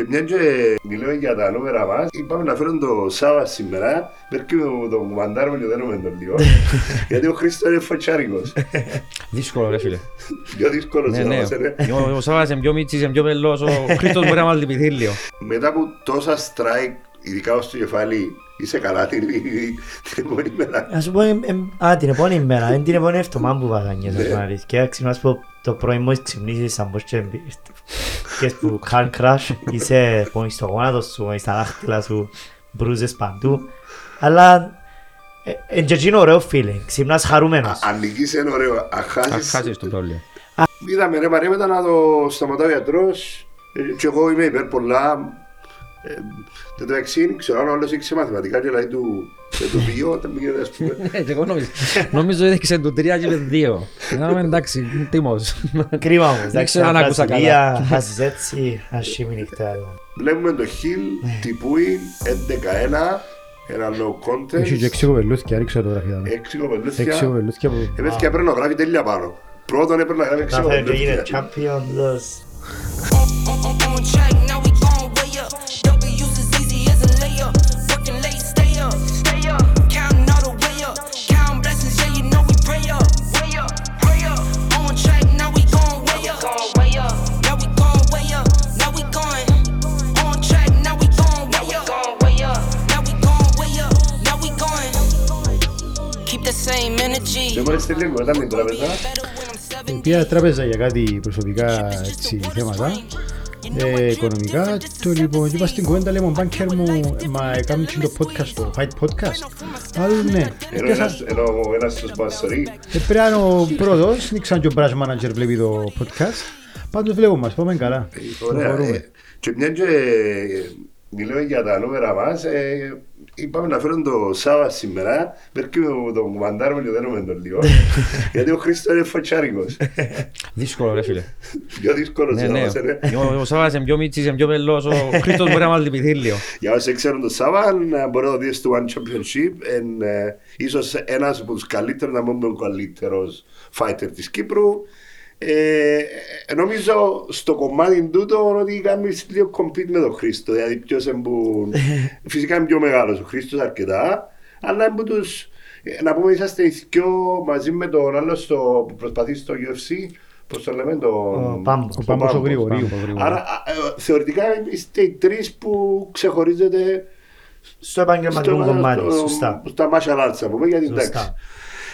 Και μια και μιλούμε για τα νούμερα μας, είπαμε να φέρουν το Σάβα σήμερα, perquè το κουμαντάρουμε και δένουμε τον λίγο. Γιατί ο Χρήστος είναι φωτσάρικος. Δύσκολο ρε φίλε. Πιο δύσκολος Ναι, ναι. όμως, είναι. Ο- Ο Σάββας είναι πιο μίτσις, είναι πιο πελός, ο Χρήστος μπορεί να βάλει πυθίλιο. Μετά από τόσα strike, ειδικά ως το κεφάλι, είσαι καλά την την επόμενη μέρα. Να σου πω, εμ, εμ, α, την επόμενη μέρα, είναι την επόμενη εβδομάδα που βαγάνιες, Ναι. να πούμε αλήθεια. Ξυπνάς που το πρωί μόλις ξυπνήσεις σαν πως και μπει- και που car crash, είσαι πόνοι στο γόνατο σου, πόνοι στα δάχτυλα σου, μπρούζες παντού. Αλλά, ε, είναι και εκείνο ωραίο feeling, ξυπνάς χαρούμενος. Αν νικήσεις είναι ωραίο, αν Θα χάσεις... χάσεις το πρόβλημα. Είδαμε ρε παρέ μετά να το σταματά ο γιατρός ε, και εγώ είμαι υπέρ πολλά. Ε, Εν τω μεταξύ, ξέρω αν ο άλλος ήξερε μαθηματικά και λέει του ε, του δύο όταν πήγαινε ας πούμε. Ναι, και εγώ νομίζω- Νομίζω έδειξε το 3 και με 2. Να εντάξει, τίμος. Κρίμα όμως, εντάξει, ξέρω αν αν άκουσα Βραζιλία, χάσεις έτσι, ασχήμη νυχτά. Βλέπουμε το Χιλ, τυπούι, 11-1, ένα low Έχει και contest, έξι κοπελούθια, ρίξω το γραφείο. έξι κοπελούθια. Έξι κοπελούθια που... Έπαιζε και έπρεπε να γράφει τέλεια πάνω. Πρώτον έπρεπε να γράφει έξι Να φέρει και γίνεται κοπελούθια. champion, In piena traversa è cadi per subicare il? Easy as a layup. Working late, stay up, stay up. Counting all the way up. Counting blessings, yeah, you know we pray up, way up, pray up. On track, now we gon' way up, way up. Now we gon' way up, now we going. On track, now we gon' way up, way up. Now we gon' way up, now we going. Keep the same energy. Δεν μπορείς τελείω μετά την τραπεζά. Better when I'm seven. Πήγα τράπεζα για κάτι προσωπικά έτσι, θέματα, ε, οικονομικά. Το λοιπόν, είπα στην κουβέντα, λέει μου, ο μπάνκερ μου, μα έκαμε και το podcast, το Fight Podcast. Αλλά ναι, Ενώ έπιασα- ένας- ενώ ο ένας στο σπασορί. ε, πρέπει να είναι ο πρώτος, δεν ξέρω αν και ο branch manager βλέπει το podcast. Πάντως βλέπω μας, πάμε καλά. Ωραία. Προχωρούμε. ε, Και μια και ε, μιλούμε για τα νούμερα μας, ε, είπαμε να φέρουν το Σάβα σήμερα, perquè το κουμαντάρουμε και δένουμε τον λίγο. Γιατί ο Χρήστος είναι φωτσάρικος. Δύσκολο ρε φίλε. Πιο δύσκολος Ναι, ναι. όμως, είναι. Ο- Ο Σάββας είναι πιο μίτσις, είναι πιο πελός, ο Χρήστος μπορεί να βάλει πυθίλιο. Για όσοι ξέρουν το Σάβα, ε, μπορεί να το δεις στο One Championship. Εν, ε, ίσως ένας από τους καλύτερους, να μην είναι ο καλύτερος fighter της Κύπρου. Ε, ε, νομίζω στο κομμάτι τούτο ότι κάνεις λίγο compete με τον Χρήστο. Δηλαδή ποιος είναι που... Φυσικά είναι πιο μεγάλος ο Χρήστος αρκετά. Αλλά είναι που τους... ε, Να πούμε είσαστε οι δυο μαζί με τον άλλο στο, που προσπαθείς στο UFC. Πώς το λέμε, τον... Ο Πάμπος. Ο Πάμπος ο Πάμπος. Γρηγορίου. Άρα α, ε, θεωρητικά είστε οι τρεις που ξεχωρίζετε Στο επαγγελματικό κομμάτι, σωστά. Στα martial arts, να πούμε, γιατί Σωστά. εντάξει.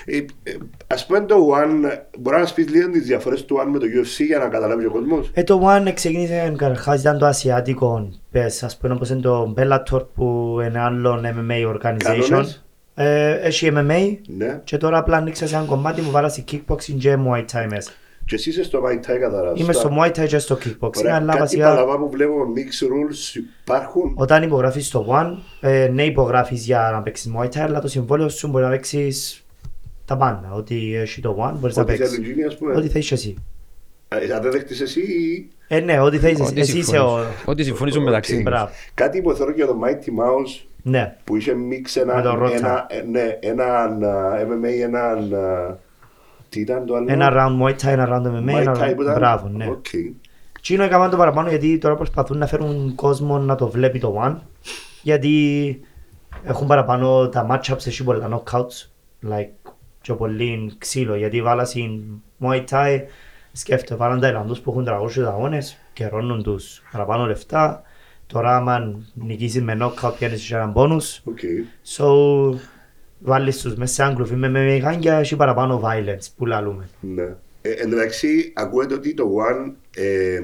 Ε, ε, ας πούμε το One, μπορεί να μας πεις λίγο τις διαφορές του One με το UFC για να καταλάβει ο κόσμος; Ε, το One ξεκίνησε καταρχάς ήταν το ασιατικό πες, ας πούμε όπως είναι το Bellator που είναι άλλο MMA organization. Κανόνες. Ε, έχει MMA Ναι. και τώρα απλά ανοίξασι ένα κομμάτι που βάλασι kickboxing και Muay Thai μέσα. Και εσύ είσαι στο Muay Thai κατά Είμαι στο Muay Thai και στο kickboxing, Ωραία. αλλά Κάτι βασικά παραπάνω που βλέπω mixed rules υπάρχουν; όταν υπογράφεις στο One, ε, ναι υπογράφεις για να παίξεις Muay Thai, αλλά το συμβόλαιο σου μπορεί να παίξεις τα πάντα. Ό,τι έχει το One μπορείς να Ό,τι παίξεις. θέλει γίνει, ας πούμε. Ό,τι θέλεις εσύ. Ε, Αν δεν δέχτεις εσύ ή... Ε, ναι, ό,τι θέλεις εσύ. Ό,τι Εσύ είσαι ο... συμφωνείς. Ό,τι συμφωνήσουν μεταξύ Οκ. τους. Μπράβο. Κάτι που θέλω για το Mighty Mouse Ναι. που είχε μίξ ένα, Με τον Ρότσα. ένα, ε, ναι, έναν α, MMA, έναν... α, Τι ήταν το άλλο; Ένα round Muay Thai, ένα round MMA, Muay ένα Thai που round... ήταν- Μπράβο, ναι. Οκ. Τι είναι έκαναν το παραπάνω γιατί τώρα προσπαθούν να φέρουν κόσμο να το βλέπει το One γιατί έχουν παραπάνω τα matchups, έχει πολλά knockouts like και πολύ ξύλο γιατί βάλα στην Muay Thai σκέφτε βάλαν Ταϊλανδούς που έχουν 300 αγώνες και ρώνουν τους παραπάνω λεφτά τώρα άμα νικήσεις με knockout πιάνεις και έναν bonus Οκ. so βάλεις τους μέσα σε έναν κλουβί με γάντια έχει παραπάνω violence που λαλούμε Ναι. Ε, εν τω μεταξύ, ακούετε ότι το One ε,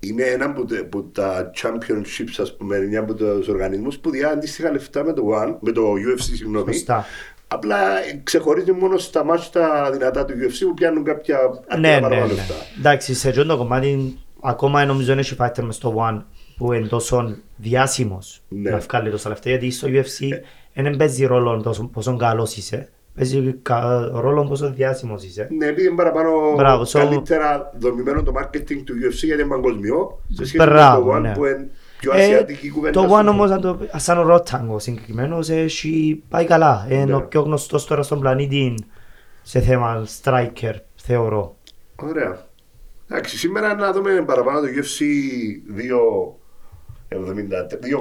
είναι ένα από, τα- από τα championships, ας πούμε, είναι από τους οργανισμούς που διά αντίστοιχα λεφτά με το One, με το UFC, συγγνώμη. Σωστά. Απλά ε, ξεχωρίζει μόνο τα ονόματα τα δυνατά του UFC που πιάνουν κάποια αρκετά Ναι, ναι, παραπάνω ναι. λεφτά. Εντάξει, σε αυτό το κομμάτι ακόμα νομίζω είναι έχει fighter μες στο One που είναι τόσο διάσημος Ναι. να βγάλει τόσα λεφτά γιατί στο UFC δεν παίζει ρόλο τόσο πόσο καλός είσαι παίζει κα- ρόλο πόσο διάσημος είσαι Ναι, επειδή είναι παραπάνω Μπράβο, so- καλύτερα δομημένο το marketing του UFC γιατί είναι παγκοσμιό σε σχέση Μπράβο, με το One ναι. που είναι πιο Ε, ασιατική κουβέντα. το στο One όμως football. αν το, σαν ο Ρόταγκο συγκεκριμένος έχει πάει καλά είναι Ναι. ο πιο γνωστός τώρα στον πλανήτη σε θέμα striker θεωρώ Ωραία. Εντάξει, σήμερα να δούμε παραπάνω το UFC 2.73.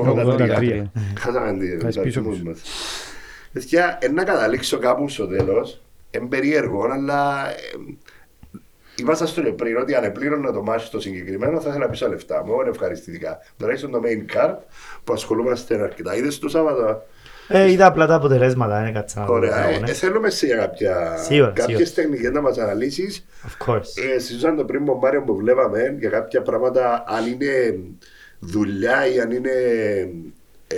83. Χάσαμε τη- Κάτσε τα πίσω θυμούς μας. μας. Παιδιά, ε, να καταλήξω κάπου στο τέλος, εν περίεργο, αλλά ε, Είπα στο και πριν ότι αν επλήρωνα το μάτι στο συγκεκριμένο θα ήθελα πίσω λεφτά μου, είναι ευχαριστητικά. Τουλάχιστον το main card που ασχολούμαστε αρκετά. Είδες το Σάββατο; Ε, είδα απλά τα αποτελέσματα, είναι κάτι σαν να δω τους Ωραία. Ε, αγώνες. ε, θέλουμε σε κάποια, Σίγουρα, κάποιες σίγουρα. τεχνικές να μας αναλύσεις. Of course. Ε, συζητούσαν το πριν Μάριο που βλέπαμε για κάποια πράγματα αν είναι δουλειά ή αν είναι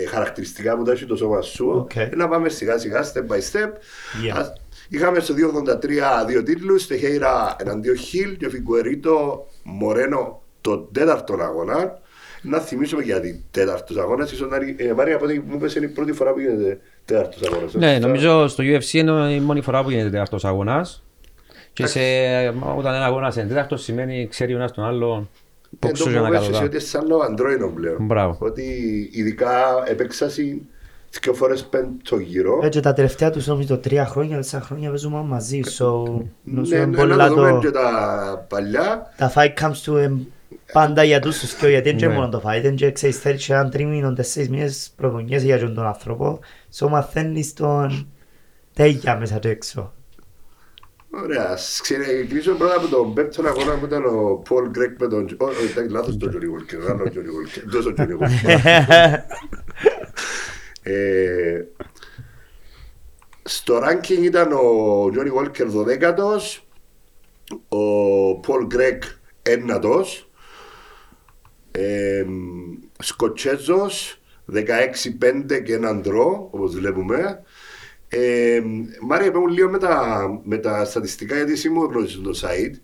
ε, χαρακτηριστικά που τα έχει το σώμα σου. Οκ. Ε, να πάμε σιγά σιγά, step by step. Yeah. Ας- Είχαμε στο 283 δύο τίτλους, Τεχέιρα εναντίον Χιλ και ο Φιγκουερίτο Μορένο το τέταρτο αγώνα. Να θυμίσουμε γιατί τέταρτος αγώνας, ίσως να είναι, ε, Μάρια, από ό,τι μου είπες είναι η πρώτη φορά που γίνεται τέταρτος αγώνας. Ναι, σωστά; νομίζω στο UFC είναι η μόνη φορά που γίνεται τέταρτος αγώνας. Και σε, όταν ένα αγώνας είναι τέταρτος σημαίνει ξέρει ο ένας τον άλλον Ε, πόξο το για να που είπες εσύ κάνω. ότι σαν ο Αντρόινο πλέον. Μπράβο. Ότι ειδικά επέξαση δύο φορές πέμπτο γύρο. Έτσι τα τελευταία τους νομίζω τρία χρόνια, τέσσερα χρόνια παίζουμε μαζί. So, νομίζω Ναι, είναι ναι, πολλά να δούμε το... και τα παλιά. Τα fight comes to em, πάντα για τους τους και γιατί δεν είναι Ναι. μόνο το fight, δεν και ξέρεις θέλεις και έναν τρίμηνο, τέσσερις μήνες προπονιέσαι για τον άνθρωπο. So μαθαίνεις τον τέγια μέσα του έξω. Ωραία, ας ξεκινήσω πρώτα από τον πέμπτο αγώνα που ήταν ο Πολ Γκρέκ με τον... Ω, ω, ήταν λάθος το Τζόνι Βόλκερ, ο άλλος Τζόνι Βόλκερ, τόσο Τζόνι Βόλκερ. Ε, Στο ranking ήταν ο Τζόνι Βόλκερ 12ος, ο Πολ Γκρέκ ένατος, ε, Σκοτσέζος 16-5 και έναν ντρό, όπως βλέπουμε. Ε, Μάρια, πέμουν λίγο με τα, με τα στατιστικά, γιατί εσύ μου γνωρίζεις το site.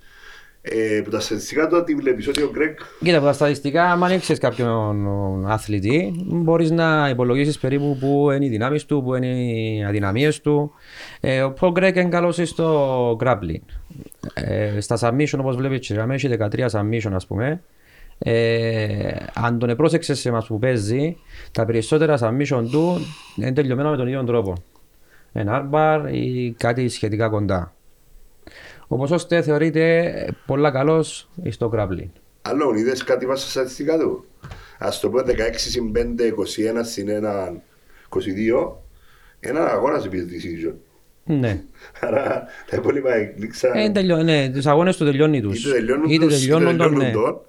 Ε, που τα στατιστικά του ότι βλέπεις ότι ο Γκρέκ Κοίτα, από τα στατιστικά, αν ανοίξεις κάποιον αθλητή, μπορείς να υπολογίσεις περίπου πού είναι οι δυνάμεις του, πού είναι οι αδυναμίες του. Ε, ο Paul Greg είναι καλός στο grappling. Ε, στα submission, όπως βλέπεις, και έχει 13 submission, ας πούμε. Ε, αν τον επρόσεξες σε μας που παίζει, τα περισσότερα submission του είναι τελειωμένα με τον ίδιο τρόπο. Ένα armbar ή κάτι σχετικά κοντά. Όπως ώστε θεωρείται πολλά καλός στο grappling. Άλλο, είδες κάτι βάσει στα στατιστικά του; Ας το πω 16 συν 5, 21 συν 1, 22. Ένα αγώνας επί decision. Ναι. Άρα τα υπόλοιπα εκπλήξα. Ε, τελειώ, ναι, τους αγώνες του τελειώνει τους. Είτε τελειώνουν Είτε τους, τελειώνουν τον, ναι. τον.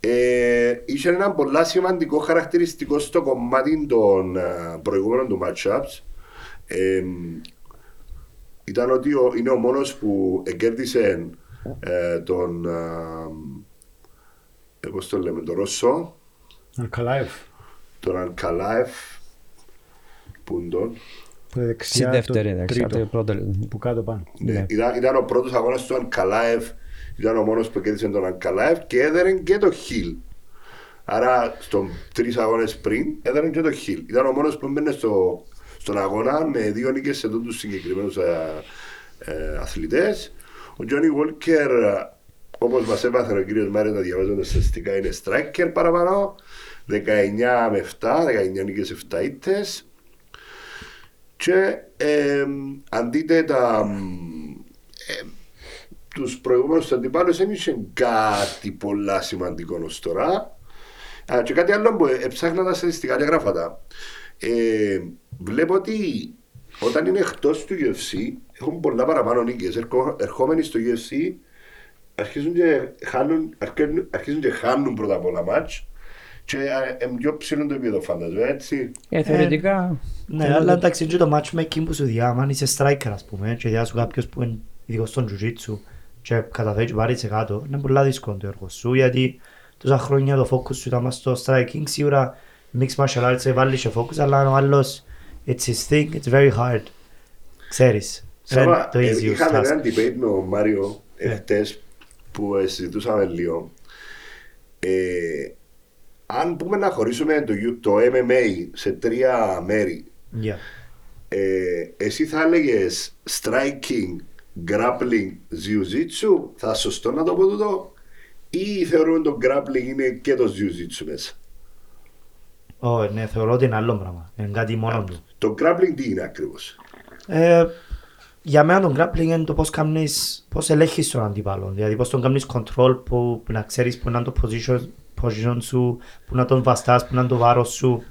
Ε, είχε ένα πολλά σημαντικό χαρακτηριστικό στο κομμάτι των ε, προηγούμενων του matchups. Ε, ήταν ότι ο, είναι ο μόνος που εγκέρδισε ε, τον ε, πώς το λέμε, τον Ρώσο, Αλκαλάεφ. τον Αλκαλάεφ που είναι τον Που είναι Στη δεξιά δεύτερη, το εντάξει, τρίτο. πρώτη. Που κάτω πάνω. Ναι. Ήταν, ήταν ο πρώτος αγώνας του Ανκαλάεφ, ήταν ο μόνος που κέρδισε τον Ανκαλάεφ και έδερε και το Χιλ. Άρα στον τρεις αγώνες πριν έδερε και το Χιλ. Ήταν ο μόνος που μπαίνει στο, στον αγώνα με δύο νίκες σε τους συγκεκριμένους ε, ε, αθλητές. Ο Τζόνι Βόλκερ, όπως μας έμαθε ο κύριος Μάριος να διαβάζουμε στατιστικά, είναι striker παραπάνω. 19 με 7, 19 νίκες 7 ήττες. Και ε, αν δείτε τα, ε, τους προηγούμενους αντιπάλους δεν είχε κάτι πολλά σημαντικό ως τώρα. Α, και κάτι άλλο που έψαχνα τα στατιστικά και γράφατα. Ε, βλέπω ότι όταν είναι εκτός του UFC έχουν πολλά παραπάνω νίκες. Ερχο- Ερχόμενοι στο UFC αρχίζουν και χάνουν, αρκε- αρχίζουν και χάνουν πρώτα απ' όλα μάτς και ε, ε, πιο ψηλούν το επίπεδο φαντάζομαι, έτσι. Ε, θεωρητικά. Ναι, αλλά εντάξει, είναι και το matchmaking που σου διάμα, αν είσαι striker ας πούμε και διάσου κάποιος που είναι ειδικός στον jiu-jitsu και καταφέρει και πάρει σε κάτω, είναι πολλά δύσκολο το έργο σου γιατί τόσα χρόνια το focus σου ήταν μες στο striking, σίγουρα mixed martial arts σε βάλει σε focus, αλλά αν ο άλλος it's his thing, it's very hard. Ξέρεις, δεν είναι Σάβα, το ε, easiest είχαμε task. ένα debate με τον Μάριο Ναι. εχθές που ε, συζητούσαμε λίγο. Ε, αν πούμε να χωρίσουμε το, U- το MMA σε τρία μέρη, Yeah. ε, εσύ θα έλεγες striking, grappling, jiu-jitsu, θα σωστό να το πω τούτο, ή θεωρούμε το grappling είναι και το jiu-jitsu μέσα; Ω, ναι, θεωρώ ότι είναι άλλο πράγμα, είναι κάτι μόνο του. Το grappling τι είναι ακριβώς; Ε, για μένα τον grappling είναι το πώς, κάνεις, πώς ελέγχεις τον αντίπαλο. Δηλαδή πώς τον κάνεις control που, που να ξέρεις που να είναι το position, position σου, που να τον βαστάς, που να είναι το βάρος σου.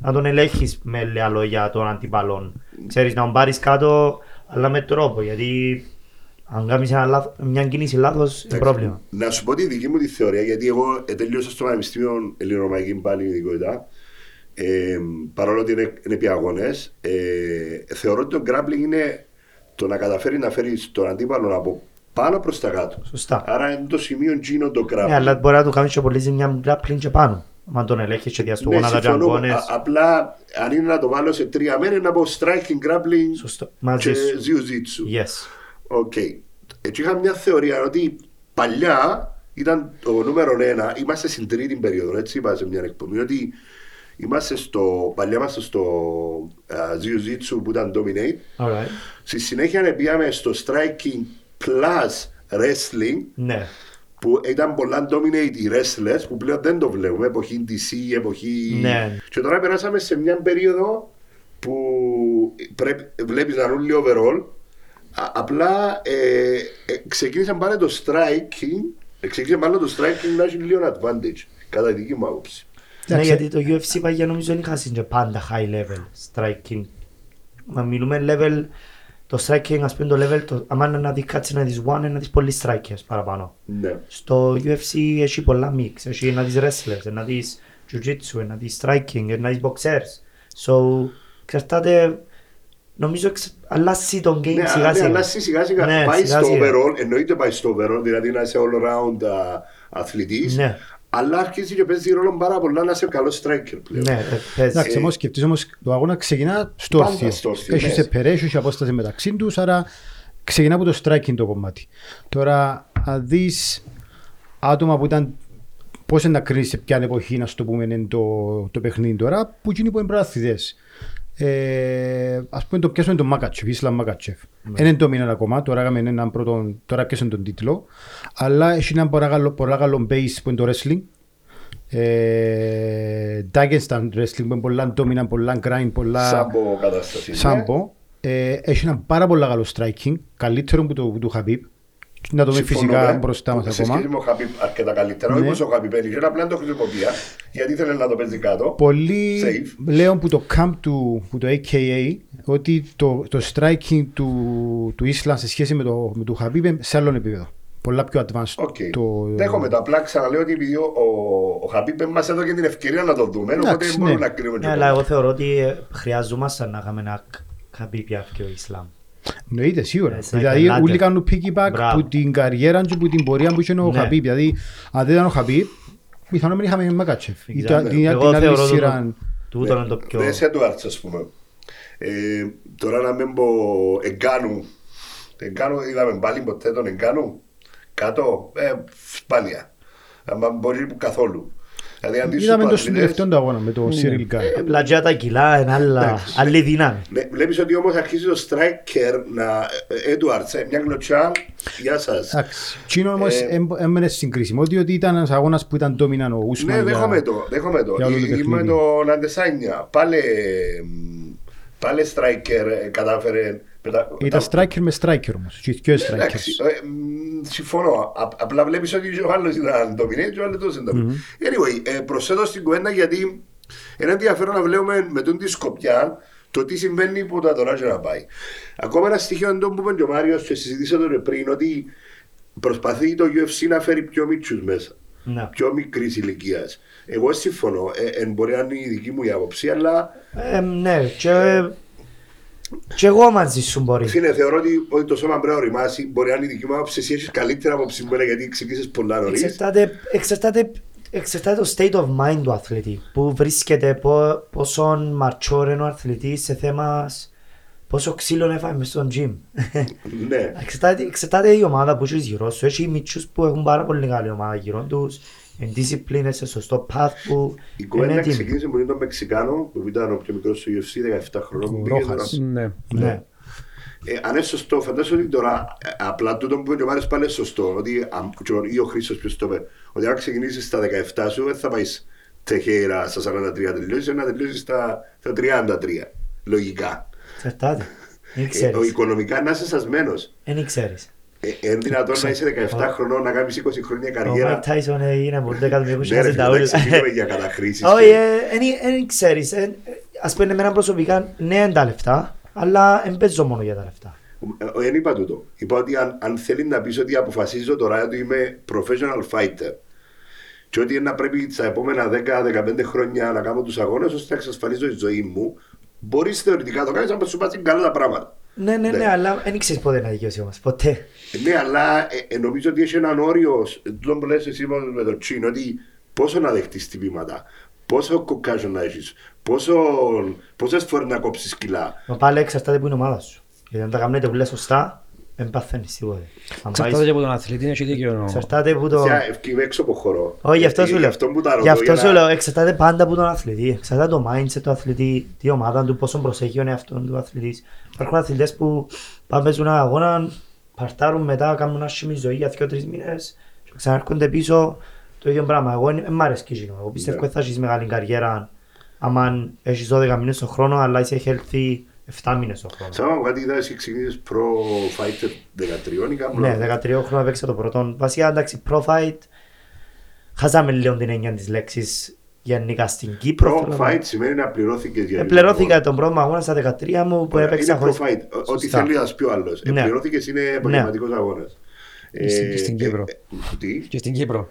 Να τον ελέγχεις με λίγα λόγια τον αντίπαλο. Ξέρεις να τον πάρεις κάτω αλλά με τρόπο γιατί αν κάνεις ένα λάθος- μια κίνηση λάθος είναι πρόβλημα. Να σου πω τη δική μου τη θεωρία, γιατί εγώ ε, τελείωσα στο Πανεπιστήμιο Ελληνομαϊκή πάλι ειδικότητα. Ε, παρόλο ότι είναι, είναι πια αγώνες, ε, θεωρώ ότι το grappling είναι το να καταφέρει να φέρει τον αντίπαλο από πάνω προς τα κάτω. Σωστά. Άρα είναι το σημείο Gino το grappling. Ναι, αλλά μπορεί να του κάνεις και πολύ ζημιά grappling και πάνω. Αν τον ελέγχεις και Ναι, διαστογόνα τα συμφωνώ. τζαγκόνες. Α- απλά αν είναι να το βάλω σε τρία μέρη να πω striking, grappling Σωστό. Μαζί και σου. jiu-jitsu. Yes. Οκ. Έτσι είχα μια θεωρία ότι παλιά ήταν το νούμερο ένα, είμαστε στην τρίτη περίοδο, έτσι είπα σε μια εκπομπή, ότι είμαστε στο, παλιά είμαστε στο uh, Jiu-Jitsu που ήταν Dominate, Alright. στη συνέχεια πήγαμε στο Striking Plus Wrestling, Ναι. που ήταν πολλά dominate οι wrestlers που πλέον δεν το βλέπουμε, εποχή DC, εποχή... Ναι. Και τώρα περάσαμε σε μια περίοδο που πρέπει, βλέπεις να ρουν overall, Α- απλά ε, ε, ξεκίνησαν πάλι το striking, ε, ξεκίνησε μάλλον το striking να έχει λίγο advantage, κατά τη δική μου άποψη. Ναι, Εντάξει. γιατί το UFC παγιά νομίζω δεν είχα και πάντα high level striking. Μα μιλούμε level, το striking ας πούμε το level, το, άμα είναι να δεις κάτσει να δεις one, να δεις πολλοί strikers παραπάνω. Ναι. Στο UFC έχει πολλά mix, έχει να δεις wrestlers, να δεις jiu-jitsu, να δεις striking, να δεις boxers. So, εξαρτάται, νομίζω εξ- αλλάζει τον game Ναι, σιγά ναι, σιγά. αλλά σιγά σιγά Ναι, πάει σιγά στο σιγά. overall, εννοείται πάει στο overall, δηλαδή να είσαι all around α, αθλητής, Ναι. αλλά αρχίζει και παίζει ρόλο πάρα πολλά να είσαι καλός striker πλέον. Ναι, ε, παίζει. Εντάξει, Ε, όμως σκεφτείς όμως το αγώνα ξεκινά στο Πάντα όρθιο. στο όρθιο, Έχεις ναι. σε περές, έχεις απόσταση μεταξύ τους, άρα ξεκινά από το striking το κομμάτι. Τώρα, αν δεις άτομα που ήταν πώς είναι να κρίνεις σε ποια εποχή, να σου το πούμε, είναι το, το παιχνίδι τώρα, που εκείνοι που είναι πρωταθλητές. Ε, ας πούμε το πιάσουμε τον Μάκατσεφ, Ισλαμ Μάκατσεφ. Δεν είναι το μήνα ακόμα, τώρα, έκαμε έναν πρώτο, τώρα πιάσαν τον τίτλο, αλλά έχει έναν πολλά καλό, πολλά καλό base που είναι το wrestling. Ε, Dagestan wrestling που είναι πολλά dominant, πολλά grind, πολλά Σάμπο κατάσταση. ναι. σάμπο. Ε, έχει ένα πάρα πολύ καλό striking, καλύτερο που το, που του Χαμπίπ. Να το δούμε Συμφωνώ, φυσικά ναι. μπροστά μας Σε ακόμα. σχέση με ο Χαμπίπ αρκετά καλύτερα. Ναι. Όχι πως ο Χαμπίπ έλεγε, απλά το χρησιμοποιία γιατί ήθελε να το παίζει κάτω. Πολύ Safe. λέω που το camp του, που το AKA ότι το, το striking του, του Islam σε σχέση με το, με το Χαμπίπ είναι σε άλλο επίπεδο. Πολλά πιο advanced. Οκ. Το, Δέχομαι το. Απλά ξαναλέω ότι επειδή ο, ο Χαμπίπ μας έδωσε την ευκαιρία να το δούμε, οπότε Εντάξει, μπορούμε ναι. να κρίνουμε. Ναι, και αλλά το. εγώ θεωρώ ότι ε, χρειαζόμαστε να κάνουμε ένα χαμπίπια και ο Ισλάμ. Εννοείται σίγουρα. It's like δηλαδή a ladder. όλοι κάνουν piggyback Μπράβο. που την καριέρα και που την πορεία που είχε ο Ναι. Χαμπίπ. Δηλαδή αν δεν ήταν ο Χαμπίπ, πιθανόν μην είχαμε Μακάτσεφ. Ή τα- Exactly. την Εγώ την άλλη θεωρώ το- σειρά. Τούτο είναι το πιο... Δες Έντουαρτς, ας πούμε. Ε, τώρα να μην πω εγκάνου. Εγκάνου, είδαμε πάλι ποτέ τον εγκάνου. Κάτω, ε, σπάνια. Αλλά μπορεί που καθόλου. Δηλαδή, αντί στους Είδαμε το παθλητές- στην τελευταίο του αγώνα με το Cyril Gane. Ε, Πλατζιά τα κιλά, είναι άλλα, Εντάξει. άλλη δύναμη. Ναι, βλέπεις ότι όμως αρχίζει το striker να... Έντουαρτς, ε, μια γλωτσιά, γεια σας. Εντάξει. Τσίνο όμως Ε, έμ- έμενε συγκρίσιμο, διότι ήταν ένας αγώνας που ήταν dominant ο Ούσμαν. Ναι, για- δέχομαι το. Δέχομαι το. για όλο το Ή- ή με παιχνίδι. τον Αντεσάνια. Πάλι, μ, πάλι striker ε, κατάφερε. Μετα- Ήταν μετα- striker με striker όμως. Και και strikers. Εντάξει, ε, μ, συμφωνώ. Α- απλά βλέπεις ότι ο άλλο ήταν dominate και ο άλλο δεν ήταν. Anyway, ε, προσθέτω στην κουβέντα γιατί είναι ενδιαφέρον να βλέπουμε με τον τη σκοπιά το τι συμβαίνει που τα τώρα και να πάει. Ακόμα ένα στοιχείο εντό που είπε και ο Μάριος και συζητήσατε το πριν ότι προσπαθεί το UFC να φέρει πιο μίτσους μέσα. Ναι. Πιο μικρής ηλικίας. Εγώ συμφωνώ. Ε, εν μπορεί να είναι η δική μου η άποψη, αλλά Ε, ναι, και, και εγώ μαζί σου μπορεί. Φίλε, θεωρώ ότι, ότι το σώμα πρέπει να οριμάσει. Μπορεί να είναι η δική μου άποψη. Εσύ έχεις καλύτερα άποψη μου, γιατί ξεκίνησες πολλά νωρίς. Εξαρτάται, εξαρτάται, εξαρτάται το state of mind του αθλητή. Πού βρίσκεται, πο, πόσο mature είναι ο αθλητής σε θέμας πόσο ξύλο έφαγε μες στον gym. Ναι. εξαρτάται, εξαρτάται η ομάδα που έχεις γύρω σου. Έχει μητσούς που έχουν πάρα πολύ καλή ομάδα γύρω τους. Είναι discipline, σε σωστό path που Η είναι κουβέντα έτοιμοι. ξεκίνησε με τον Μεξικάνο, που ήταν ο πιο μικρός του UFC, 17 χρόνων. Ο που πήγε Ρόχας. τώρα. Ναι. Ναι. Ε, αν είναι σωστό, φαντάζομαι ότι τώρα ε, απλά τούτο που είπες ο Μάριος πάλι είναι σωστό. Ότι, αμ- και ο- ή ο Χρήστος ποιος το είπε, ότι αν ξεκινήσεις στα 17 σου, δεν θα πάεις τεχέιρα στα 43 τελειώσεις, να τελειώσεις στα, στα 33. Λογικά. Εξαρτάται. Δεν Ε, ξέρεις. ο οικονομικά να είσαι σασμένος. Δεν ξέρεις. Ε, Είναι δυνατόν να είσαι 17 χρονών, να κάνεις 20 χρόνια Ο καριέρα. Mike Tyson έγινε από 10 με 20 Ναι, ρε, χιλιάδες τα όλα. εντάξει, μιλούμε για καταχρήσεις. Όχι, και- δεν ξέρεις. ε, ε, Ας πούμε εμένα προσωπικά, ναι είναι τα λεφτά, αλλά δεν παίζω μόνο για τα λεφτά. Ε, Δεν είπα τούτο. Είπα ότι αν, αν θέλεις να πεις ότι αποφασίζω τώρα ότι είμαι professional fighter και ότι να πρέπει στα επόμενα 10-15 χρόνια να κάνω τους αγώνες ώστε να εξασφαλίζω τη ζωή μου, μπορείς θεωρητικά να το κάνεις αν σου πάνε καλά τα πράγματα. Ναι, ναι, Ναι. ναι, αλλά δεν ξέρεις πότε να δικαιώσει όμως. Ποτέ. Ε, Ναι, αλλά ε, ε, νομίζω ότι έχει έναν όριο, τούτο που λες εσύ με το τσιν, ότι πόσο να δεχτείς τυπήματα, πόσο κοκάζο να έχεις, πόσο, πόσες φορές να κόψεις κιλά. Μα πάλι εξαρτάται που είναι η ομάδα σου. Γιατί αν τα κάνετε που λες σωστά, δεν παθαίνεις τίποτε. Αν Εξαρτάται πάεις- και από τον αθλητή, έχει δίκιο. ο- Εξαρτάται που το... Πια ευκεί έξω από χώρο. Όχι, γι' αυτό Ε, σου Γι' λέω. αυτό που τα ρωτώ. Γι' αυτό για σου να- λέω, εξαρτάται πάντα από τον αθλητή. Εξαρτάται το mindset του αθλητή, τη ομάδα του, πόσο προσέχει ο εαυτόν του αθλητής. Υπάρχουν αθλητές που πάνε παίζουν ένα αγώνα, παρτάρουν μετά, κάνουν ένα άσχημη ζωή για 2-3 μήνες και ξανάρχονται πίσω το ίδιο πράγμα. Εγώ δεν μ' αρέσει εκείνο. Εγώ πιστεύω Ναι. ότι θα έχεις μεγάλη καριέρα άμα έχεις 12 μήνες στον χρόνο, αλλά είσαι healthy 7 μήνες στον χρόνο. Σαν μου κάτι είδα εσύ ξεκινήσεις προ fighter 13 ή κάπου. Ναι, 13 χρόνια έπαιξα το πρώτο. Βασικά εντάξει, pro fight. Χάσαμε λίγο την έννοια της λέξης γενικά στην Κύπρο. Pro θέλω να πω. fight σημαίνει να πληρώθηκες για Ε, Πληρώθηκα τον πρώτο αγώνα στα 13 μου που Είναι έπαιξα pro χωρίς... fight. Ό- Ό,τι Σωστά. θέλει να σου πει ο άλλος. Ναι. Πληρώθηκες είναι επαγγελματικός αγώνας. Και στην- και στην Ε, Κύπρο. ε, ε, Τι; Και στην Κύπρο.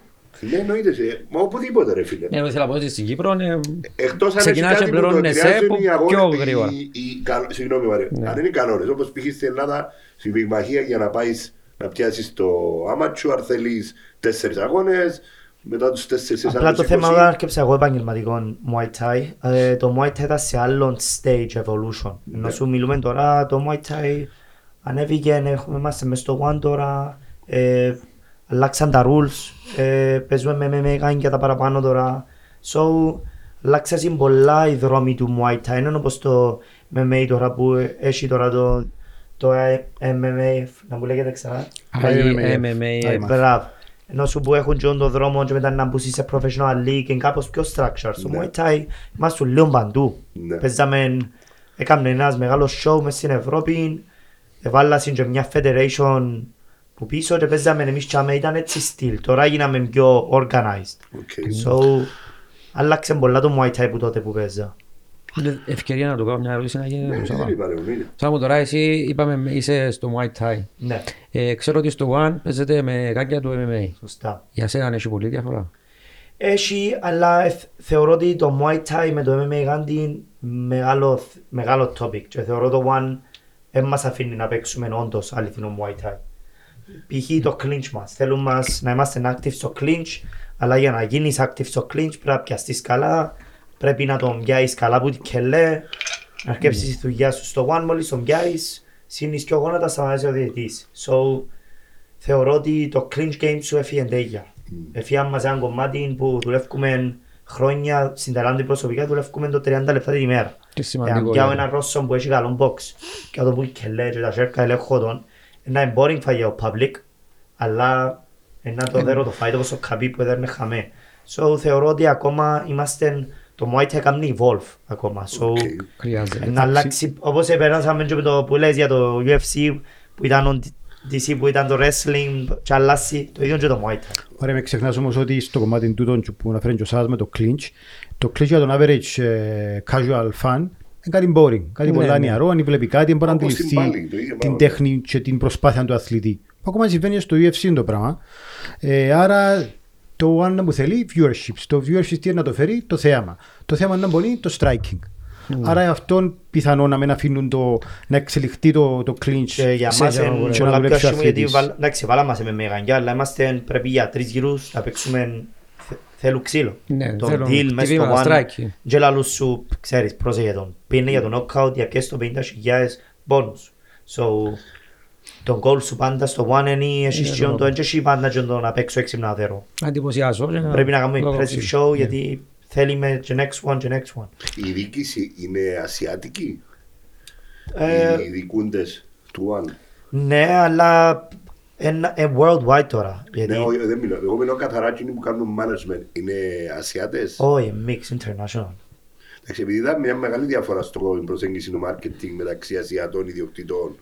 Ναι, εννοείται. σε- Μα οπουδήποτε ρε φίλε. Ναι, εγώ ήθελα να πω ότι στην Κύπρο είναι... Εκτός αν έχει Ξεκινάς κάτι και που το πληρώνεσαι επηρεάζουν που οι αγώνες, πιο οι- γρήγορα. οι- οι κα- Συγγνώμη Μαρία, Ναι. αν είναι οι κανόνες, όπως π.χ. στην Ελλάδα, στην πυγμαχία για να πάεις να πιάσεις το amateur θέλεις τέσσερις αγώνες, μετά τους τέσσερις Απλά άλλους το θέμα 20. όταν άρκεψα εγώ επαγγελματικό Muay Thai, ε, το Muay Thai ήταν σε άλλον stage evolution. Ενώ Ναι. σου μιλούμε τώρα, το Muay Thai ανέβηκε, έχουμε είμαστε μες στο One τώρα, ε, αλλάξαν τα rules, ε, παίζουμε με MMA κάνει και τα παραπάνω τώρα. So, αλλάξαν πολλά οι δρόμοι του Muay Thai, είναι όπως το MMA τώρα που έχει τώρα το, το ε, MMA, να μου λέγεται ξανά. MMA, MMA. MMA, Ε, Μπράβο. Ενώ σου που έχουν και τον δρόμο και μετά να μπούσει σε professional league είναι κάπως πιο structure. Στο Ναι. Muay Thai είμαστε λίγο παντού. Ναι. Παίζαμε, έκαμε ένας μεγάλος show μες στην Ευρώπη, εβάλασαν και μια federation που πίσω και παίζαμε εμείς και άμα ήταν έτσι στυλ. Τώρα γίναμε πιο organized. Οκ. So, άλλαξε πολλά το Muay Thai που τότε που παίζα. Είναι ευκαιρία να του κάνω μια ερώτηση να γίνει Ναι, το δεν Σάββα. είπα, ρε, εννοείται. Σάββα, τώρα εσύ είπαμε είσαι στο Muay Thai. Ναι, Ε, ξέρω ότι στο One παίζεται με γάντια του MMA. σωστά. Για σένα έχει πολύ διαφορά; Έχει, αλλά ε, θεωρώ ότι το Muay Thai με το MMA γάντι είναι μεγάλο, μεγάλο topic και θεωρώ το One δεν μας αφήνει να παίξουμε όντως αληθινό Muay Thai. Π.χ. το clinch μας. Θέλουν μας να είμαστε active στο clinch, αλλά για να γίνεις active στο clinch πρέπει να πιαστείς καλά, πρέπει να τον πιάσεις καλά που την κελέ, να αρκεύσεις τη δουλειά σου στο One μόλις τον πιάσεις, σύνεις πιο γόνατας σταματάζει ο διαιτητής. So, θεωρώ ότι το clinch game σου έφυγε τέλεια. Έφυγε μας ένα κομμάτι που δουλεύουμε χρόνια στην τεράστια προσωπικά, δουλεύουμε το 30 λεπτά την ημέρα. Και Εάν σημαντικό. πιάω είναι. ένα Ρώσο που έχει καλό box και να το που κελέ και τα σέρκα ελέγχω τον, είναι ένα boring fight για το public, αλλά είναι να το δέρω το fight όπως ο Καπί που έδερνε χαμέ. So θεωρώ ότι ακόμα είμαστε, το Muay Thai κάνει evolve ακόμα. So, Οκ. Χρειάζεται. να αλλάξει, όπως επεράσαμε και με το που λες για το UFC που ήταν ο DC που ήταν το wrestling και αλλάσει το ίδιο και το Muay Thai. Ωραία, με ξεχνάς όμως ότι στο κομμάτι τούτο που αναφέρει και ο Σάς με το clinch, το clinch για τον average ε, casual fan είναι κάτι boring, κάτι Ναι, πολλά ναι. νιαρό, αν βλέπεις κάτι, δεν μπορεί να Όπως στην αντιληφθεί πάλη, το ίδιο την πράγμα. τέχνη και την προσπάθεια του αθλητή. Που ακόμα συμβαίνει στο UFC το πράγμα. Ε, άρα το one που θέλει viewership. Το viewership τι είναι να το φέρει, το θέαμα. Το θέαμα να μπορεί το striking. Άρα αυτόν πιθανό να μην αφήνουν το, να εξελιχθεί το, το clinch. Και για Σε μας για να είναι μπορέσει να πολλά πιο δουλέψει ο άσχημο γιατί αθλητής. βάλ- εντάξει βάλαμε μας με μεγαγιά αλλά είμαστε πρέπει για τρεις γύρους να παίξουμε θε- θέλουν ξύλο. Ναι, Το θέλουν deal μες στο χτυπήματα, one strike. και λαλούς σου ξέρεις πρόσεχε τον πίνε για τον knockout για πιέσεις το 50.000 bonus. So τον goal σου πάντα στο one είναι έχεις Είναι και το το έτσι έχει πάντα και το να παίξω έξυπνα δέρω. Να εντυπωσιάσω. και Πρέπει να κάνουμε λόγω impressive ξύλου. show γιατί θέλει με και next one και next one. Η διοίκηση είναι ασιατική. Ε, Οι διοικούντες του One; Ναι, αλλά είναι είναι worldwide τώρα. Γιατί Ναι, όχι, δεν μιλώ. Εγώ μιλώ καθαρά εκείνοι που κάνουν management. Είναι Ασιάτες; όχι, mix international. Εντάξει, επειδή ήταν μια μεγάλη διαφορά στο προσέγγιση του marketing μεταξύ Ασιατών ιδιοκτητών.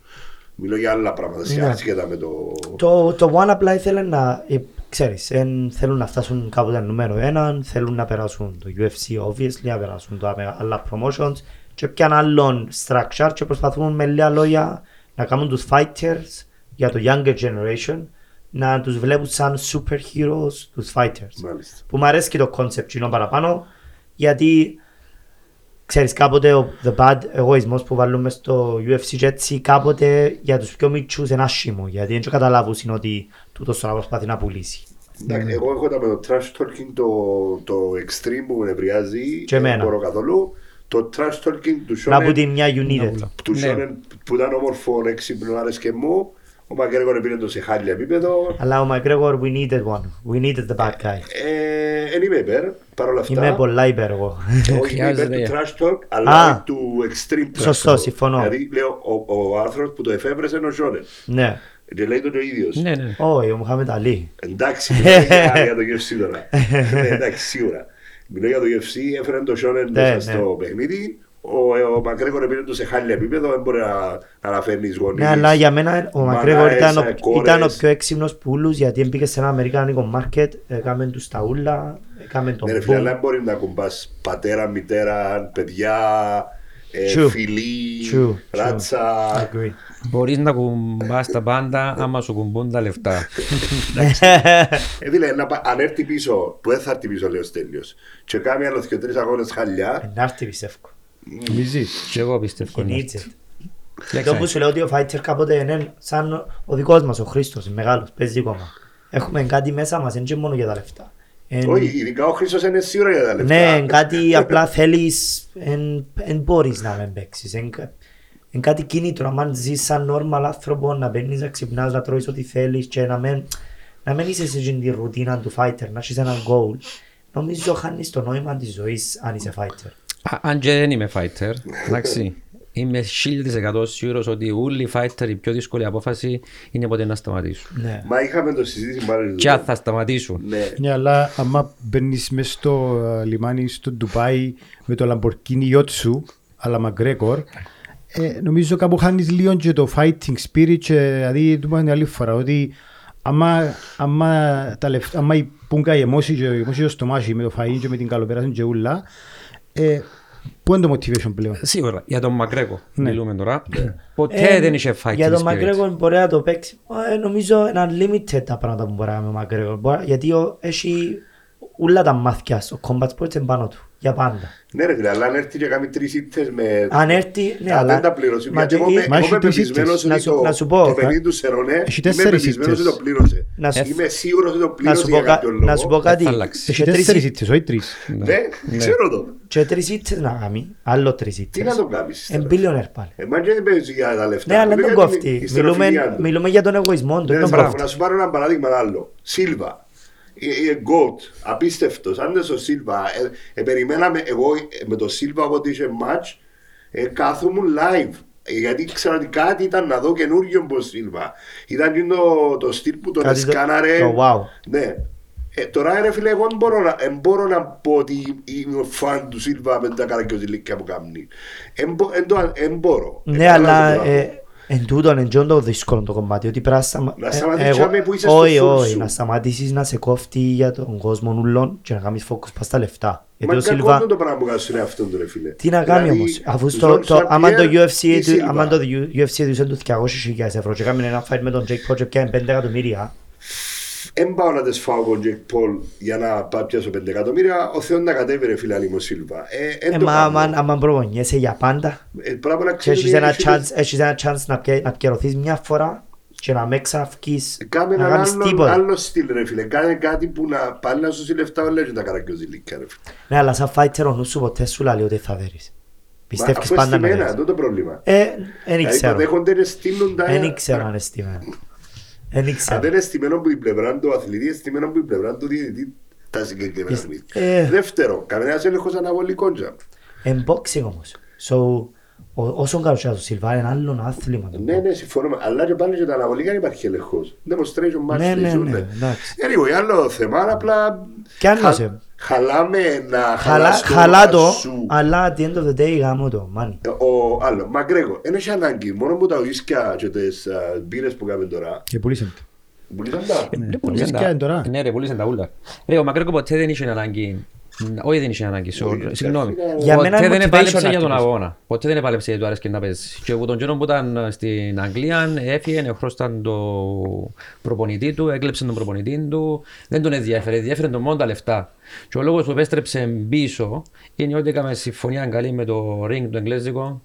Μιλώ για άλλα πράγματα, σε Ναι. άσχετα με το... Το, το One απλά ήθελε να, ε, ξέρεις, εν, θέλουν να φτάσουν κάποτε νούμερο ένα, θέλουν να περάσουν το UFC obviously, να περάσουν τα με- άλλα promotions και πιαν άλλον structure και προσπαθούν με λίγα λόγια να κάνουν τους fighters για το younger generation να τους βλέπουν σαν superheroes τους fighters. Μάλιστα. Που μου αρέσει και το concept κοινό παραπάνω γιατί ξέρεις κάποτε ο the bad εγωισμός που βάλουμε στο UFC και έτσι κάποτε για τους πιο μίτσους είναι άσχημο γιατί δεν καταλάβουν είναι ότι τούτος τώρα προσπαθεί να πουλήσει. Εντάξει, εγώ έχω τα με το trash talking το, το extreme που με νευριάζει. Και εμένα. Δεν μπορώ καθόλου. Το trash talking του Να Shonen, που την μια you need it. του Ναι. Shonen που ήταν όμορφο, έξυπνο, άρεσκε μου. Ο Μακρέγορ πήρε το σε χάλια επίπεδο. Αλλά ο McGregor we needed one. We needed the bad guy. Ε, Εν είμαι υπέρ, παρόλα αυτά. Είμαι πολλά υπέρ εγώ. Όχι, είμαι υπέρ Χρειάζεται. του trash talk, αλλά Α. όχι του extreme trash Σωστό, talk. συμφωνώ. Δηλαδή, λέω, ο, ο άνθρωπος που το εφεύρεσε είναι ο Shonen. ναι. Και λέει τον ο ίδιος. Ναι, ναι. Όχι, ο Μουχάμετ Αλή. Εντάξει, μιλάω για, για το UFC τώρα. ναι, εντάξει, σίγουρα. Μιλάω για το UFC, έφερε το Shonen Ναι, μέσα ναι. στο παιχνίδι. Ο, ο Μακρέγορ πήρε το σε χάλια επίπεδο, δεν μπορεί να, να αναφέρει γονείς. Ναι, αλλά για μένα ο μανάες, McGregor ήταν, ο- ε, κόρες. ήταν ο πιο έξυπνος πουλούς γιατί μπήκε σε ένα αμερικάνικο market, έκαμε τους τα ούλα, έκαμε τον Ναι, ρε φίλε, αλλά boom. δεν μπορεί να κουμπάς πατέρα, μητέρα, παιδιά, ε, True. φιλί, True, true. ράτσα. Agree. Μπορείς να κουμπάς τα πάντα άμα σου κουμπούν τα λεφτά. Ε, φίλε, να πα- αν έρθει πίσω, που δεν θα έρθει πίσω, λέει ο Στέλιος, και κάνει άλλο και τρεις αγώνες χαλιά, Να έρθει πιστεύω. Νομίζεις; Και εγώ πιστεύω. He ναι. needs it. Λέξα, Το που σου λέω ότι ο Fighter κάποτε είναι σαν ο δικός μας, ο Χρήστος, είναι μεγάλος, παίζει ακόμα. Έχουμε κάτι μέσα μας, δεν είναι μόνο για τα λεφτά. Εν- όχι, ειδικά ο Χρήστος είναι σίγουρα για τα λεφτά. Ναι, εν κάτι απλά θέλεις, εν μπορείς να μην παίξεις. Εν κα- εν κάτι κίνητρο, αν ζεις σαν normal άνθρωπο, να μπαίνεις, να ξυπνάς, να τρώεις ό,τι θέλεις και να μην, να μην είσαι σε εκείνη τη ρουτίνα του fighter, να έχεις ένα goal. Νομίζω χάνεις το νόημα της ζωής αν είσαι fighter. Α, Αν και δεν είμαι fighter, εντάξει, είμαι 1000% σίγουρος ότι όλοι οι fighter η πιο δύσκολη απόφαση είναι ποτέ να σταματήσουν. Ναι. Μα είχαμε το συζήτηση πάλι. Και αν θα σταματήσουν. Ναι. Ναι, αλλά άμα μπαίνεις μέσα στο ε, λιμάνι στο Ντουμπάι με το Lamborghini yacht σου, αλλά McGregor, ε, νομίζω κάπου χάνεις λίγο και το fighting spirit και δηλαδή του είπα την άλλη φορά ότι άμα, άμα, τα λεφ, άμα η πούγκα η εμόση και η εμόση στο μάχη με το φαΐν και με την καλοπέραση και ούλα, ε, πού είναι το motivation πλέον; Σίγουρα, για τον Μακρέκο Ναι. μιλούμε τώρα. Ποτέ Ε, δεν είχε fighting Για τον spirit. McGregor μπορεί να το παίξει. Ε, νομίζω είναι unlimited τα πράγματα που μπορεί να κάνει ο McGregor. Μπορεί- Γιατί ο- έχει όλα τα μάθηκια στο combat sports είναι πάνω του. Για πάντα. Ναι ρε φίλε, αλλά αν έρθει και κάνει τρεις ήττες με... Αν έρθει, ναι, Α, αλλά... δεν τα πλήρωσε. Μα Γιατί και- εγώ είμαι- Μα εγώ έχει είμαι τρεις πεπισμένος ήττες. Να ότι σου- το- να σου πω. το παιχνίδι του Σερονέ Έχει είμαι τέσσερις πεπισμένος ότι ήττες. το πλήρωσε. Να σου- Είμαι σίγουρος ότι το Να πλήρωσε σου, για πω, κα- κάποιον λόγο. να σου πω κάτι. θα αλλάξει. Έχει Και τρεις τέσσερις ήτ- ήττες, όχι τρεις. Ναι, ξέρω το. Και τρεις ήττες να κάνει. Άλλο τρεις Τι ήττες. να το κάνεις. Εν τώρα. billionaire πάλι. Ε, μα και δεν παίζει για τα λεφτά. Ναι, αλλά Μιλώ δεν για τον την κόφτει. ιστεροφιλία Μιλούμε, του. μιλούμε για τον εγωισμό του. Ναι, είναι να το σου- πράγμα. Να σου πάρω ένα παράδειγμα άλλο. Σίλβα. Ε, ε, Γκολτ. Απίστευτος. Αν δεν στο Σίλβα. ε, ε, περιμέναμε εγώ ε, με το Σίλβα όποτε είχε match. Ε, κάθομουν live. Ε, γιατί ξέρω ότι κάτι ήταν να δω καινούργιο από Σίλβα. Ήταν και το, το στυλ που τον Κάτι το- σκάναρε. το wow. Ναι. Ε, τώρα ρε φίλε, εγώ δεν μπορώ, να, εν μπορώ να πω ότι είμαι φαν του Σίλβα με τα καρακιοζηλίκια που κάνει. Εν, μπο- εν, το- εν μπορώ. Ε, Ναι, καταλάβεις αλλά το πράγμα. ε, εν τούτον, εν τζον το δύσκολο το κομμάτι, ότι πρέπει να σταμα- Να ε, σταματήσεις εγώ- άμε που είσαι στο Όχι, φουλ όχι, σου. να σταματήσεις να σε κόφτει για τον κόσμο ούλων και να κάνεις focus πας στα λεφτά. Γιατί Μα ο κακό Σίλβα, είναι το πράγμα που κάνεις στον εαυτό του ρε φίλε. τι να κάνει Δηλαδή, όμως, αφού Ζων στο, το, άμα το Σαπιέρ UFC, ή του- Σίλβα. άμα το UFC έδωσε του 200.000 ευρώ και έκαμε ένα fight με τον Jake Paul και πιάνε 5 εκατομμύρια, Εν πάω να τες φάω τον Τζεκ Πολ για να πάω πιάσω 5 εκατομμύρια. Ο Θεός να κατέβει ρε φίλε Αλίμο Σίλβα. Ε, εν ε, το μα κάνω. άμα- άμα προπονιέσαι για πάντα Ε, Πράγμα να και ξέρεις έχεις ότι ένα έχεις- chance, έχεις ένα chance να, πιε- να πιερωθείς μια φορά και να με ξαφκείς, Κάμε να έναν κάνεις άλλο, τίποτα. άλλο στυλ ρε φίλε. Κάνε κάτι που να πάλι να σου σώσει λεφτά όλα και τα καρακιοζηλίκια ρε φίλε. Ναι, αλλά σαν fighter ο νους σου ποτέ σου λέει ότι θα δέρεις. Μα Πιστεύεις αφού πάντα να εστιμένα, δέρεις. αυτό το πρόβλημα. Ε, δεν Δηλαδή ξέρω. το δέχονται ρε στείλουν τα... Δεν ξέρω αν είναι στημένο. Δεν Αν ξέρω. δεν είναι στημένο από την πλευρά του αθλητή, είναι στημένο από την πλευρά του διαιτητή τα συγκεκριμένα Ισ- παιχνίδια. ε. Δεύτερο, κανένας έλεγχος αναβολικών τζαμ. Εν boxing όμως. So, ο- όσον καλό και να το Σιλβά είναι άλλο άθλημα. Ναι, ναι, συμφωνώ. Αλλά και πάλι και τα αναβολικά υπάρχει ελεγχός. Demonstration match. Ναι, ναι, δεν ναι, ζουνε. εντάξει. Anyway, άλλο θέμα, απλά... Κι άλλο χα- σε. Χαλάμε να Χαλά, χαλάς το χαλά όνομα το, σου. αλλά at the end of the day γάμω το, μάνι. Ο άλλο, Μαγκρέγο, δεν έχει ανάγκη. Μόνο που τα ουίσκια και τις α, μπύρες που κάνουμε τώρα. Και πουλήσαν το. Πουλήσαν τα. Ναι, πουλήσαν πουλήσαν τα τα. τώρα. Ναι ρε, πουλήσαν τα ούλα. Ρε, ο Μακρέκο ποτέ δεν είχε ανάγκη. Όχι δεν είχε ανάγκη, sorry, Όχι, συγγνώμη. εντάξει, Για μένα Ποτέ είναι δεν motivation επάλεψε για να τον χτυπήσει. αγώνα. Ποτέ δεν επάλεψε γιατί του άρεσε να παίζει. Και από τον καιρό που ήταν στην Αγγλία έφυγε, εχρώσταν το προπονητή του, έκλεψε τον προπονητή του. Δεν τον ενδιαφέρε, ενδιαφέρε τον μόνο τα λεφτά. Και ο λόγος που επέστρεψε πίσω είναι ότι έκαμε συμφωνία καλή με το ring του εγγλέζικο,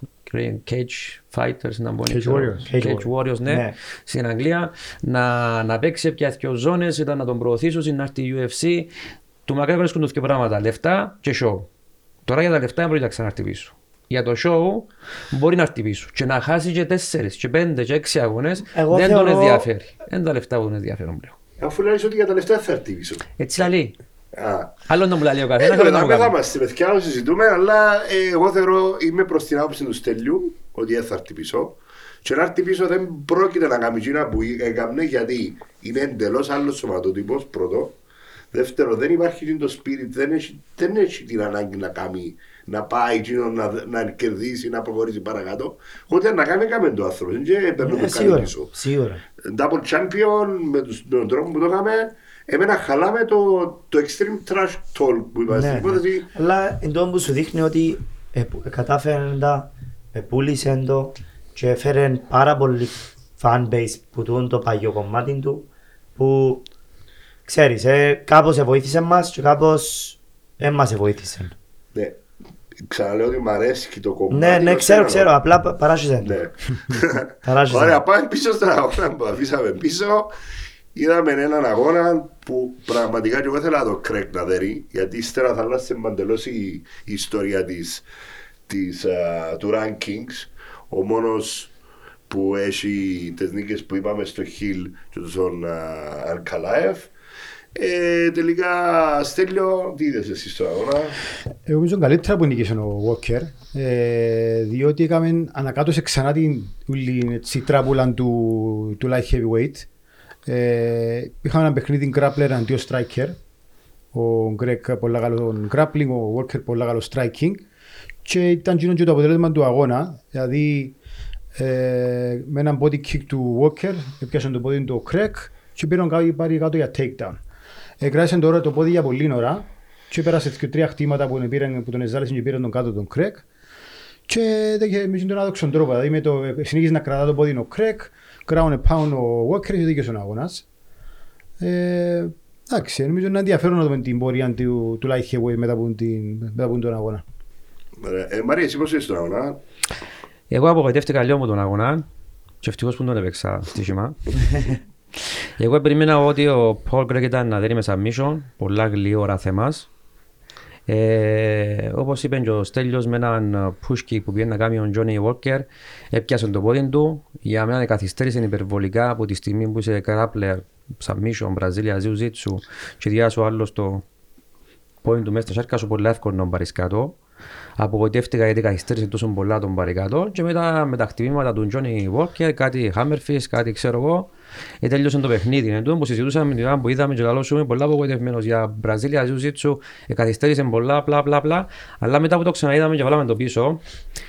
Cage Fighters, να μπορεί, Cage ξέρω. Warriors. Cage Cage Warriors, ναι, Ναι. στην Αγγλία, να, να παίξει πια δύο ζώνες, ήταν να τον προωθήσουν, να έρθει η UFC. Του Μακρέκο βρίσκουν δύο πράγματα, λεφτά και show. Τώρα για τα λεφτά δεν μπορεί να ξανάρθει πίσω. Για το show μπορεί να έρθει πίσω και να χάσει και τέσσερις, και πέντε, και έξι αγώνες, Εγώ δεν τον θεωρώ- ενδιαφέρει. Δεν τα λεφτά που τον ενδιαφέρουν πλέον. Αφού λέει ότι για τα λεφτά θα έρθει πίσω. Έτσι λαλεί. Α. Άλλο να μου λέει ο Ε, καθένας, άλλο τώρα να μου δεν θα κάνει. είμαστε παιδιά, το συζητούμε, αλλά ε, εγώ θεωρώ, είμαι προς την άποψη του Στέλιου, ότι δεν θα έρθει πίσω. Και να έρθει πίσω δεν πρόκειται να κάνει εκείνα που έκαμε, γιατί είναι εντελώς άλλος σωματότυπος, πρώτο. Δεύτερο, δεν υπάρχει εκείνο το spirit, δεν έχει, δεν έχει την ανάγκη να κάνει, να πάει εκείνο να, να κερδίσει, να προχωρήσει παρακάτω. Ό,τι να κάνει, έκαμε το άνθρωπο. Δεν και παίρνω Ε, το κάνει Σίγουρα, πίσω. σίγουρα. Double champion με, τους, με τον τρόπο που το έκαμε, εμένα χαλάμε το, το extreme trash talk που είπα στην Ναι, υπόθεση. ναι. Αλλά εν τω που σου δείχνει ότι ε, που- ε, κατάφερε τα, ε, πούλησε το και έφερε πάρα πολύ fan base που τούν το παλιό κομμάτι του που ξέρεις, ε, κάπως βοήθησε μας και κάπως δεν μας βοήθησε. Ναι. Ξαναλέω ότι μου αρέσει και το κομμάτι. Ναι, ναι, το ξέρω, σένα, ξέρω, απλά πα- παράσχεσαι. το. Ναι. Παράσχεσαι. Ωραία, πάμε πίσω στον αγώνα που αφήσαμε πίσω. Είδαμε έναν αγώνα που πραγματικά και εγώ ήθελα να το κρέκ να δέρει, γιατί ύστερα θα αλλάξει παντελώς η, η ιστορία της, της, α, του rankings. Ο μόνος που έχει τις νίκες που είπαμε στο Χιλ και τον α, Αλκαλάεφ. Ε, τελικά, Στέλιο, τι είδες εσύ στον αγώνα; Εγώ νομίζω καλύτερα που νίκησε ο Walker, ε, διότι έκαμε ανακάτωσε ξανά την ούλη, έτσι, τράπουλα του, του light heavyweight. Ε, είχαμε ένα παιχνίδι grappler αντί ο striker. Ο Greg πολύ καλό grappling, ο Walker πολύ καλό striking. Και ήταν εκείνο και το αποτέλεσμα του αγώνα. Δηλαδή ε, με έναν body kick του Walker, έπιασε το πόδι του ο Craig και πήραν κάτω, πάρει κάτω για takedown. Ε, κράτησε τώρα το πόδι για πολύ ώρα και πέρασε και τρία χτήματα που, πήραν, που τον εζάλεσαν και πήραν τον κάτω τον Κρέκ και δεν με τον άδοξον τρόπο, δηλαδή με το, συνήθιζε να κρατά το πόδι ο Κρέκ, κράουνε πάνω ο Walker και δίκαιος ο αγώνας. Ε, εντάξει, νομίζω είναι ενδιαφέρον να δούμε την πορεία του, του light heavyweight μετά από, την, μετά από τον αγώνα. Ωραία. Ε, Μαρία, εσύ πώς είσαι στον αγώνα; Εγώ απογοητεύτηκα λίγο με τον αγώνα και ευτυχώς που τον έπαιξα στοίχημα. Εγώ περίμενα ότι ο Paul Craig ήταν να δέρει με submission, πολλά γλυόρα θέμας. Ε, όπως είπε και ο Στέλιος με έναν push kick που πήγαινε να κάνει ο Johnny Walker έπιασε το πόδι του. Για μένα καθυστέρησε υπερβολικά από τη στιγμή που είσαι grappler submission, Brazilian Jiu-Jitsu και διάσου ο άλλος το πόδι του μέσα στα σάρκα σου πολύ εύκολο να τον πάρεις κάτω. Απογοητεύτηκα γιατί καθυστέρησε τόσο πολλά τον πάρει κάτω. Και μετά με τα χτυπήματα του Johnny Walker, κάτι Hammerfist, κάτι ξέρω εγώ, ε, τέλειωσε το παιχνίδι. Εν τούτο που συζητούσαμε την ώρα που είδαμε και καλό σου είμαι πολλά απογοητευμένος για Brazilian Jiu-Jitsu, ε, καθυστέρησε πολλά, πλά, πλά, πλά, αλλά μετά που το ξαναείδαμε και βάλαμε το πίσω,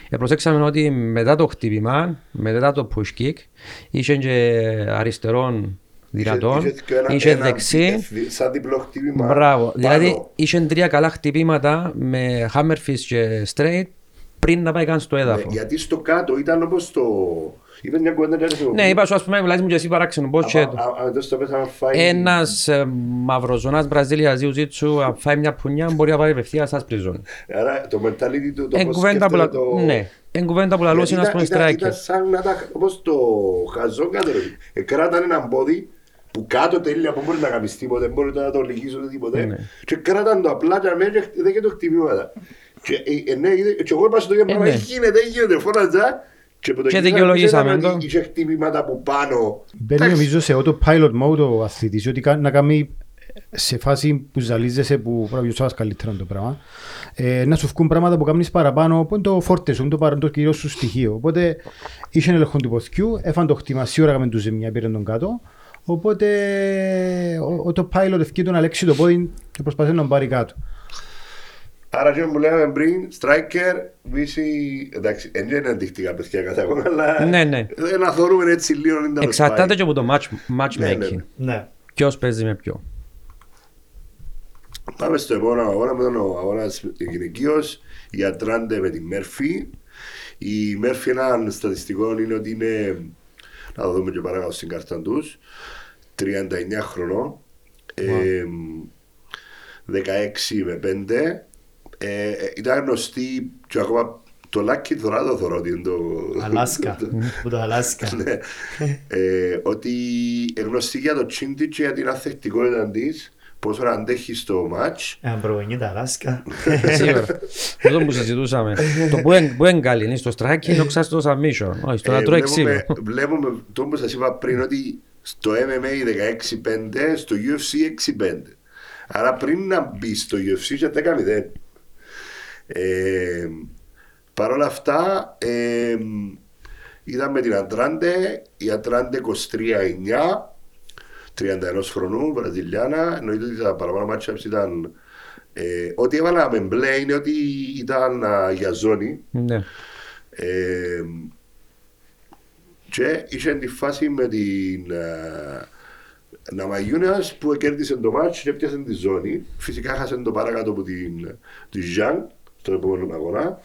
ε, προσέξαμε ότι μετά το χτύπημα, μετά το push kick, είχε και αριστερόν δυνατόν, Είχε- είχε και ένα- είχε ένα δεξί, δι- Σαν διπλό χτύπημα. Μπράβο. πάνω. Δηλαδή είχε τρία καλά χτυπήματα με Hammerfist και Straight πριν να πάει καν στο Ναι, έδαφο. γιατί στο κάτω ήταν όπως το... Είπε μια κουβέντα και έρθει ο- Ναι, είπα σου ας πούμε, μιλάς μου και εσύ παράξενο πώς και Άμα- άμα- Αν δεν στο πες, άμα φάει... ένας ε, μαυροζωνάς Βραζίλια Jiu-Jitsu αν φάει μια πουνιά μπορεί να πάει απευθείας άσπρη ζώνη. Άρα το mentality του, το Εν πώς κουβέντα που λα- σκέφτεται το... Ναι, εν κουβέντα που λαλούσε Γιατί ένας πούμε ήταν- ήταν- striker. Ήταν σαν να τα... Όπως το χαζό κάτω. ρε. Εκράταν έναν πόδι που κάτω τέλεια που μπορεί να κάνεις τίποτε, δεν μπορεί να το λυγίσει ούτε τίποτε. Ναι. Και κράταν το απλά και αμέσως και δεν το χτυπήματα. Και, ε, ε, ναι, είδε- και εγώ είπα στο ίδιο πράγμα, ναι. γίνεται, γίνεται, φώναζα. Και, που το Και κοιτάξα, δικαιολογήσαμε είδαμε ότι το. Είχε χτυπήματα από πάνω. Μπαίνει Εντάξει. νομίζω σε autopilot mode ο αθλητής, ότι κα- να κάνει σε φάση που ζαλίζεσαι που πρέπει να βιωσάς καλύτερα το πράγμα ε, να σου βγουν πράγματα που κάνεις παραπάνω που είναι το φόρτε σου, είναι το, παρα- το κυρίω σου στοιχείο οπότε είχε έλεγχο του ποθιού έφαν το χτήμα σίγουρα με του ζημιά πήρε τον κάτω οπότε ο, ο, το pilot ευκεί τον Αλέξη το πόδι και προσπαθεί να τον πάρει κάτω Άρα και που λέγαμε πριν, striker, βύση, εντάξει, δεν είναι αντίκτυκα παιδιά κατά ακόμα, αλλά Ναι, ναι. ε, να θεωρούμε έτσι λίγο είναι το Εξαρτάται πάει. και από το match, Ναι, matchmaking. ναι. Ναι. Ποιος παίζει με ποιο. Πάμε στο επόμενο αγώνα με τον αγώνας γυναικείος η Ατράντε με τη Μέρφη. Η Μέρφη ένα στατιστικό είναι ότι είναι, να το δούμε και παρακάτω στην κάρτα τους, 39 χρονών, ε, 16 με 5. Ε, ε, ήταν γνωστή και ακόμα το Λάκη τώρα το θεωρώ ότι είναι το... Αλάσκα. Που το Αλάσκα. Ναι. ε, ότι γνωστή για το τσίντι και για την αθεκτικότητα της, πόσο αντέχει στο match. Ένα προβενή τα Αλάσκα. Σίγουρα. Αυτό που συζητούσαμε. Το που εν- που είναι καλή είναι στο striking, είναι ξά στο submission. Όχι, στο να τρώει ξύλο. βλέπουμε, βλέπουμε το που σας είπα πριν ότι στο MMA 16-5, στο UFC 6-5. Άρα πριν να μπει στο UFC είχε 10-0. Ε, Παρ' όλα αυτά, ε, ήταν με την Ατράντε, η Ατράντε 23-9, 31 χρονού, Βραζιλιάνα, εννοείται ότι τα παραπάνω matchups ήταν ε, ό,τι έβαλα με μπλε είναι ότι ήταν α, για ζώνη Ναι. ε, και είχε τη φάση με την ε, Ναμαγιούνας που κέρδισε το μάτς και έπιασε τη ζώνη. Φυσικά χάσε το παρακάτω από την, τη Ζαν στο επόμενο αγώνα.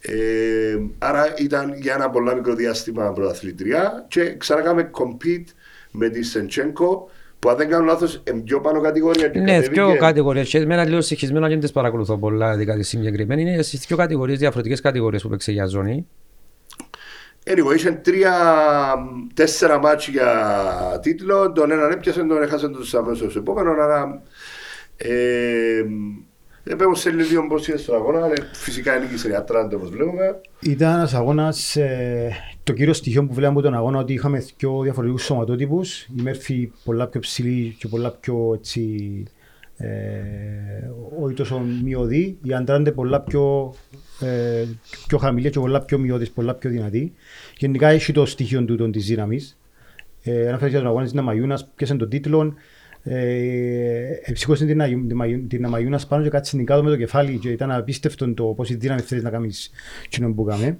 Ε, άρα ήταν για ένα πολλά μικρό διάστημα πρωταθλητριά και ξανακάμε compete με τη Σεντσένκο που αν δεν κάνω λάθος είναι πιο πάνω κατηγορία και Ναι, κατέβηκε. δύο κατηγορίες. Και εμένα λίγο συγχυσμένο και δεν τις παρακολουθώ πολλά, ειδικά τη συγκεκριμένη. Είναι στις δύο κατηγορίες, διαφορετικές κατηγορίες που παίξε για ζώνη. Anyway, είχε τρία, τέσσερα μάτια για τίτλο. Τον έναν έπιασε, τον έχασε τους αμέσως επόμενο. Άρα ε, δεν παίρνω σε λίγο πώς είναι στον αγώνα. αλλά Φυσικά νίκησε η Ατράντε όπως βλέπουμε. Ήταν ένας αγώνας. Ε, το κύριο στοιχείο που βλέπαμε από τον αγώνα ότι είχαμε δύο διαφορετικούς σωματότυπους. Η Μέρφη πολλά πιο ψηλή και πολλά πιο έτσι. Ε, όχι τόσο μειωδή. Η Αντράντε πολλά πιο, ε, πιο χαμηλή και πολλά πιο μειώδη, πολλά πιο δυνατή. Γενικά έχει το στοιχείο του της δύναμης. Ε, αναφέρθηκε για τον αγώνα της Ναμαγιούνας, πιάσε τον τίτλο. Ε, ψυχώσε την, Αγιου- την, Μαγιου- την Ναμαγιούνα πάνω και κάτσε την κάτω με το κεφάλι και ήταν απίστευτο το πόση δύναμη θέλεις να κάνεις κοινό που κάμε.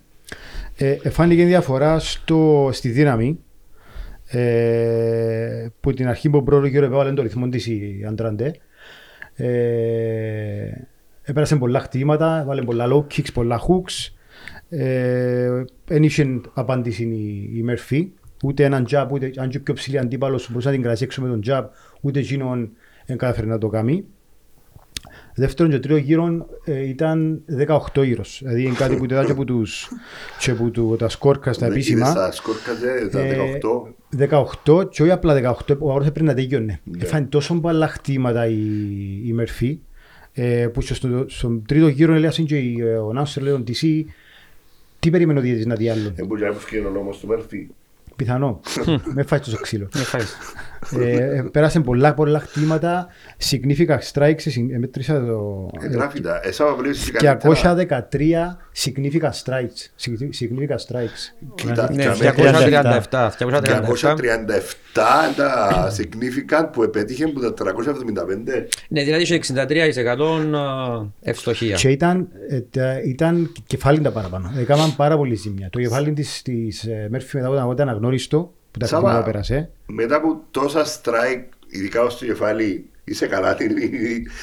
Ε, εφάνηκε διαφορά στο, στη δύναμη ε, που την αρχή που πρώτο γύρο έβαλε το ρυθμό της η Αντράντε. Ε, έπερασε πολλά χτήματα, έβαλε πολλά low kicks, πολλά hooks. Ε, δεν είχε απάντηση η, η Μερφή. Ούτε έναν jab, ούτε αν και πιο ψηλή αντίπαλος μπορούσε να την κράσει έξω με τον jab, ούτε εκείνον δεν κατάφερε να το κάνει. Δεύτερον και τρίτο γύρο ε, ήταν 18 γύρος. Δηλαδή είναι κάτι που ήταν και από, τους, και από του, τα σκόρκα στα Ναι, επίσημα. είδες Τα σκόρκαζε τα Ε, 18. 18 και όχι απλά 18, ο αγώνας έπρεπε να τελειώνει. Ναι. Έφανε τόσο πολλά χτήματα η, η Μερφή ε, που στο, στο, στον τρίτο γύρο έλεγαν και η, ε, ο Νάουσερ λέει ότι εσύ τι περίμενε ο διαιτητής να διάλλουν. Δεν μπορεί να είναι ο νόμος του Μέρφη. Πιθανό. Με φάει τόσο ξύλο. Ναι, φάεις. Ε, ε, πέρασε πολλά πολλά χτήματα, significant strikes, συν- ε, μέτρησα το... Ε, Γράφει τα. Εσά που βλέπεις καλύτερα. 213 significant strikes. Significant strikes. Κοίτα, Ναι, και 237. 237. 237 τα significant που επέτυχε που τα 375. Ναι, δηλαδή είχε 63% ευστοχία. Και ήταν, ε, τα- ήταν κεφάλι τα παραπάνω. Έκαναν πάρα πολύ ζημιά. Το κεφάλι της, της ε, Μέρφη μετά από τον αγώνα ήταν αγνώριστο, που τα Σάβα. χτυπήματα πέρασε. Μετά από τόσα strike, ειδικά ως το κεφάλι, είσαι καλά την,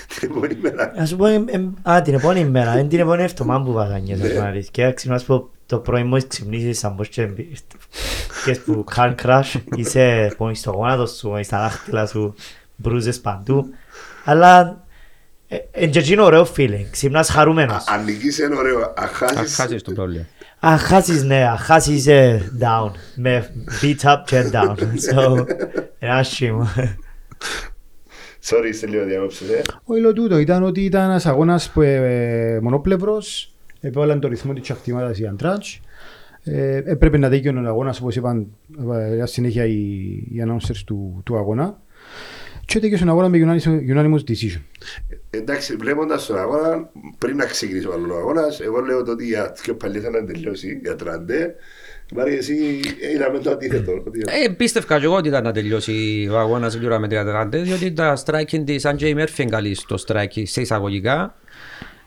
την επόμενη μέρα. Να σου πω, εμ, εμ, α, την επόμενη μέρα, είναι την επόμενη εβδομάδα που βάζανε για να ρίξει. Και να σου πω, το πρωί μόλις ξυπνήσεις σαν πως και μπει- και που car crash, είσαι πόνοι στο γόνατο σου, στα δάχτυλα σου, μπρούζες παντού. Αλλά ε, είναι και εκείνο ωραίο feeling, ξυπνάς χαρούμενος. Αν νικήσει είναι ωραίο, αν Αν χάσεις, χάσεις το πρόβλημα. Αν χάσεις, ναι, αν χάσεις ε, down, με beat up και down. So, είναι άσχημο. sorry, είστε λίγο διάμεψες, ε. Ο ήλιο τούτο ήταν ότι ήταν ένας αγώνας που, ε, μονόπλευρος, επέβαλαν το ρυθμό της ακτιμάτας οι Αντράτς. Ε, έπρεπε να δίκαιωνε ο αγώνας, όπως είπαν ε, συνέχεια οι, οι announcers του, του αγώνα. Και τελείωσε τον αγώνα με unanimous- unanimous decision; Εντάξει, βλέποντας τον αγώνα, πριν να ξεκινήσει ο άλλο αγώνας, εγώ λέω ότι για δύο παλιές να τελειώσει, για τραντέ. Μάρια, εσύ ε, είδαμε το αντίθετο. ότι- Ε, πίστευκα και εγώ ότι ήταν να τελειώσει ο αγώνας γύρω με 30 διότι τα striking της Αντζέι Μέρφη είναι καλή στο strike σε εισαγωγικά.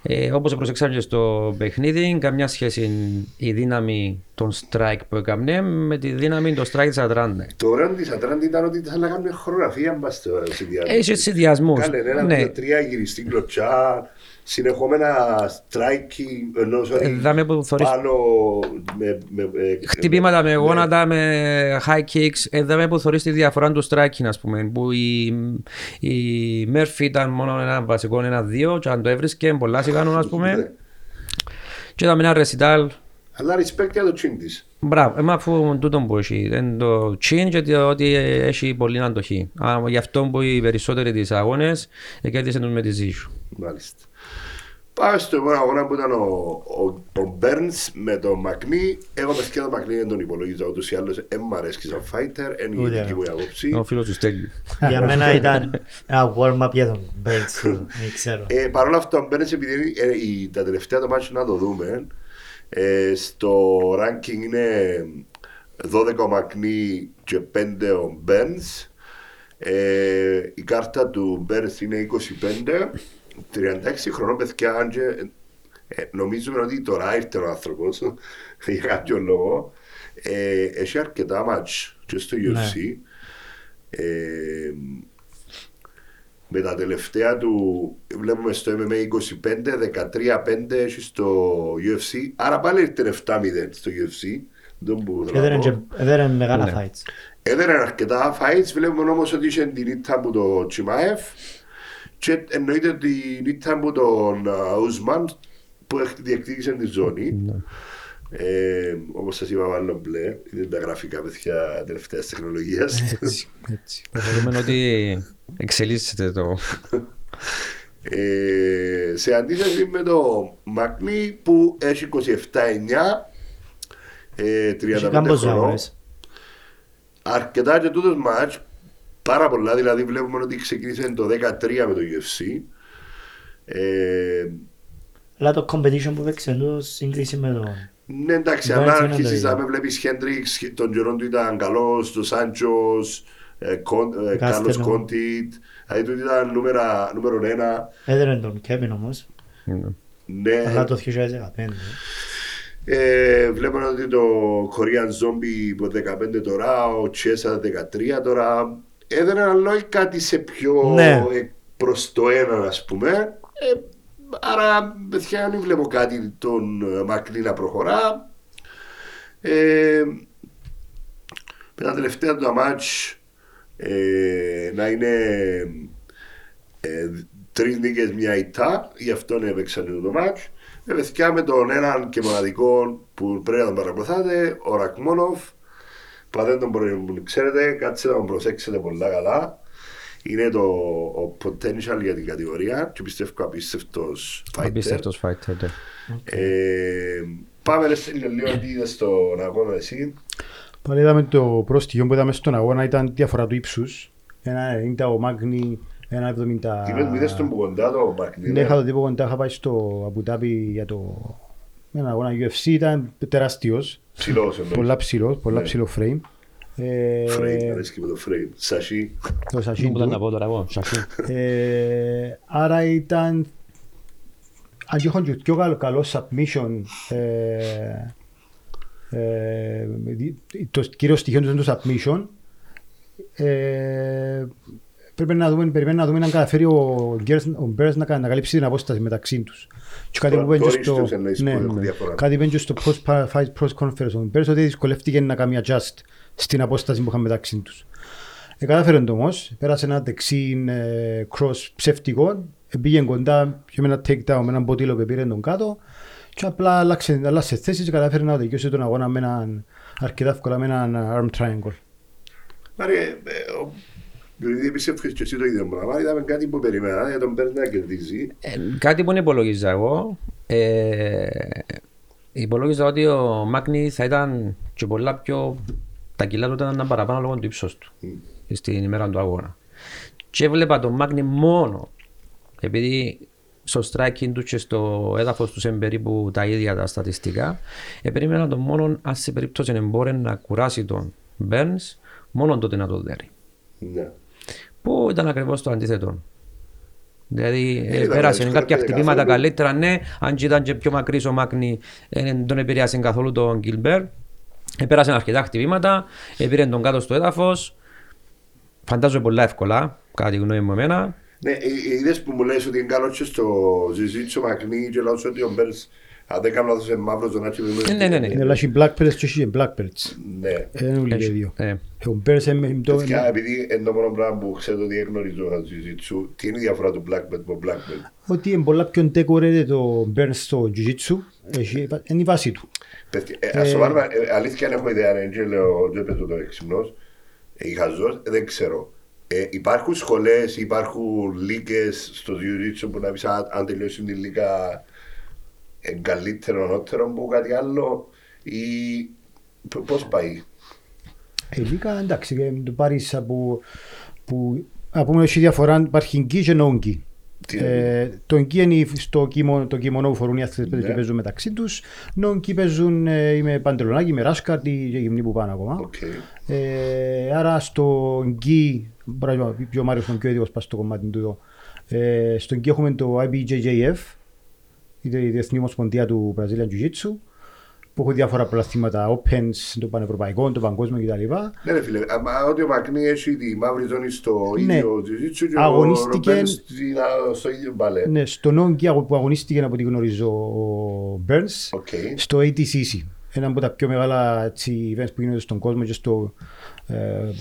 Ε, όπως προσέξαμε και στο παιχνίδι, καμιά σχέση η δύναμη των strike που έκανε με τη δύναμη των strike της Ατράντα. Το ωραίο της Ατράντη ήταν ότι θα λέγαμε χορογραφία μα στο συνδυασμό. Έχει συνδυασμούς. Κάνε ένα, Ναι. δύο, τρία γυριστή κλωτσά, συνεχόμενα striking, ενώ Ε, δάμε που θωρείς- πάνω με, με, με- Χτυπήματα με ναι. γόνατα, με high kicks. Εδώ που θωρείς τη διαφορά του striking, ας πούμε, που η, η Μέρφη ήταν μόνο ένα βασικό ένα-δύο και αν το έβρισκε πολλά σιγάνων, ας Ναι. πούμε. Και είδαμε ένα recital Αλλά respect για το τσιν της. Μπράβο, εμά αφού τούτο που έχει, είναι το τσιν και το ότι έχει πολύ αντοχή. Α, Γι' αυτό που οι περισσότεροι της αγώνες ε, κέρδισαν τους με τη ζήσου. Μάλιστα. Πάμε στο επόμενο αγώνα που ήταν ο, ο, ο Burns με τον Μακνί. Εγώ παιδιά τον Μακνί δεν τον υπολογίζω ούτως ή άλλως. Εν μ' αρέσει σαν fighter, είναι η Ούτε δική εγώ. μου η άποψη. Ο φίλος του Στέλιου. Για μένα ήταν ένα warm-up για τον Burns, δεν ξέρω. Ε, Παρ' όλα αυτά, ο Μπέρνς, επειδή ε, η- τα τελευταία το μάτσο να το δούμε, ε, στο ranking είναι 12 ο Μακνί και 5 ο Μπέρνς. Ε, η κάρτα του Μπέρνς είναι 25, 36 χρονών παιδιά, αν και, ε, νομίζουμε ότι τώρα ήρθε ο άνθρωπος για κάποιο λόγο. Ε, έχει αρκετά μάτς και στο UFC. Ε, με τα τελευταία του βλέπουμε στο MMA 25, 13-5 έχει στο UFC. Άρα πάλι ήρθε 7-0 στο UFC. Δεν που θέλω να Έδεραν πω. και- Έδεραν μεγάλα Ναι. fights. Έδεραν αρκετά fights. Βλέπουμε όμως ότι είχε την ήττα από το Τσιμάεφ και εννοείται ότι την ήττα από τον Ουσμαν που έχει- διεκδίκησε τη ζώνη. Ε, όπως σας είπα βάλω μπλε, είναι τα γραφικά παιδιά τελευταίας τεχνολογίας. Έτσι, έτσι. Θεωρούμε ότι εξελίσσεται το... Ε, σε αντίθεση με το Μακνί που έχει 27-9 ε, 35 Έχει κάμπος χρονών αγώνες. αρκετά και τούτος μάτς πάρα πολλά δηλαδή βλέπουμε ότι ξεκίνησε το 13 με το UFC ε, Αλλά το competition που παίξε εδώ σύγκριση με το... ναι εντάξει Εντάξει, αν είναι αρχίσεις το ίδιο. να με βλέπεις Χέντριξ τον καιρό του ήταν καλός το Σάντσος ε, Κον- ε, Κάρλος Κάστελο. Κόντιτ δηλαδή του ήταν νούμερα, νούμερο ένα Έδεραν τον Kevin όμως. ναι, Αλλά το 2015. Ε, βλέπουμε ότι το Korean Zombie από 15 τώρα, ο Chesa 13 τώρα. Έδαινε ένα λόγο κάτι σε πιο Ναι. ε, προς το ένα, ας πούμε. Ε, άρα, παιδιά, δεν βλέπω κάτι τον ε, Μακνή να προχωρά. Ε, με τα τελευταία του τα μάτς ε, να είναι ε, τρεις νίκες μια ητά, γι' αυτό έπαιξαν το μάτς. Με παιδιά με τον έναν και μοναδικό που πρέπει να τον παρακολουθάτε, ο Ρακμόνοφ, που αν δεν τον μπορεί- ξέρετε, κάτσε να τον προσέξετε πολλά καλά. Είναι το ο potential για την κατηγορία και πιστεύω απίστευτος fighter. Απίστευτος fighter. ναι. Ε, πάμε ρε Στέλιο, λίγο τι είδες στον αγώνα εσύ. Πάλι είδαμε το πρόστιχο που είδαμε στον αγώνα ήταν διαφορά του ύψους. Ένα 90 ο Μάγνη, ένα 70... Τι είπες, μου είδες τον που κοντά το Μακνή. Ναι, είχα το τύπο κοντά, είχα πάει στο Αμπουτάπι για το... Ένα αγώνα UFC, ήταν τεράστιος, Ψηλός εννοείς. πολλά ψηλό, πολλά Ναι. ψηλό frame. Ε, Frame, αρέσκει με το frame. Σασί. το Τι σασί μου ήταν να του. πω τώρα εγώ, σαφή. Ε, άρα ήταν αν και έχουν και πιο καλό, καλό submission ε, ε, το κύριο στοιχείο του είναι το submission ε, πρέπει να δούμε, περιμένουμε να δούμε αν καταφέρει ο, Γκέρς- ο Μπέρς να, κα- να καλύψει την απόσταση μεταξύ τους. Και κάτι Το- που είπαν το και στο, ρίσκος εννοείς που ναι, έχουν ναι. διαφορά. κάτι είπαν και στο post fight press conference ο Μπέρς ότι δυσκολεύτηκε να κάνει adjust στην απόσταση που είχαν μεταξύ τους. Ε, κατάφερε το όμως, πέρασε ένα δεξί ε, cross ψεύτικο, ε, πήγε κοντά και με ένα takedown με έναν ποτήλο που πήρε τον κάτω και απλά άλλαξε, άλλαξε θέση και κατάφερε να οδηγήσει τον αγώνα με έναν αρκετά εύκολα με έναν arm triangle. Μάρια, ε, ο- επειδή πιστεύω και εσύ το ίδιο πράγμα, είδαμε κάτι που περιμένα για τον Μπέρς να κερδίζει. Ε, κάτι που δεν υπολόγιζα εγώ, ε, υπολόγιζα ότι ο Μάκνη θα ήταν και πολλά πιο... Τα κιλά του ήταν παραπάνω λόγω του ύψος του στην ημέρα του αγώνα. και έβλεπα τον Μάγνη μόνο επειδή στο striking του και στο έδαφος του είναι περίπου τα ίδια τα στατιστικά ε, περίμενα τον μόνο αν σε περίπτωση δεν μπορεί να κουράσει τον Burns μόνο τότε να το δέρει Ναι. Που ήταν ακριβώς το αντίθετο; Δηλαδή Ε, ε, ήταν πέρασε δύσκολο, κάποια δεν χτυπήματα καθόλου. καλύτερα, ναι, αν και ήταν και πιο μακρύς ο Μάκνη ε, δεν τον επηρεάσε καθόλου τον Γκιλμπέρ. Ε, πέρασε αρκετά χτυπήματα, ε, πήρε τον κάτω στο έδαφος. Φαντάζομαι πολλά εύκολα, κατά τη γνώμη μου εμένα. Ναι, ε, ε, είδες που μου λες ότι είναι καλό και στο ζυζίτσο μακνί και λέω ότι ο Μπέρς αν δεν κάνω λάθος είναι μαύρος τον άτσι Ε, ναι, ναι, ναι. Ναι, αλλά έχει black belts και έχει black belts. Ναι. Ε, Είναι όλοι και Έχει- δύο. ε. Ο Bears είναι το... Παιδιά, επειδή είναι το μόνο πράγμα που ξέρω ότι γνωρίζω από ζυζίτσου, τι είναι η διαφορά του black belt με black belt. Ότι είναι πολλά πιο decorated το Burns στο Jiu-Jitsu. Έχει- Είναι η βάση του. Παιδιά, ε, ας το βάλουμε, ε, αλήθεια αν έχω ιδέα, ναι, και λέω, δεν παίζω το έξυπνος, ε, η χαζός, ε, δεν ξέρω. Ε, υπάρχουν σχολές, υπάρχουν λίγες στο jiu-jitsu που να πεις αν, αν τελειώσει την λίγα ε, καλύτερο, ανώτερο που κάτι άλλο ή π- πώς πάει; Ε, Λίγα εντάξει, και το πάρεις από... που- Να πούμε έχει διαφορά, υπάρχει gi και no-gi. Τι Ε, το gi είναι στο κίμωνο, το κίμωνο που φορούν οι αθλητές Ναι. και παίζουν μεταξύ τους. No-gi παίζουν ε, ή με παντελονάκι, με rash guard ή και γυμνοί που πάνε ακόμα. Οκ. Ε, άρα στο gi, μπορεί να πει ο Μάριος τον πιο έτοιμος πας στο κομμάτι του εδώ. Ε, στο gi έχουμε το IBJJF, η Διεθνή Ομοσπονδία του Brazilian Jiu-Jitsu, που έχει διάφορα πρωταθλήματα, Opens, το πανευρωπαϊκό, το παγκόσμιο κτλ. Ναι ρε φίλε, αμα ότι ο Magny έχει τη μαύρη ζώνη στο Ναι. ίδιο jiu-jitsu και Αγωνίστηκε- ο Ρομπέρ στην- α, στο ίδιο μπαλέ. Ναι, στο non-gi που αγωνίστηκε από ό,τι γνωρίζω ο Burns, Οκ. στο ADCC. Ένα από τα πιο μεγάλα έτσι, events που γίνονται στον κόσμο και στο ε,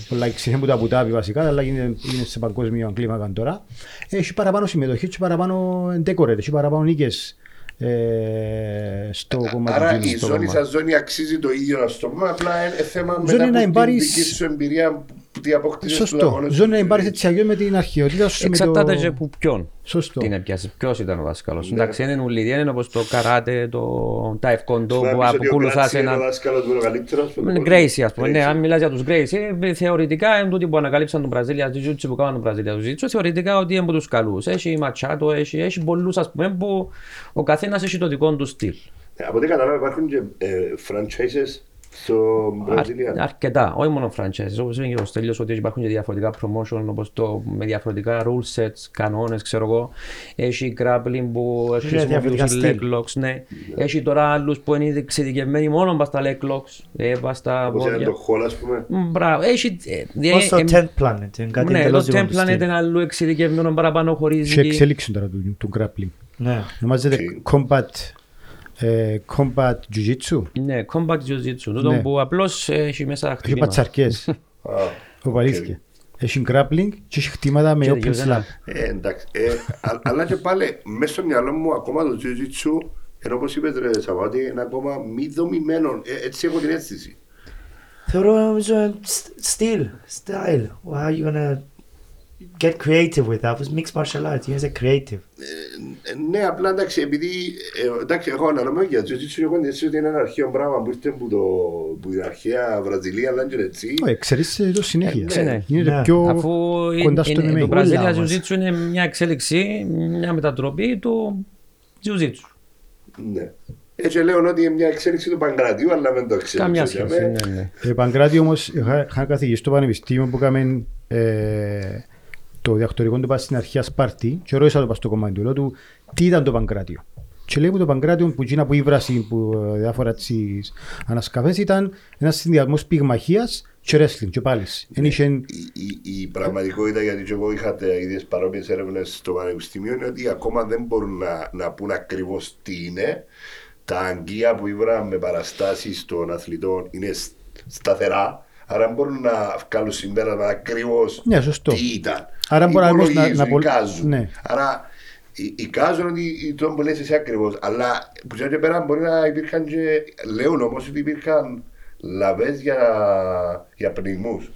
πολλά ξενέ από τα Αμπουτάβη βασικά, αλλά γίνεται, είναι σε παγκόσμιο κλίμακα τώρα. Έχει παραπάνω συμμετοχή, έχει παραπάνω decorate, έχει παραπάνω νίκες ε, στο κομμάτι Άρα του η στο ζώνη κομμάτι. σας ζώνη αξίζει το ίδιο να σου το πούμε, απλά είναι θέμα Ζώνη μετά να από την εμπάρεις- δική σου εμπειρία που τι αποκτήσεις στους Σωστό. αγώνες Ζώνη να σου. υπάρχει έτσι αλλιώς με την αρχαιότητα σου. με το- Εξαρτάται και που ποιον Σωστό. την έπιασε, ποιος ήταν ο δάσκαλος. Ναι. Εντάξει, είναι ουλίδι, είναι όπως το καράτε, το τάιφκοντό Να που πεις ότι ο ακολουθάς Γκράτσι είναι έναν ο δάσκαλος που είναι ο καλύτερος, που Με τον Gracie, ας πούμε. Gracie. Ναι, αν μιλάς για τους Gracie, ε, θεωρητικά είναι τούτοι που ανακαλύψαν τον Brazilian Jiu-Jitsu που κάνουν τον Brazilian Jiu-Jitsu, θεωρητικά ότι είναι από τους καλούς. Έχει Machado, έχει, έχει πολλούς ας πούμε που ο καθένας έχει το δικό του στυλ. Ε, Από ό,τι κατάλαβα υπάρχουν και ε, franchises στο Αρ- Brazilian. αρκετά, όχι μόνο franchises, όπως είπε και ο Στέλιος ότι υπάρχουν και διαφορετικά promotion όπως το, με διαφορετικά rule sets, κανόνες, ξέρω εγώ. Έχει grappling που χρησιμοποιούν διαφορετικά leg στυλ. locks, ναι. Έχει τώρα άλλους που είναι εξειδικευμένοι μόνο πας στα leg locks, ε, πας στα Όπως είναι πόδια. το Hall ας πούμε. Μ, Μπράβο, έχει... ε, Ως το ε, ε, 10th Planet, είναι κάτι Ναι, εντελώς το δικό του 10th Planet στυλ. είναι αλλού εξειδικευμένο παραπάνω Σε χωρίζει. εξέλιξη τώρα του, του grappling. Ναι. Ονομάζεται Οκ. Combat, ε, combat Jiu-Jitsu; Ναι, combat jiu-jitsu. Τούτο Ναι. που απλώς έχει μέσα Έχει χτυπήματα. πατσαρκές. Α, Ο αλήθεια. Έχει grappling και έχει χτυπήματα με Και open δικαιούται slap. να- Ε, εντάξει. Ε, α- αλλά και πάλι μέσα στο μυαλό μου ακόμα το jiu-jitsu ενώ όπως είπες ρε Σαββάτη είναι ακόμα μη δομημένο. Ε, έτσι έχω την αίσθηση. Θεωρώ νομίζω είναι st- στυλ, style. How are you gonna get creative with that? It's mixed martial arts. You say creative. Ε, ναι, απλά εντάξει, επειδή ε, εντάξει, εγώ αναλαμβάνω για jiu-jitsu έχω την αίσθηση ότι είναι ένα αρχαίο πράγμα που ήρθε από, το, που την αρχαία Βραζιλία, αλλά και έτσι. Όχι, εξαιρείσαι το συνέχεια. Ε, ναι. Γίνεται Ναι. πιο Αφού κοντά είναι, στο είναι, το MMA. Brazilian Όλα όμως. Jiu-Jitsu είναι μια εξέλιξη, μια μετατροπή του Jiu-Jitsu. Ναι. Έτσι λέω ότι είναι μια εξέλιξη του Παγκρατίου, αλλά δεν το ξέρω. Καμιά σχέση. Ναι, ναι. Ε, Παγκράτη όμως είχα, είχα καθηγήσει στο πανεπιστήμιο που έκαμε ε, το διακτορικό του πάει στην αρχαία Σπάρτη και ρώτησα το πας στο κομμάτι του, λέω του τι ήταν το Παγκράτιο; Και λέει μου το Παγκράτιο που γίνα που ήβραση που ε, διάφορα τις ανασκαφές ήταν ένας συνδυασμός πυγμαχίας και wrestling και πάλις. Εν είχε- Η, η, η πραγματικότητα, γιατί και εγώ είχα τα ίδιε παρόμοιες έρευνες στο Πανεπιστήμιο, είναι ότι ακόμα δεν μπορούν να, να πούν ακριβώς τι είναι. Τα αγκία που ήβραν με παραστάσεις των αθλητών είναι σ- σταθερά. Άρα μπορούν να βγάλουν συμπέρασμα ακριβώς Ναι, σωστό. τι ήταν. Άρα μπορεί να- Υπολογίζουν, να- να- εικάζουν. ναι. Άρα ε- εικάζουν ότι το που λες εσύ ακριβώς. Αλλά που και πέρα μπορεί να υπήρχαν και λέουν όμως ότι υπήρχαν λαβές για, για πνιγμούς.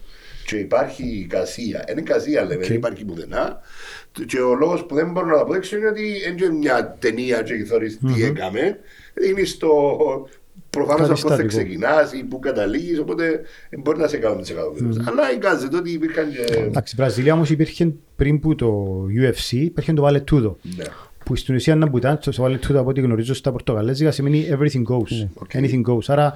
Και υπάρχει εικασία. Είναι εικασία λέμε, δεν υπάρχει πουθενά. Και ο λόγος που δεν μπορώ να το αποδείξω είναι ότι είναι και μια ταινία και θωρείς τι έκαμε. Είναι στο προφανώς από πού θα Καταστατικό. ξεκινάς ή πού καταλήγεις, οπότε μπορεί να σε κάνουν τις εκατομμύρες. Αλλά εικάζεται ότι υπήρχαν και... Εντάξει, Βραζιλία όμως υπήρχε πριν που το UFC υπήρχε το Βάλε Τούδο. Ναι. Που στην ουσία να μπουτάν, το Βάλε Τούδο από ό,τι γνωρίζω στα πορτογαλέζικα σημαίνει everything goes. Anything goes. Άρα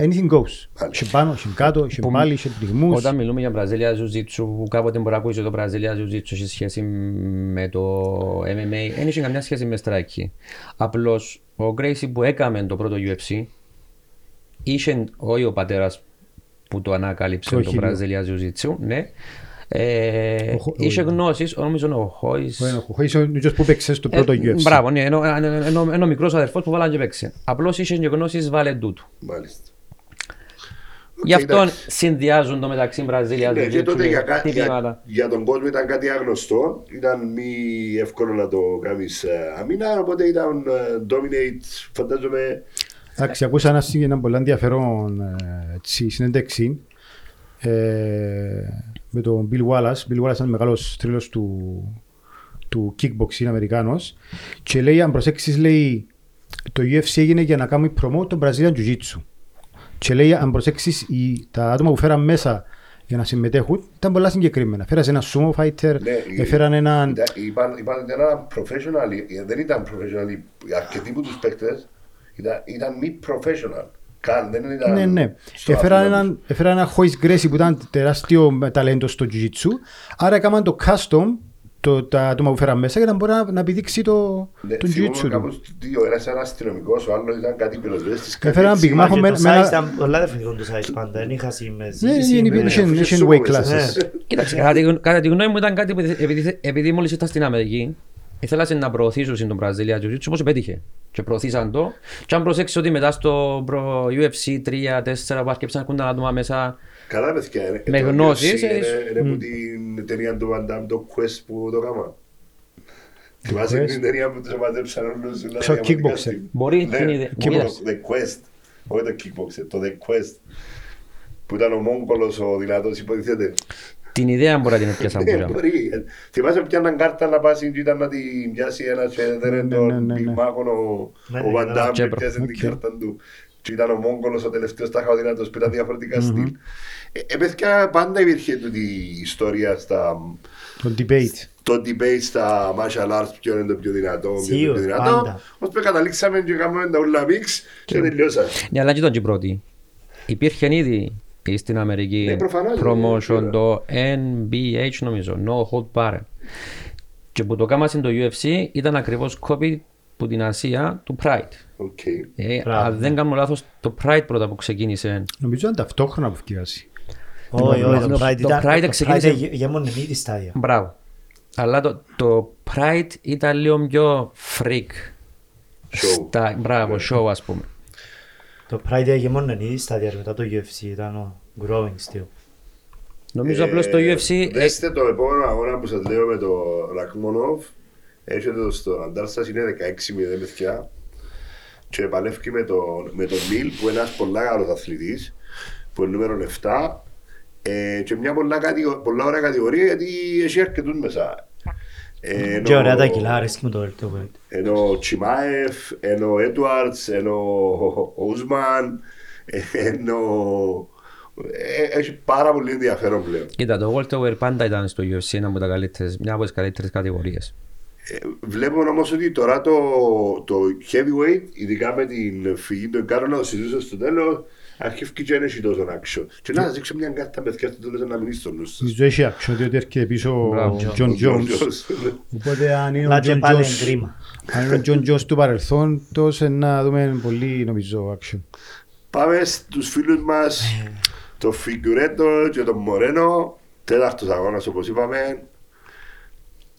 anything goes. Είχε πάνω, είχε κάτω, είχε Που- πάλι, είχε πληγμούς. Όταν μιλούμε για Brazilian Jiu-Jitsu, που κάποτε μπορεί να ακούσεις το Brazilian Jiu-Jitsu σε σχέση με το MMA, δεν είχε καμιά σχέση με striking. Απλώς ο Gracie που έκαμε το πρώτο UFC, είχε όχι ο πατέρας που το ανακάλυψε Το το χίλιο. Brazilian Jiu-Jitsu, ναι. Ε, Ο Χο- είχε ο- γνώσεις, νομίζω ο Χόις. Ο Χόης ο ίδιος που παίξε στο πρώτο Ε, UFC. Μπράβο, ναι, ενώ, ενώ, ενώ, ενώ μικρός αδερφός που βάλαν και παίξε. Απλώς είχες και γνώσεις βαλεντού του. Μάλιστα. Γι' αυτό εντάξει. συνδυάζουν το μεταξύ Brazilian Ναι, και Jiu-Jitsu τότε για, κα- και για, τυπήματα. για τον κόσμο ήταν κάτι άγνωστο. Ήταν μη εύκολο να το κάνεις αμήνα, οπότε ήταν ε, dominate, φαντάζομαι. Εντάξει, ακούσα ένα, συ- ένα πολύ ενδιαφέρον ε, έτσι, συνέντευξη ε, με τον Bill Wallace. Bill Wallace ήταν μεγάλος θρύλος του, του kickboxing Αμερικάνος και λέει, αν προσέξεις, λέει, το UFC έγινε για να κάνει promote το Brazilian Jiu-Jitsu. Και λέει, αν προσέξεις, οι, τα άτομα που φέραν μέσα για να συμμετέχουν ήταν πολλά συγκεκριμένα. Φέρασε ένα sumo fighter, Ναι, έφεραν έναν... Ήταν, είπαν, είπαν ένα professional, ε, δεν ήταν professional, οι- αρκετοί από τους παίκτες ήταν, ήταν μη professional. Καν, δεν ήταν Ναι, ναι. στο Έφεραν άθλημα έναν, έφεραν ένα Hoist Gracie που ήταν τεράστιο ταλέντο στο Jiu-Jitsu. Άρα έκαναν το custom, το, τα άτομα που φέραν μέσα για να μπορεί να, να επιδείξει το, Ναι, τον θυμούμαι Jiu-Jitsu του. κάπως δύο, ένας ήταν αστυνομικός, ο άλλος ήταν κάτι πυροσβέστης. κάτι Έφεραν έτσι. πυγμάχο Και με- το με size ένα- ήταν πολλά διαφορετικό το size πάντα. Δεν είχα με Ναι, ζήτηση, ναι, με- είχε- είχε Είχε είχε sumo weight μέσα. classes. Κοίταξε, κατά, τη- κατά τη γνώμη μου ήταν κάτι που επειδή, επειδή μόλις ήρθα στην Αμερική, ήθελα να προωθήσουν τον Brazilian Jiu-Jitsu όπως πέτυχε. Και προωθήσαν το. Και αν προσέξεις ότι μετά στο προ- UFC 3-4 που άρχισαν να έρχονταν άτομα μέσα, Καλά παιδιά, είναι- Με το γνώσεις, UFC ε, Είναι είναι από την ταινία του Van Damme, το Quest που το κάμα. Θυμάσαι Quest? την ταινία που τους μαζέψαν όλους να Ξέρω, διαμορφικά Kickboxer. στιγμή. Μπορεί, Ναι, την ιδέα- το- κοίταξε. The Quest, όχι το Kickboxer, το The Quest. Που ήταν ο Μόγκολος ο δυνατός υποτίθεται. την ιδέα μπορεί να την πιάσαν Ναι, πουρα. μπορεί. Θυμάσαι πιάνναν κάρτα να πάσει και ήταν να την πιάσει ένας και δεν είναι ναι, τον ναι, ναι. πυγμάχον ο- Ναι, ο ναι, Van Damme και Τσέπρο. πιάσε την Οκ. κάρτα του. Και ήταν ο Μόγκολος ο τελευταίος τάχα ο δυνατός που ήταν διαφορετικά στυλ. Ε, ε, παιδιά, πάντα υπήρχε τούτη η ιστορία στα Το debate. το debate στα martial arts ποιο είναι το πιο δυνατό, ποιο είναι το Σίγουρα, πιο δυνατό. πάντα. Ώσπου καταλήξαμε και κάνουμε τα ούλα μίξ και τελειώσαμε. Ναι, αλλά και ήταν και πρώτη. Υπήρχε ήδη στην Αμερική Ναι, προφανώς, promotion ναι, το NBH νομίζω, No Hold Barred. Και που το κάμασαν το UFC ήταν ακριβώς copy που την Ασία του Pride. Οκ. Ε, Μπράβο. αν δεν κάνω λάθος, το Pride πρώτα που ξεκίνησε. Νομίζω ήταν ταυτόχρονα που φτιάσει. Όχι, όχι, το Το- Pride το ήταν- Pride το ξεκίνησε- Pride γεμόνε ήδη στάδια. Μπράβο. Αλλά το, το Pride ήταν λίγο πιο freak. Show. Στα, μπράβο, show ας πούμε. Το Pride γεμόνε ήδη στάδια μετά το UFC. Ήταν ο growing still. Νομίζω απλώς το UFC... ε, Δέστε το επόμενο αγώνα που σας λέω με το Ρακμόνοφ. Έρχεται το στο αντάρ σας, είναι 16-0 παιδιά. Και παλεύει με τον, με τον Νίλ που είναι ένας πολλά καλός αθλητής. Που είναι νούμερο 7. Ε, και μια πολλά, κατηγο- πολλά ωραία κατηγορία γιατί έχει αρκετούς μέσα. Ε, ενώ- Και ωραία τα κιλά, αρέσκει μου το welterweight. ενώ ο Τσιμάεφ, ενώ ο Έντουαρτς, ενώ ο Ούσμαν, ενώ... ε, Έχει πάρα πολύ ενδιαφέρον πλέον. Κοίτα, το welterweight πάντα ήταν στο UFC ένα από τα καλύτερες, μια από τις καλύτερες κατηγορίες. Ε, Βλέπουμε όμως ότι τώρα το, το heavyweight, ειδικά με την φυγή του Εγκάρου να το συζητήσω στο τέλος, αρχίζει και δεν έχει τόσο action. Και να σας δείξω μια κάρτα παιδιά στο τέλος να μην είσαι στο νους σας. Νομίζω έχει action διότι έρχεται πίσω ο Μπράβο. John Ο Jones. Jones. Οπότε αν είναι ο Να και John πάλι Jones, εγκρίμα. αν είναι ο John Jones του παρελθόντος ε, να δούμε πολύ νομίζω action. Πάμε στους φίλους μας, το Φιγκουρέτο και τον Μορένο, τέταρτος αγώνας όπως είπαμε.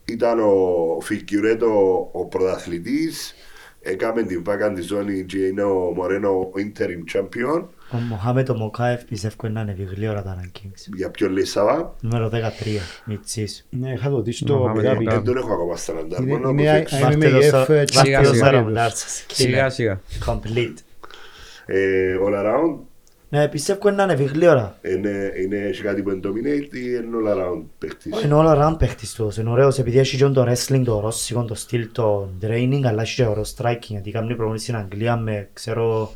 Ήταν ο Φιγκουρέτο ο πρωταθλητής, έκαμε την βάκα της ζώνη και είναι ο Μορένο ο interim champion. Ο Μοχάμετ ο Μοκάεφ πιστεύω να ανέβει γλύωρα τα rankings. Για ποιον λέει Σαββά, Νούμερο 13, Μιτσής. Ναι, είχα το δεις στο Μοχάμεντ Abu Dhabi. δεν τον έχω ακόμα στα ραντάρ. Είναι- μόνο είναι από I- φίξ. I- Βάρτε το MMAF, στο- ε, βάρτε σιγά, το σιγά. στο ραντάρ σας. Σιγά σιγά. Complete. Ε, All around, Ναι, πιστεύω να ανέβει γλύωρα. είναι, είναι έχει κάτι που είναι dominate ή είναι all around παίχτης. Είναι all around παίχτης τους. Είναι ωραίος επειδή έχει και το wrestling, το ρώσικο, το στυλ, το training, αλλά έχει και ωραίο striking. Γιατί κάνει προπονήσεις στην Αγγλία με, ξέρω,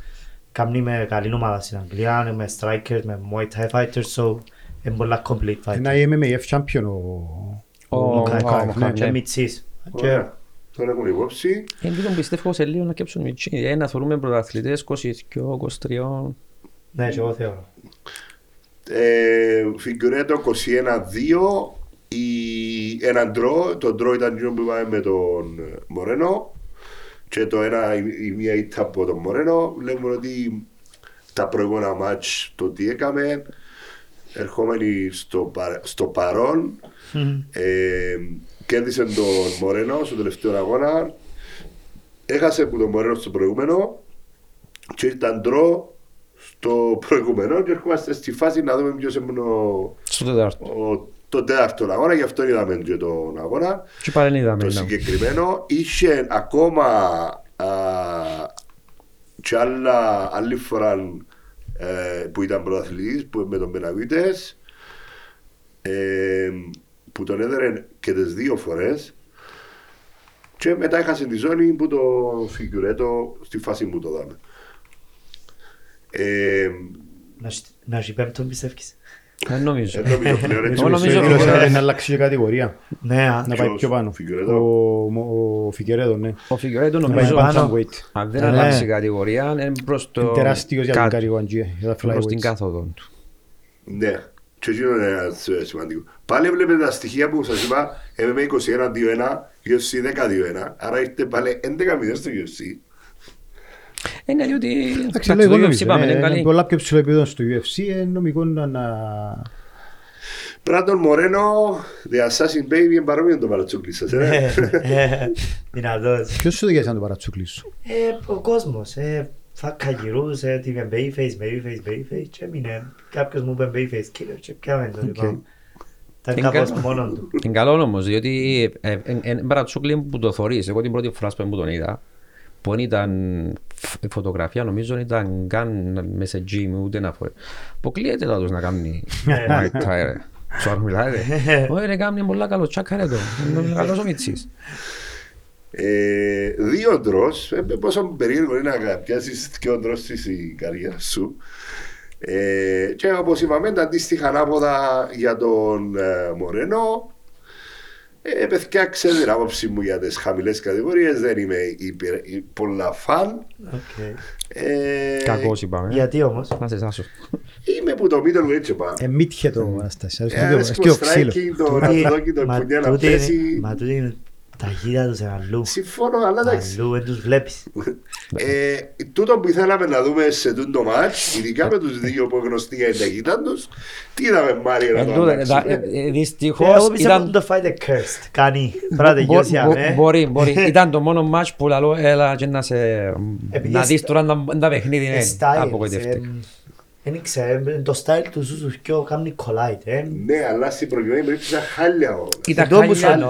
κάνει με καλή ομάδα στην Αγγλία, με strikers, με Muay Thai fighters, so είναι πολλά complete Ένα fighter. MMAF champion ο, Ο Μουκάεφ, Μουκάεφ, ναι, ναι. και Μιτσής. Και Ωραία. Τον έχουν υπόψη. Εν τούτον πιστεύω σε λίγο να κέψουν μητσί. Ένα θεωρούμε πρωταθλητές 22-23. Ναι, και εγώ θεωρώ. Ε, Φιγκουρέτο 21-2. Η... Έναν ντρό. Το ντρό ήταν εκείνο που είπαμε με τον Μορένο. Και το ένα, η, η μία ήττα από τον Μορένο. Βλέπουμε ότι τα προηγούμενα μάτς το τι έκαμε. Ερχόμενοι στο, παρ- στο παρόν. Ε, κέρδισε τον Μορένο στο τελευταίο αγώνα. Έχασε από τον Μορένο στο προηγούμενο και ήταν ντρό στο προηγούμενο και ερχόμαστε στη φάση να δούμε ποιος είναι ο, Στο τέταρτο. ο, το τέταρτο αγώνα, γι' αυτό είδαμε και τον αγώνα. Και πάλι είδαμε. Το ναι. συγκεκριμένο είχε ακόμα α, και άλλα, άλλη φορά ε, που ήταν πρωταθλητής που, με τον Μπεναβίτες ε, που τον έδερε και τις δύο φορές και μετά έχασε τη ζώνη που το Φιγκουρέτο στη φάση που το δάμε. Ε, Να έχει- Να έχει πέμπτον πιστεύεις; Δεν νομίζω. δεν νομίζω πλέον έτσι. Εγώ νομίζω- όπως είναι. Δήλωσε να αλλάξει και κατηγορία. Ναι, α. Να πάει Ποιος, πιο πάνω. Φιγκερέδο; Ο- Ο Φιγκερέδο, ναι. Ο Φιγκορέντο Να πάει νομίζω πάνω. πάνω weight. αν δεν Ναι. αλλάξει κατηγορία είναι προς το Είναι τεράστιος για την κάτω, κατηγορία. Για τα προς την flyweights. κάθοδο του. Ναι, και εκείνο είναι ένα ε, σημαντικό. Πάλι βλέπετε τα στοιχεία που σας είπα, MMA 21-2-1, UFC 10-2-1, άρα είστε πάλι 11-0 στο UFC. Είναι διότι Εντάξει, εντάξει, λογικό το UFC νομίζω. πάμε, ναι, είναι Είναι καλή. πολλά πιο ψηλό επίπεδο στο UFC. Είναι νομικό να... Πράτον Μορένο, The Assassin Baby, είναι παρόμοιο το παρατσούκλι σας, ε. Ε, Δυνατός. Ποιος σου το να το παρατσούκλει σου. Ε, ο κόσμος, ε, φάκα γυρούσε, ότι είμαι babyface, babyface, babyface και έμεινε. Κάποιος μου είπε babyface killer και πιάμε το λοιπόν. Ήταν Είναι κάπως καλό. μόνον του. Είναι καλό όμως, διότι ε, ε, ε, είναι παρατσούκλι που το θωρείς. Εγώ την πρώτη φορά που τον είδα, που δεν ήταν φ- φωτογραφία, νομίζω ήταν καν μέσα σε gym, ούτε να φορέ. Αποκλείεται λάθος να κάνει Muay Thai, ρε. Σου άρουν μιλάει, ρε. Όχι, ρε, κάνει πολλά καλό τσάκα, ρε, το. Είναι καλός ο Μιτσής. Ε, δύο ντρός, ε, πόσο περίεργο είναι να πιάσεις δύο ντρός στη καριέρα σου. Ε, και όπως είπαμε, τα αντίστοιχα ανάποδα για τον ε, Μορένο. Ε, παιδιά, ξέρετε την άποψη μου για τις χαμηλές κατηγορίες, δεν είμαι υπερ, υ- πολλά φαν. Οκ. Ε, Κακός είπαμε. Γιατί όμως; Να σε σάσω. Είμαι που το middleweight και πάω. Ε, μύτχε το Αναστάση. Ε, Αρέσκει αρέσκει το- το αρέσκει το ξύλος. striking, το να του δώσει το Μα πουνιά να τούτη είναι- πέσει. Μα τούτη είναι ταχύτητα τους είναι αλλού. Συμφώνω, αλλά εντάξει. Αλλού δεν τους βλέπεις. Ε, τούτο που ήθελαμε να δούμε σε τούτο το μάτς, ειδικά με τους δύο που γνωστοί για την ταχύτητα τους, τι είδαμε Μάρια να Εν το τούτο, αλλάξουμε. ε, ε, Εγώ Δυστυχώς πιστεύω ήταν... ότι το fight is cursed. Κάνει. Πράγματι Μπο- τελειώσει μπο- αμέ. Μπορεί, μπορεί. Ήταν το μόνο μάτς που λαλώ, έλα και να σε... Επειδή Να εσ- δεις τώρα αν τα παιχνίδι είναι Styles, απογοητευτικά. ε, Δεν ξέρω, το style του Ζούσου πιο κάνει collide. ε. Ναι, αλλά στην προκειμένη περίπτωση ήταν χάλια όλα. Ήταν Δεν το που χάλια. θέλω,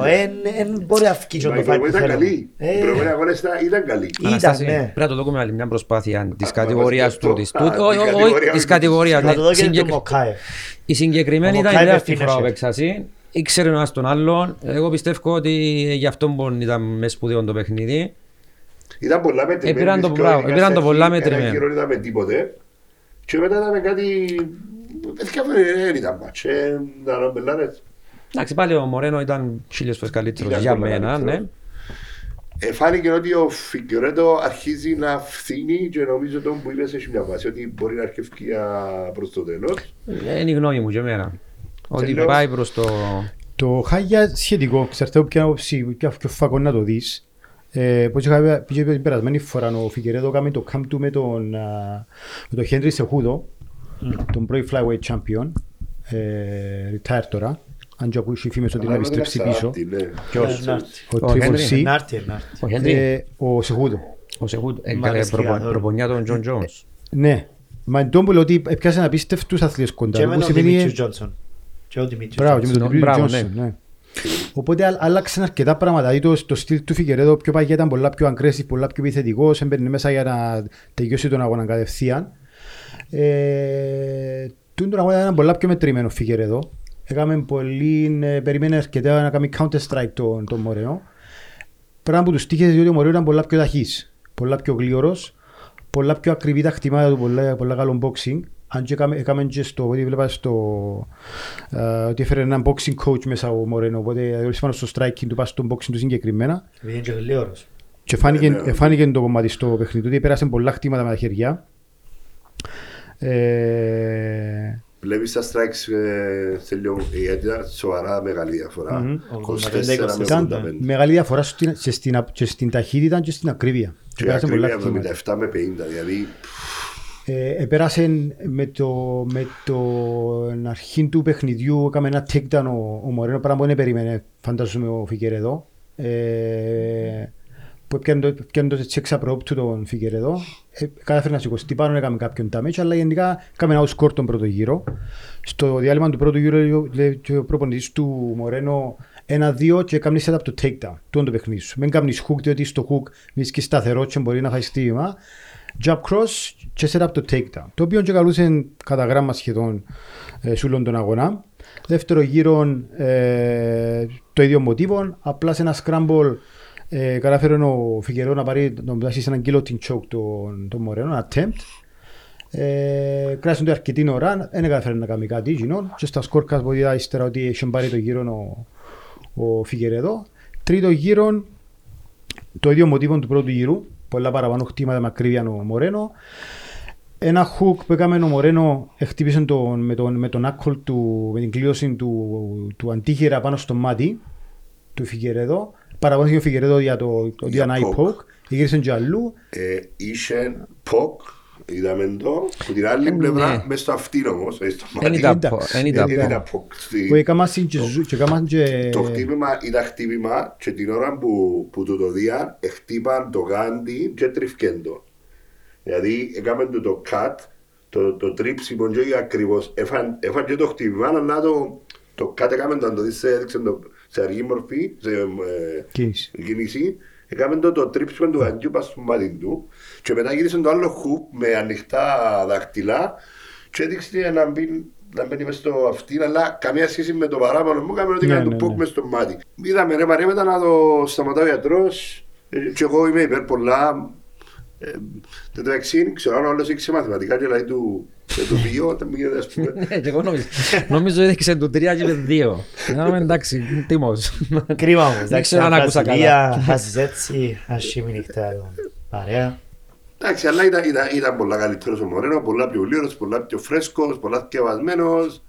δεν μπορεί να φύγει Μα το η fight προηγούμενη που ήταν θέλω. καλή. Η Ε, προηγούμενη αγώνες ήταν- ήταν καλή. Ήταν, Αναστάση, ναι. Πρέπει να το δούμε άλλη μια προσπάθεια της Α, κατηγορίας αυτό. του. της- Α, του- την όχι, όχι, κατηγορίας Της του. κατηγορίας. Να ναι. το δω και Συγκεκ- τον Μοκάεφ. Η συγκεκριμένη Ο ήταν η Μοκάεφ δεύτερη finisher. φορά που έξαση. Ήξερε ο ένας τον άλλον. Εγώ πιστεύω ότι γι' αυτό μπορεί ήταν μες σπουδαίο το παιχνίδι. Ήταν πολλά μετρημένη. Επήραν το της μπράβο, κρόνικας επήραν το στην πολλά αρχή, μετρημένο. Ένα γύρο είδαμε τίποτε. Και μετά είδαμε κάτι... Παιδιά, δεν ήταν μάτς. ε, Ήταν αμπελάρες. Εντάξει, πάλι ο Μορένο ήταν χίλιες φορές καλύτερος Ήταν για πολλά μένα, ναι. καλύτερος. Ε, φάνηκε ότι ο Φιγκορέτο αρχίζει να φθήνει και νομίζω τον που είπες έχει μια βάση ότι μπορεί να έρχεται προς το τέλος. Ε, Είναι η γνώμη μου και εμένα. Ότι Τελείως. πάει προς το... Το Χάγια σχετικό, ξέρετε ποια άποψη, ποια ποιο φακό να το δεις. Ε, πώς είχα πει και την περασμένη φορά, ο Φιγκερέδο έκαμε το camp του με τον, α, με τον Χέντρι Σεχούδο, τον πρώην flyweight champion, ε, retired τώρα, αν και ακούσει φήμες ότι να Αλλά δεν επιστρέψει είναι πίσω. σαράντη, ναι. Ποιος; Ο Ο Triple Henry. C, Να έρθει, να έρθει. Ο Χέντρι, ε, ο Σεχούδο. ο Σεχούτ, Μ' έκανε αρέσει προπο- καθόλου. προπονιά τον Τζον Τζόνς. Ναι, μα εντός που λέω ότι έπιασε απίστευτους αθλητές κοντά. Και του, με που τον σημαίνει- Δημήτριος Τζόνσον. Και ο Δημήτριος Μπράβο, και με τον Τζόνσον. Δημήτριο Μπράβο, Τζόνσον, ναι. Οπότε άλλ- άλλαξαν αρκετά πράγματα. Δηλαδή το, το στυλ του Φιγκερέδο πιο παγιά ήταν πολλά πιο aggressive, πολλά πιο επιθετικός, έμπαιρνε μέσα για να τελειώσει τον αγώνα κατευθείαν. Ε, τούτον τον αγώνα ήταν πολλά πιο μετρημένο ο Φιγκερέδο. Έκαμε πολύ, ε, περίμενε αρκετά να κάνει counter strike τον, τον Μωρέο. Πράγμα που τους τύχε διότι ο Μωρέο ήταν πολλά πιο ταχύς, πολλά πιο γλίωρος, πολλά πιο ακριβή τα χτυμάτα του, πολλά, πολλά καλό boxing αν και έκαμε, έκαμε και στο, ό,τι βλέπας στο, ε, ότι έφερε έναν boxing coach μέσα ο Μορένο, οπότε ήρθε πάνω στο striking του, πάει στο boxing του συγκεκριμένα. Επειδή είναι και γλύωρος. Και φάνηκε, Ναι, ναι. φάνηκε το κομμάτι στο παιχνίδι, ότι πέρασε πολλά χτήματα με τα χέρια. Ε, Βλέπεις τα strikes ε, τελειώ, γιατί ήταν σοβαρά μεγάλη διαφορά. Μμμ. 24 με ήταν 85. μεγάλη διαφορά στην, και, στην, α- και στην ταχύτητα και στην ακρίβεια. Και Και πέρασε πολλά ακρίβεια χτήματα. 77 με 50, δηλαδή Ε, επέρασε με το, με το αρχή του παιχνιδιού, έκαμε ένα takedown ο, ο Μωρένο, πράγμα που δεν περίμενε, φαντάζομαι ο Φικερεδό. Ε, που έπιανε το, έπιανε το έτσι εξαπρόπτου τον Φικερεδό. Ε, κατάφερε να σηκωστεί πάνω, έκαμε κάποιον damage, αλλά γενικά έκαμε ένα outscore τον πρώτο γύρο. Στο διάλειμμα του πρώτου γύρου λέει- λέει και ο προπονητής του Μωρένο ένα-δύο και κάνει setup το takedown, του το παιχνίδι σου. Μην κάνεις hook, διότι στο hook βρίσκεις σταθερό και μπορεί να φάει στίβημα. Jump cross και set up το takedown. Το οποίο και καλούσε κατά γράμμα σχεδόν ε, σε όλον τον αγώνα. Δεύτερο γύρο ε, το ίδιο μοτίβο, απλά σε ένα scramble ε, κατάφερε ο Φιγερό να πάρει τον πιάσει σε έναν guillotine choke τον, τον Μορένο, ένα attempt. Ε, κράτησε το αρκετή ώρα, δεν κατάφερε να κάνει κάτι γίνον και στα σκόρκα που είδα ύστερα ότι είχε πάρει το γύρο ο, ο Φιγερέδο. Τρίτο γύρο, το ίδιο μοτίβο του πρώτου γύρου, πολλά παραπάνω χτήματα με ακρίβεια ο Μορένο. Ένα hook που έκαμε ο Μορένο χτύπησε τον, με, τον, με τον άκολ του, με την κλείωση του, του αντίχειρα πάνω στο μάτι του Φιγερέδο. Παραπάνω ο Φιγερέδο για το, το Για για eye poke. poke. Γύρισε και αλλού. ε, είχε ποκ, είδαμε το, που την άλλη Ναι. πλευρά μες στο αυτήν όμως, ε, στο Δεν μάτι. ήταν ήταν- πο- δεν Ε, ήταν δεν πο- ήταν ποκ. Στη- Που έκαμα συν και ζου- και έκαμα και... Το χτύπημα ήταν χτύπημα και την ώρα που, που του το δίαν χτύπαν το γάντι και τριφκέντο. Δηλαδή έκαμε του το cut, το, το τρίψιμο και όχι ακριβώς. Έφαν, έφαν και το χτύπημα, αλλά το, το cut έκαμε το, αν το δεις σε, έδειξε το, σε αργή μορφή, σε ε, Κίνηση. κίνηση. Έκαμε το, το τρίψιμο του γαντιού πας στο μάτι του και μετά γύρισε το άλλο χουπ με ανοιχτά δάχτυλα και έδειξε να μπει να μπαίνει μες στο αυτί, αλλά καμία σχέση με το παράπονο μου, έκαμε ότι Ναι, έκανε ναι, το ποκ ναι. μες στο μάτι. Είδαμε ρε Μαρία μετά να το σταματά ο γιατρός ε, και εγώ είμαι υπέρ πολλά. Ε, το εντάξει, ξέρω αν όλος έχει μαθηματικά και λέει του ε, του δύο, όταν πήγαινε ας πούμε. Ναι, και εγώ νομίζω, νομίζω έδειξε το 3 και με 2. Να εντάξει, τίμος. Κρίμα όμως, Δεν εντάξει, ξέρω αν αν άκουσα Βραζιλία, χάσεις έτσι, άσχημη νύχτα, παρέα. Εντάξει, αλλά ήταν, ήταν, ήταν πολλά καλύτερος ο Μωρένο, πολλά πιο λίρος, πολλά πιο φρέσκος, πολλά θυκευασμένος.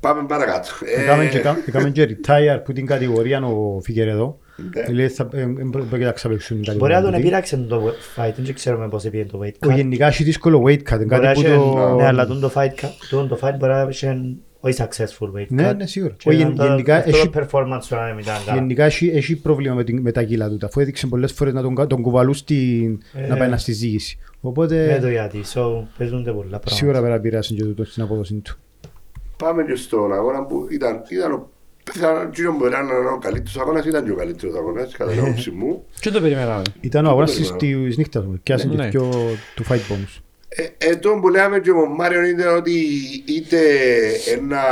Πάμε παρακάτω. Ε, Έκαμε και- Έκαμε και retire που την κατηγορία ο Φιγερέδο. Ναι. Λέει θα ε, ε, πρόκειται να ξαπέξουν την Μπορεί να τον κατηγορία. επήραξε το fight, δεν ξέρουμε πώς πήγε το weight Ο cut. γενικά έχει δύσκολο weight cut. είναι Μπορεί να Κάτι που είχε- το... Ναι, αλλά τον το fight cut- τον το fight μπορεί να είχε όχι successful weight Ναι, cut. ναι, σίγουρα. Και Ο γεν- αν το- γενικά αυτό έχει- το performance του να μην ήταν καλά. Γενικά έχει, έχει πρόβλημα με, την, με τα κύλα του. Αφού έδειξε πολλές φορές να τον, κα- τον κουβαλούν στην, Ε. να πάει να στη ζήγηση. Με Οπότε το γιατί, so παίζονται πολλά πράγματα. σίγουρα πρέπει να πειράσει και τούτο στην απόδοση του. Πάμε και στον αγώνα που ήταν, ήταν ο πιθανόν κύριο που ήταν ο καλύτερος αγώνας, ήταν και ο καλύτερος αγώνας, κατά την άποψη μου. Και το περιμέναμε. Ήταν ο αγώνας το της, περιμένω. της νύχτας μου. Πιάσε Ναι. και πιο του fight bombs. Ε, ε, το που λέμε και ο Μάριος είναι ότι είτε ένα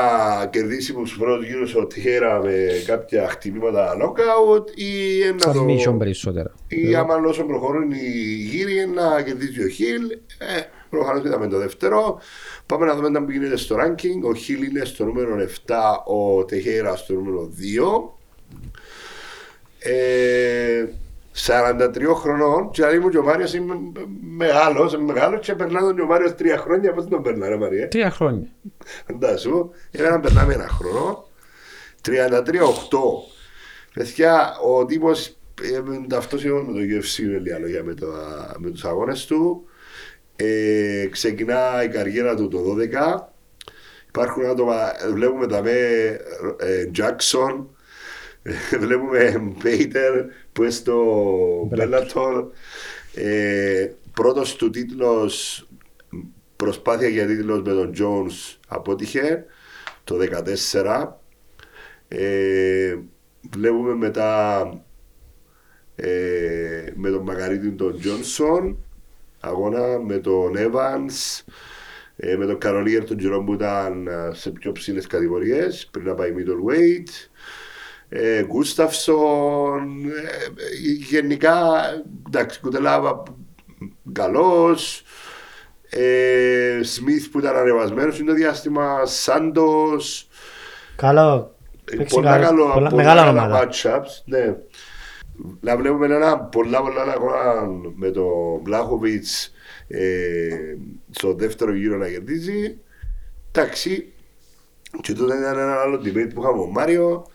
κερδίσει που στους πρώτους γύρους ο Τιέρα με κάποια χτυπήματα knockout ή ένα το... Submission περισσότερα. Ή άμα όσο προχωρούν οι γύροι να κερδίζει ο Χιλ. Ε, προφανώς είδαμε το δεύτερο. Πάμε να δούμε τι γίνεται στο ranking. Ο Χιλ είναι στο νούμερο 7, ο Τεχέρα στο νούμερο 2. Ε, 43 χρονών και δηλαδή μου και ο Μάριος είναι μεγάλος, είναι μεγάλος και περνά τον και ο Μάριος τρία χρόνια, πώς τον περνά ρε Μαρία. Τρία χρόνια. Φαντάσου, εμένα περνάμε ένα χρόνο. 33-8. Παιδιά, ο τύπος ε, ταυτόσιμο με το UFC με λίγα λόγια με, το, με τους αγώνες του. Ε, ξεκινά η καριέρα του το 12. Υπάρχουν άτομα, βλέπουμε τα με ε, Jackson, ε, βλέπουμε Bader που είναι στο Bellator. Ε, πρώτος του τίτλος προσπάθεια για τίτλος με τον Jones αποτύχε το 2014. Ε, βλέπουμε μετά ε, με τον Μακαρίτη τον Τζόνσον αγώνα με τον Evans ε, με τον Καρολίερ τον Τζερόμ που ήταν ε, σε πιο ψηλές κατηγορίες πριν να πάει middleweight ε, Γκούσταυσον ε, γενικά εντάξει Κουτελάβα καλός Ε, Σμιθ που ήταν ανεβασμένος είναι το διάστημα. Σάντος. Καλό. Ε, παίξει Πολλά καλά- καλό, πολλά- πολλά Μεγάλα καλά ομάδα. matchups. Ναι. Να βλέπουμε ένα πολλά πολλά αγώνα με τον Μπλάχοβιτς ε, στο δεύτερο γύρο να κερδίζει. Εντάξει. Και τότε ήταν ένα άλλο debate που είχαμε ο Μάριο.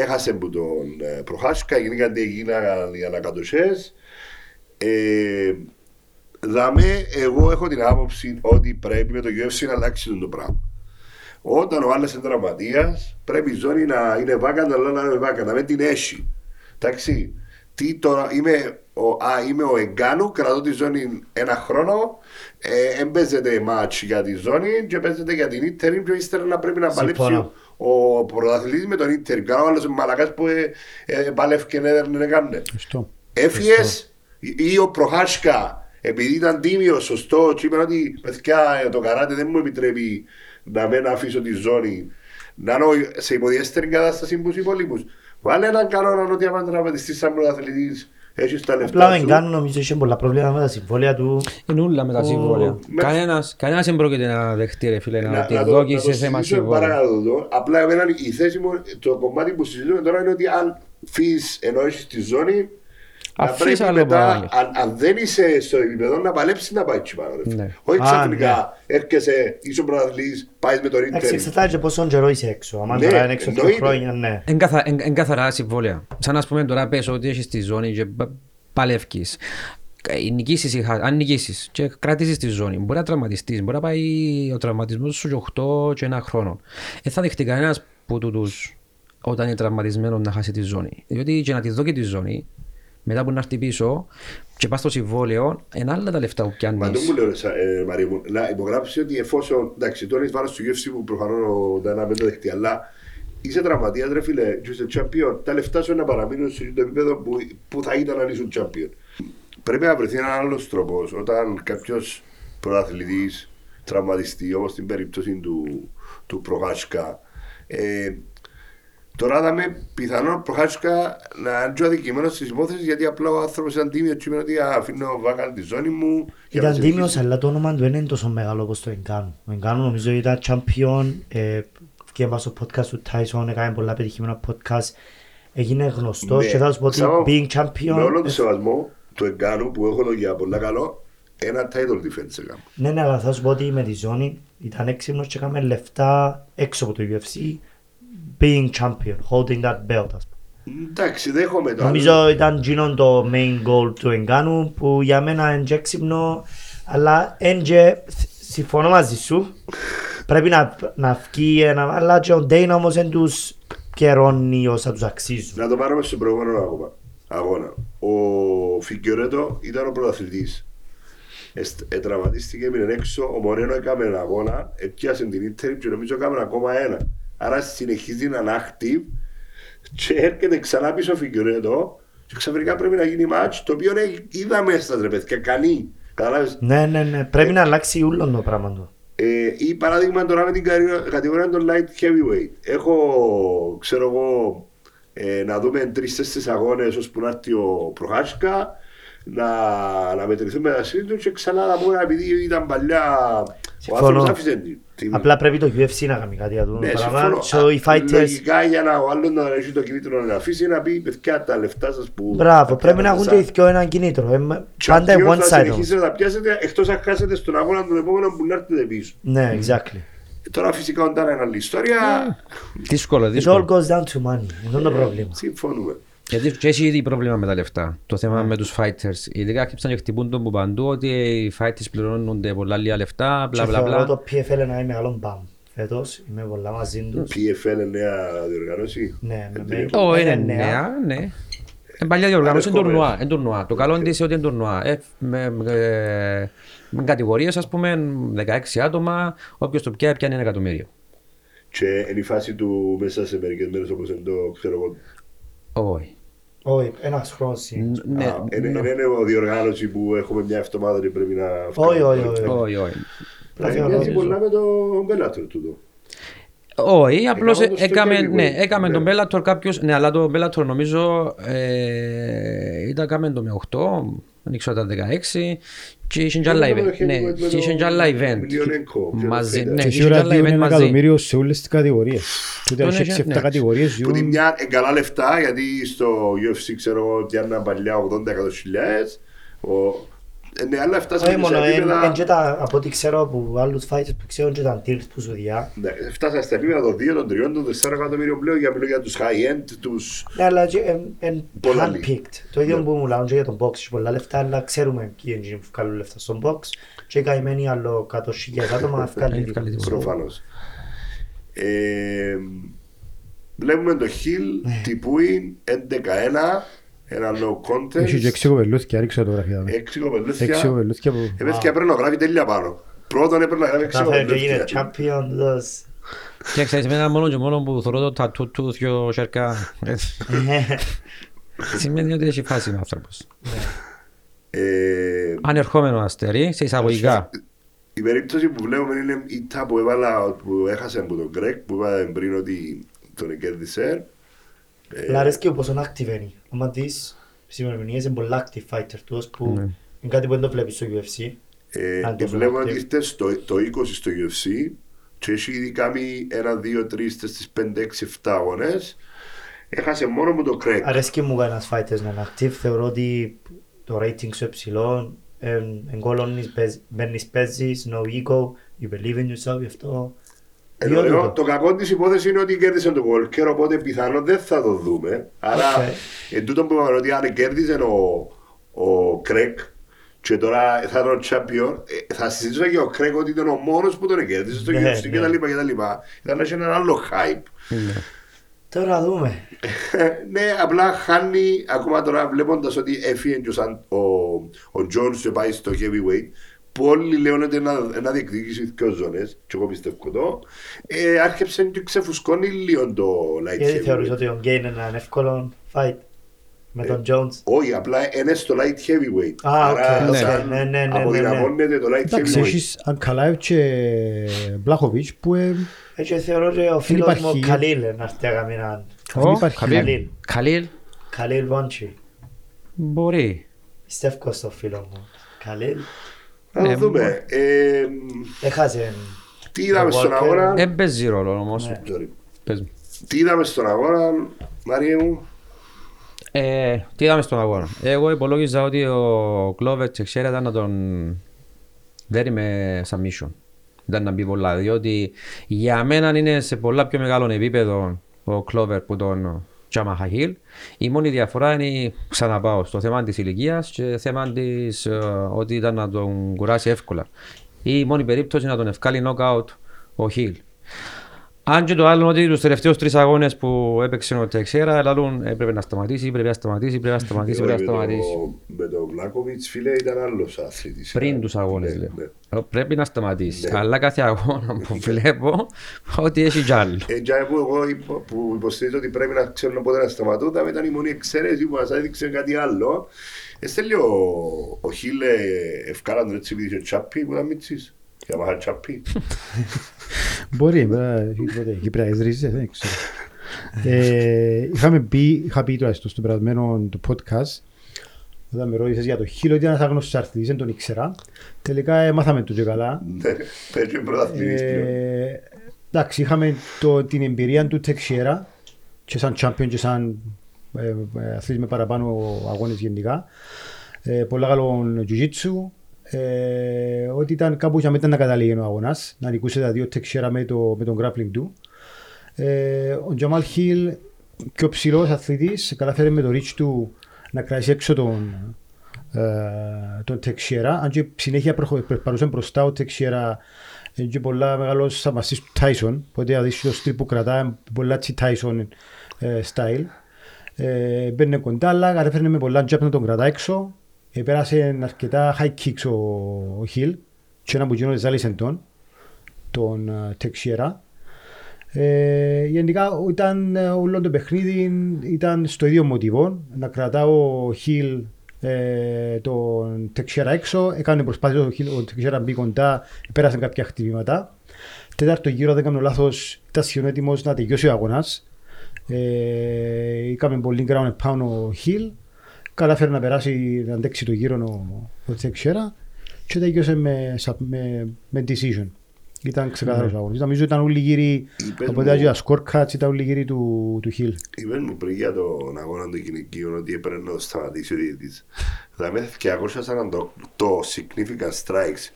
Έχασε που τον ε, Προχάσκα, γίνηκαν τι έγιναν οι ανακατοσές. Ε, δαμε, εγώ έχω την άποψη ότι πρέπει με το UFC να αλλάξει το πράγμα. Όταν ο άλλος είναι τραυματίας, πρέπει η ζώνη να είναι βάκαντα, αλλά να είναι βάκαντα, με την έχει. Εντάξει. Τι τώρα, είμαι ο, α, είμαι ο Εγκάνου, κρατώ τη ζώνη ένα χρόνο, ε, εν παίζεται μάτς για τη ζώνη και παίζεται για την Ίντερ και ύστερα να πρέπει να παλέψει Συμφωνώ. Ο, ο πρωταθλητής με τον Ίντερ. Κάνω ο άλλος μαλακάς που ε, ε, παλεύκε να δεν έκανε. Σωστό. Έφυγες ή ο Προχάσκα, επειδή ήταν τίμιος, σωστό, και είπε ότι παιδιά το καράτε δεν μου επιτρέπει να μην αφήσω τη ζώνη, να είναι σε υποδιέστερη κατάσταση που του υπολείπου. Βάλε έναν κανόνα ότι άμα τραυματιστεί σαν πρωταθλητής, έχεις τα Απλά λεφτά ο σου. Εγκάνου νομίζω είχε πολλά προβλήματα με τα συμβόλαια του. Είναι όλα με τα συμβόλαια. με- Κανένας, κανένας δεν πρόκειται να δεχτεί ρε φίλε να τη το- δόκει το σε θέμα συζητήσουμε συμβόλαια. παρακάτω εδώ. Απλά εμένα η θέση μου, το κομμάτι που συζητούμε τώρα είναι ότι αν φύγεις ενώ έχεις τη ζώνη, να Αφήσεις πρέπει άλλο μετά, παράγει. αν, αν δεν είσαι στο επίπεδο, να παλέψεις να πάει εκεί πάνω. ρε φίλε. Ναι. Όχι Α, ξαφνικά έρχεσαι, είσαι ο πρωταθλητής, πάεις με τον Εντάξει, Ίντερ. εξαρτάται και πόσο καιρό είσαι έξω. Αν Ναι, τώρα είναι έξω δύο εννοείται. χρόνια, ναι. Εν καθα- εν- εν καθαρά συμβόλαια. Σαν να πούμε τώρα πες ότι έχεις τη ζώνη και πα- παλεύκεις. Ε, νικήσεις, ή χα- αν νικήσεις και κρατήσεις τη ζώνη, μπορεί να τραυματιστείς, μπορεί να πάει ο τραυματισμός σου και 8 και ένα χρόνο. Δεν θα δεχτεί κανένας που τούτους όταν είναι τραυματισμένος να χάσει τη ζώνη. Διότι και να τη δω και τη ζώνη, μετά που να έρθει πίσω και πας στο συμβόλαιο, είναι άλλα τα λεφτά που Μα το πιάνεις. μου λέω, σα- ε, Μαρία μου, να υπογράψει ότι εφόσον. Εντάξει, τώρα έχεις βάρος στο UFC που προφανώς δεν να μην το δεχτεί, αλλά είσαι τραυματίας, ρε φίλε, και είσαι champion. Τα λεφτά σου να παραμείνουν στο ίδιο επίπεδο που, που θα ήταν αν ήσουν champion. Πρέπει να βρεθεί ένα άλλος τρόπος όταν κάποιος πρωταθλητή τραυματιστεί, όπως στην περίπτωση του, του Προχάσκα. Ε, Τώρα είδαμε πιθανόν Προχάσκα να είναι πιο αδικημένος στις υπόθεση γιατί απλά ο άνθρωπος ήταν τίμιος και είπε ότι «Α, αφήνω βάκα τη ζώνη μου. για να Ήταν σε τίμιος, ζήσει». αλλά το όνομα του δεν είναι τόσο μεγάλο όπως το Εγκάνου. Ο Εγκάνου νομίζω ήταν champion, ε, και στο podcast του Tyson, έκανε πολλά πετυχημένα podcast, έγινε γνωστός Ναι. και θα σου πω ότι Σάβα, being Με όλο champion... τον σεβασμό του Εγκάνου που έχω εδώ για πολλά καλό, ένα title defense έκαμε. Ναι, ναι, αλλά θα σου πω ότι με τη ζώνη ήταν έξυπνος και έκαμε λεφτά έξω από το UFC, being champion, holding that belt, ας πούμε. Εντάξει, δέχομαι το Νομίζω ήταν γίνον το main goal του Εγκάνου που για μένα είναι και έξυπνο αλλά είναι και, συμφωνώ μαζί σου, πρέπει να, να βγει ένα, αλλά και ο Ντέιν όμως δεν τους καιρώνει όσα τους αξίζουν. Να το πάρουμε στον προηγούμενο αγώνα. αγώνα. Ο Φιγκιορέτο ήταν ο πρωταθλητής. Εστ- Ετραυματίστηκε, έμεινε έξω. Ο Μορένο έκαμε ένα αγώνα, έπιασε την ίντερ και νομίζω έκαμε ακόμα ένα. Άρα συνεχίζει να είναι active και έρχεται ξανά πίσω ο Φιγκιορέτο και ξαφνικά πρέπει να γίνει μάτς το οποίο ε, είδαμε στα ρε παιδιά, κανεί. Κατάλαβες. Ναι, ναι, ναι, πρέπει να αλλάξει όλο το πράγμα του. Ε, ή παράδειγμα τώρα με την καρι- κατηγορία των light heavyweight. Έχω, ξέρω εγώ, ε, να δούμε τρει-τέσσερι αγώνες ώσπου να έρθει ο Προχάσκα, να, να μετρηθούμε τα σύντομα και ξανά να πούμε επειδή ήταν παλιά. Ο Συμφωνώ. άνθρωπος άφησε την. Την- Απλά πρέπει το UFC να κάνει κάτι για το ναι, πράγμα. συμφωνώ. So, οι fighters, Λογικά για να ο άλλος να έχει το κινήτρο να αφήσει να πει παιδιά τα λεφτά σας που... μπράβο, τα πρέπει να πιάνετε έχουν σαν- και οι δυο ένα κινήτρο. Ε, Και Πάντα αυτοί one θα side. συνεχίσετε να τα πιάσετε εκτός αν χάσετε στον αγώνα τον επόμενο που να έρθετε πίσω. Ναι, exactly. Τώρα φυσικά όταν είναι άλλη ιστορία, Δύσκολο, It all δύσκολο. goes down to money. Αυτό είναι το πρόβλημα. συμφωνούμε. Γιατί και έχει ήδη πρόβλημα με τα λεφτά. Το θέμα με τους fighters. Ειδικά χτύπησαν και χτυπούν τον που παντού ότι οι fighters πληρώνονται πολλά λίγα λεφτά, Και μπλα μπλα θεωρώ μπλα. το PFL ένα μεγάλο μπαμ. Φέτος είμαι πολλά μαζί τους. PFL είναι νέα διοργάνωση; Ναι, με Ε, με- Ω, είναι είναι νέα. νέα, ναι. Είναι παλιά διοργάνωση, είναι Ανερχόμενος. τουρνουά, είναι τουρνουά. Το καλό της είναι ότι είναι τουρνουά. Ε, με, με, με κατηγορίες, ας πούμε, 16 άτομα, όποιος το πιάει πιάνει ένα εκατομμύριο. Και είναι η φάση του μέσα σε μερικές μέρες όπως είναι το ξέρω εγώ. Όχι. Όχι, ένας χρόνος είναι. Ναι, Α, Είναι είναι η διοργάνωση που έχουμε μια εβδομάδα και πρέπει να Όχι, όχι, βγάλουμε. όχι. όχι, όχι. Απλά Ε, θεωρώ- Μοιάζει πολλά με το Bellator τούτο. Όχι, απλώς Έκαμε το στο έκαμε, heavyweight. ναι, έκαμε Ναι. τον Bellator κάποιος, ναι, αλλά το Bellator νομίζω ε, ήταν κάμε το με 8, ανοίξω τα 16 και είχε και άλλα με το event. Ναι, heavyweight με και είχε το και άλλα event. Μιλιονέγκο, ποιο Μαζί, ήταν. ναι, Και είχε και σίγουρα άλλα δίνουν event ένα μαζί. εκατομμύριο σε όλες τις κατηγορίες. Τούτε Τον έχει έχει- 6-7 ναι. κατηγορίες Που τη ζουν μια είναι καλά λεφτά, γιατί στο UFC ξέρω εγώ πιάννα παλιά 80-100 χιλιάδες. Ο- ε, Ναι, αλλά φτάσαμε Όχι σε μόνο, εν- εν επίπεδα... και τα- από ό,τι ξέρω από άλλους fighters που ξέρω και τα deals που σου διά. Ναι, Φτάσαμε στα επίπεδα των 2, των 3, των 4 εκατομμύριων πλέον για μιλώ για τους high-end, τους... Ναι, αλλά και εν- εν Πολλά handpicked. Το ίδιο Ναι. που μου λάβουν και για τον box, έχει πολλά λεφτά, αλλά ξέρουμε ποιοι είναι που βγάλουν λεφτά στον box. Και οι καημένοι άλλο 100.000 άτομα βγάλουν Βγάλει τίποτα. τίποτα. Προφανώς. Ε, βλέπουμε το Hill, Ναι. τυπούει 11-1, ένα no Έχεις και contest, έξι κοπελούθια, ρίξω το γραφείο. έξι Έξι κοπελούθια. κοπελούθια που... Έπαιζε και έπρεπε να γράφει τέλεια πάνω. Πρώτον έπρεπε να γράφει έξι Να φέρει και γίνεται κοπελούθια. champion, δος. Και ξέρεις, εμένα μόνο και μόνο που θωρώ το τατού του δυο σέρκα. Σημαίνει ότι έχει φάση ο άνθρωπος. Ε, Ανερχόμενο αστέρι, σε εισαγωγικά. Η περίπτωση που βλέπουμε είναι η τα που έβαλα, που έχασε από τον Γκρέκ, που είπα πριν ότι τον κέρδισε. Ε, Αλλά αρέσκει όπως είναι active είναι. Άμα δεις, σημερινές είναι πολλά active fighter τους που Ναι. είναι κάτι που δεν το βλέπεις στο UFC. Ε, Αν και το βλέπουμε active. ότι ήρθε στο, το 20 στο UFC και έχει ήδη κάνει ένα, δύο, τρεις, στις 5, 6, 7 αγώνες. Έχασε μόνο με τον Κρέκ. Αρέσκει μου ένας fighters να είναι active. Θεωρώ ότι το rating σου υψηλό, εν κωλώνεις, παίζ- μπαίνεις, παίζεις, no ego, you believe in yourself, γι' αυτό. Ενώ διότι λέω, το- το κακό της υπόθεσης είναι ότι κέρδισε τον Walker, οπότε πιθανόν δεν θα το δούμε. Άρα, Οκ. εν τούτο που είπαμε ότι αν κέρδισε ο, ο Craig και τώρα θα είναι ο champion, ε, θα συζητούσα και ο Craig ότι ήταν ο μόνος που τον κέρδισε στο Ναι, UFC ναι. και τα λοιπά και τα λοιπά. Ήταν να έχει ένα άλλο hype. Τώρα δούμε. ναι, απλά χάνει ακόμα τώρα βλέποντας ότι έφυγε και ο, Σαν- ο, ο Jones και πάει στο heavyweight. Που όλοι λένε ότι να, να διεκδικήσει δύο ζώνες και εγώ πιστεύω το. Ε, άρχισε και ξεφουσκώνει λίγο το light Γιατί θεωρείς heavyweight. ότι ο Γκέιν είναι έναν εύκολο fight με Ε, τον Jones; Όχι, απλά είναι στο light heavyweight. Α, οκ, Άρα, οκ, σαν ναι, ναι, ναι, ναι, αποδυναμώνεται το light Εντάξει, heavyweight. έχεις Ανκαλάευ και Μπλάχοβιτς που ε, Έτσι θεωρώ ότι ο φίλος μου ο υπάρχει. Καλίλ να έρθει να κάνει έναν δεν υπάρχει. Χαλίλ. Χαλίλ. Χαλίλ, Καλίλ Βόντσι. μπορεί. Πιστεύω στο φίλο μου. Καλίλ. Να το Ε, δούμε. Ε, Έχασε. τι είδαμε στον Walker. αγώνα; Δεν παίζει ρόλο όμως. Ναι. Sorry. Πες μου. Τι είδαμε στον αγώνα, Μαρία μου; Ε, τι είδαμε στον αγώνα; Εγώ υπολόγιζα ότι ο Κλόβερ Τσεξέρα ήταν να τον δέρει με submission. Ήταν να μπει πολλά, διότι για μένα είναι σε πολλά πιο μεγάλο επίπεδο ο Κλόβερ που τον Τζάμα Χαχίλ. Η μόνη διαφορά είναι, ξαναπάω, στο θέμα της ηλικίας και θέμα της ε, ότι ήταν να τον κουράσει εύκολα. Η μόνη περίπτωση είναι να τον ευκάλει knockout ο Χιλ. Αν και το άλλο ότι τους τελευταίους τρεις αγώνες που έπαιξε ο Τεξέρα λαλούν έπρεπε να σταματήσει, πρέπει να σταματήσει, πρέπει να σταματήσει, πρέπει να Εγώ με το- σταματήσει. Με τον Βλάκοβιτς, φίλε, ήταν άλλος άθλητης. Πριν τους αγώνες Ναι, λέω. ναι. Ε, Πρέπει να σταματήσει. Ναι. Αλλά κάθε αγώνα που βλέπω ότι έχει κι άλλο. Ε, τζάι που εγώ υπο- που υποστηρίζω ότι πρέπει να ξέρουν πότε να σταματούν, θα ήταν η μόνη εξαίρεση που μας έδειξε κάτι άλλο. Ε, στέλνει ο, ο Χίλε ευκάλαν τον έτσι επειδή είχε ο Τσάπη που ήταν μίτσις. Για μάχα Τσάπη. Μπορεί, μπορεί να έχει ποτέ κυπριακές ρίζες, δεν ξέρω. Ε, είχαμε πει, είχα πει τώρα στο, στο περασμένο του podcast, όταν με ρώτησες για το χείλο, ότι ήταν ένας άγνωστος αρτητής, δεν τον ήξερα. Τελικά ε, μάθαμε το και καλά. Ναι, Παίζει πρωταθλητής πλέον. Ε, εντάξει, είχαμε το, την εμπειρία του Τεξιέρα και σαν champion και σαν ε, ε, αθλητής με παραπάνω αγώνες γενικά. Ε, πολλά καλό jiu-jitsu. Ε, ότι ήταν κάπου για μετά να καταλήγει ο αγώνας, να νικούσε τα δύο Τεξιέρα με, το, με τον grappling του. Ε, ο Τζαμάλ Χιλ, πιο ψηλός αθλητής, καταφέρει με το reach του να κρατήσει έξω τον, ε, τον Τεξιέρα. Αν και συνέχεια προχω- περπατούσε μπροστά ο Τεξιέρα είναι και πολλά μεγάλος θαυμαστής του Tyson. Οπότε θα δεις το στυλ που κρατάει πολλά έτσι Tyson ε, style. Ε, μπαίνε κοντά, αλλά καταφέρνε με πολλά jab να τον κρατά έξω. Ε, πέρασε αρκετά high kicks ο, ο Hill και ένα που γίνονται ζάλισεν τον, τον ε, Τεξιέρα. Ε, γενικά ήταν ε, όλο το παιχνίδι ήταν στο ίδιο μοτιβό να κρατά ο Χιλ ε, τον Τεξιέρα έξω. Έκανε προσπάθεια ο, Hill, ο Τεξιέρα μπει κοντά πέρασαν κάποια χτυπήματα. Τέταρτο γύρο δεν κάνω λάθος ήταν σχεδόν έτοιμος να τελειώσει ο αγώνας. Ε, είχαμε πολύ ground and pound ο Χιλ κατάφερε να περάσει, να αντέξει το γύρο ο, ο Τεξέρα και τελειώσε με, σα- με, με decision. Ήταν ξεκάθαρος Ναι. αγώνας. Νομίζω ήταν όλοι οι γύροι, Είπες από μου- τα scorecards ήταν όλοι οι γύροι του, του Hill. Είπες μου πριν για τον αγώνα των γυναικείων ότι έπρεπε να το σταματήσει ο διαιτητής. Θα με 248 significant strikes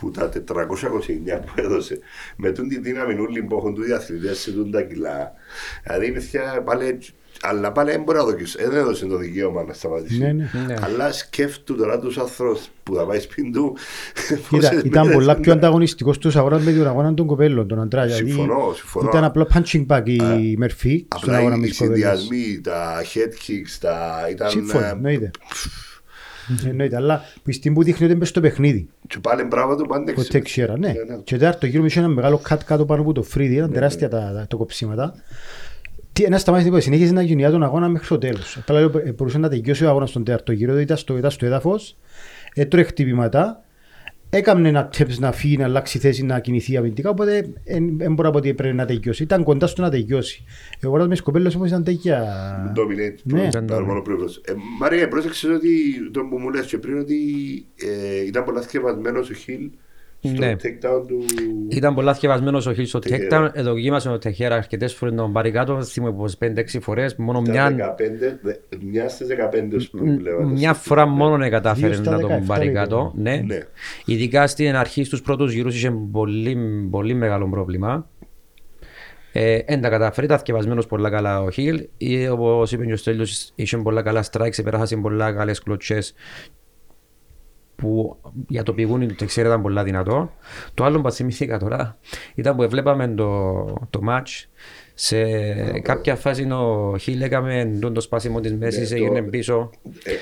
που τα 429 που έδωσε με τούν τη δύναμη όλη που έχουν τούτοι οι αθλητές σε τούν τα κιλά. Δηλαδή είναι πια πάλι αλλά πάλι δεν μπορεί να δοκίσει. Δεν έδωσε το δικαίωμα να σταματήσει. Ναι, ναι. Ναι. Αλλά σκέφτου τώρα τους άνθρωπους που θα πάει σπίτι του. Ήταν, πόσες ήταν μέρες πολλά είναι. πιο ανταγωνιστικός στους αγώνας με τον αγώνα των κοπέλων, τον Αντρά. δηλαδή Συμφωνώ, συμφωνώ. Ήταν απλό punching bag η Μερφή στον Απλά αγώνα με οι τις κοπέλες. συνδυασμοί, τα head kicks, τα ήταν... Σύμφωνα, ε, εννοείται. Εννοείται, αλλά πιστεύω που δείχνει ότι είναι μες στο παιχνίδι. Και πάλι μπράβο του που Ο άντεξε. Τεξιέρα, ναι. Ναι, ναι. Και τέταρτο γύρο είχε ένα μεγάλο cut κάτω πάνω από το φρύδι, ήταν τεράστια τα, τα, τα κοψίματα. Τι, ένα σταμάτησε τίποτα, συνέχιζε να γεννιά τον αγώνα μέχρι το τέλος. Απλά λέω, ε, μπορούσε να τελειώσει ο αγώνας στον τέταρτο γύρο, διότι ήταν στο, ήταν στο έδαφος, έτρωε χτυπήματα, έκαμνε ένα tips να φύγει, να αλλάξει θέση, να κινηθεί αμυντικά, οπότε δεν μπορώ να πω ότι έπρεπε να τελειώσει. Ήταν κοντά στο να τελειώσει. Ο αγώνας μες τις κοπέλες όμως ήταν τέτοια... Dominate. Ναι. Ήταν το μόνο πρόβλημα. Ε, Μαρία, πρόσεξες ότι το που μου λες και πριν ότι ε, ήταν πολλά θκευασμένος ο Χιλ στο Ναι. takedown του... Ήταν πολλά θκευασμένος ο Χιλ στο Τεχέρα. takedown. Ε, δοκίμασε ο Τεχέρα αρκετές φορές να τον πάρει κάτω. Θυμούμαι πως 5-6 φορές. Μόνο Ήταν μια, 15, δε- μια στις 15 ως που βλέπατε. μια φορά μόνο εκατάφερε Δύο στα να τον 17 πάρει λοιπόν. κάτω. Ναι. Ναι. Ειδικά στην αρχή στους πρώτους γύρους είχε πολύ, πολύ μεγάλο πρόβλημα. Ε, εν τα καταφέρει, ήταν θκευασμένος πολλά καλά ο Χιλ. Ή, όπως είπε και ο Στέλιος, είχε πολλά καλά strikes, επέρασε πολλά καλές κλωτσές που για το πηγούνι του Τεξέρα ήταν πολλά δυνατό. Το άλλο που θυμήθηκα τώρα ήταν που βλέπαμε το, το match σε κάποια φάση ο Χιλ έκαμε τον το σπάσιμο της μέσης, Ναι, έγινε το- πίσω. Ε, ε,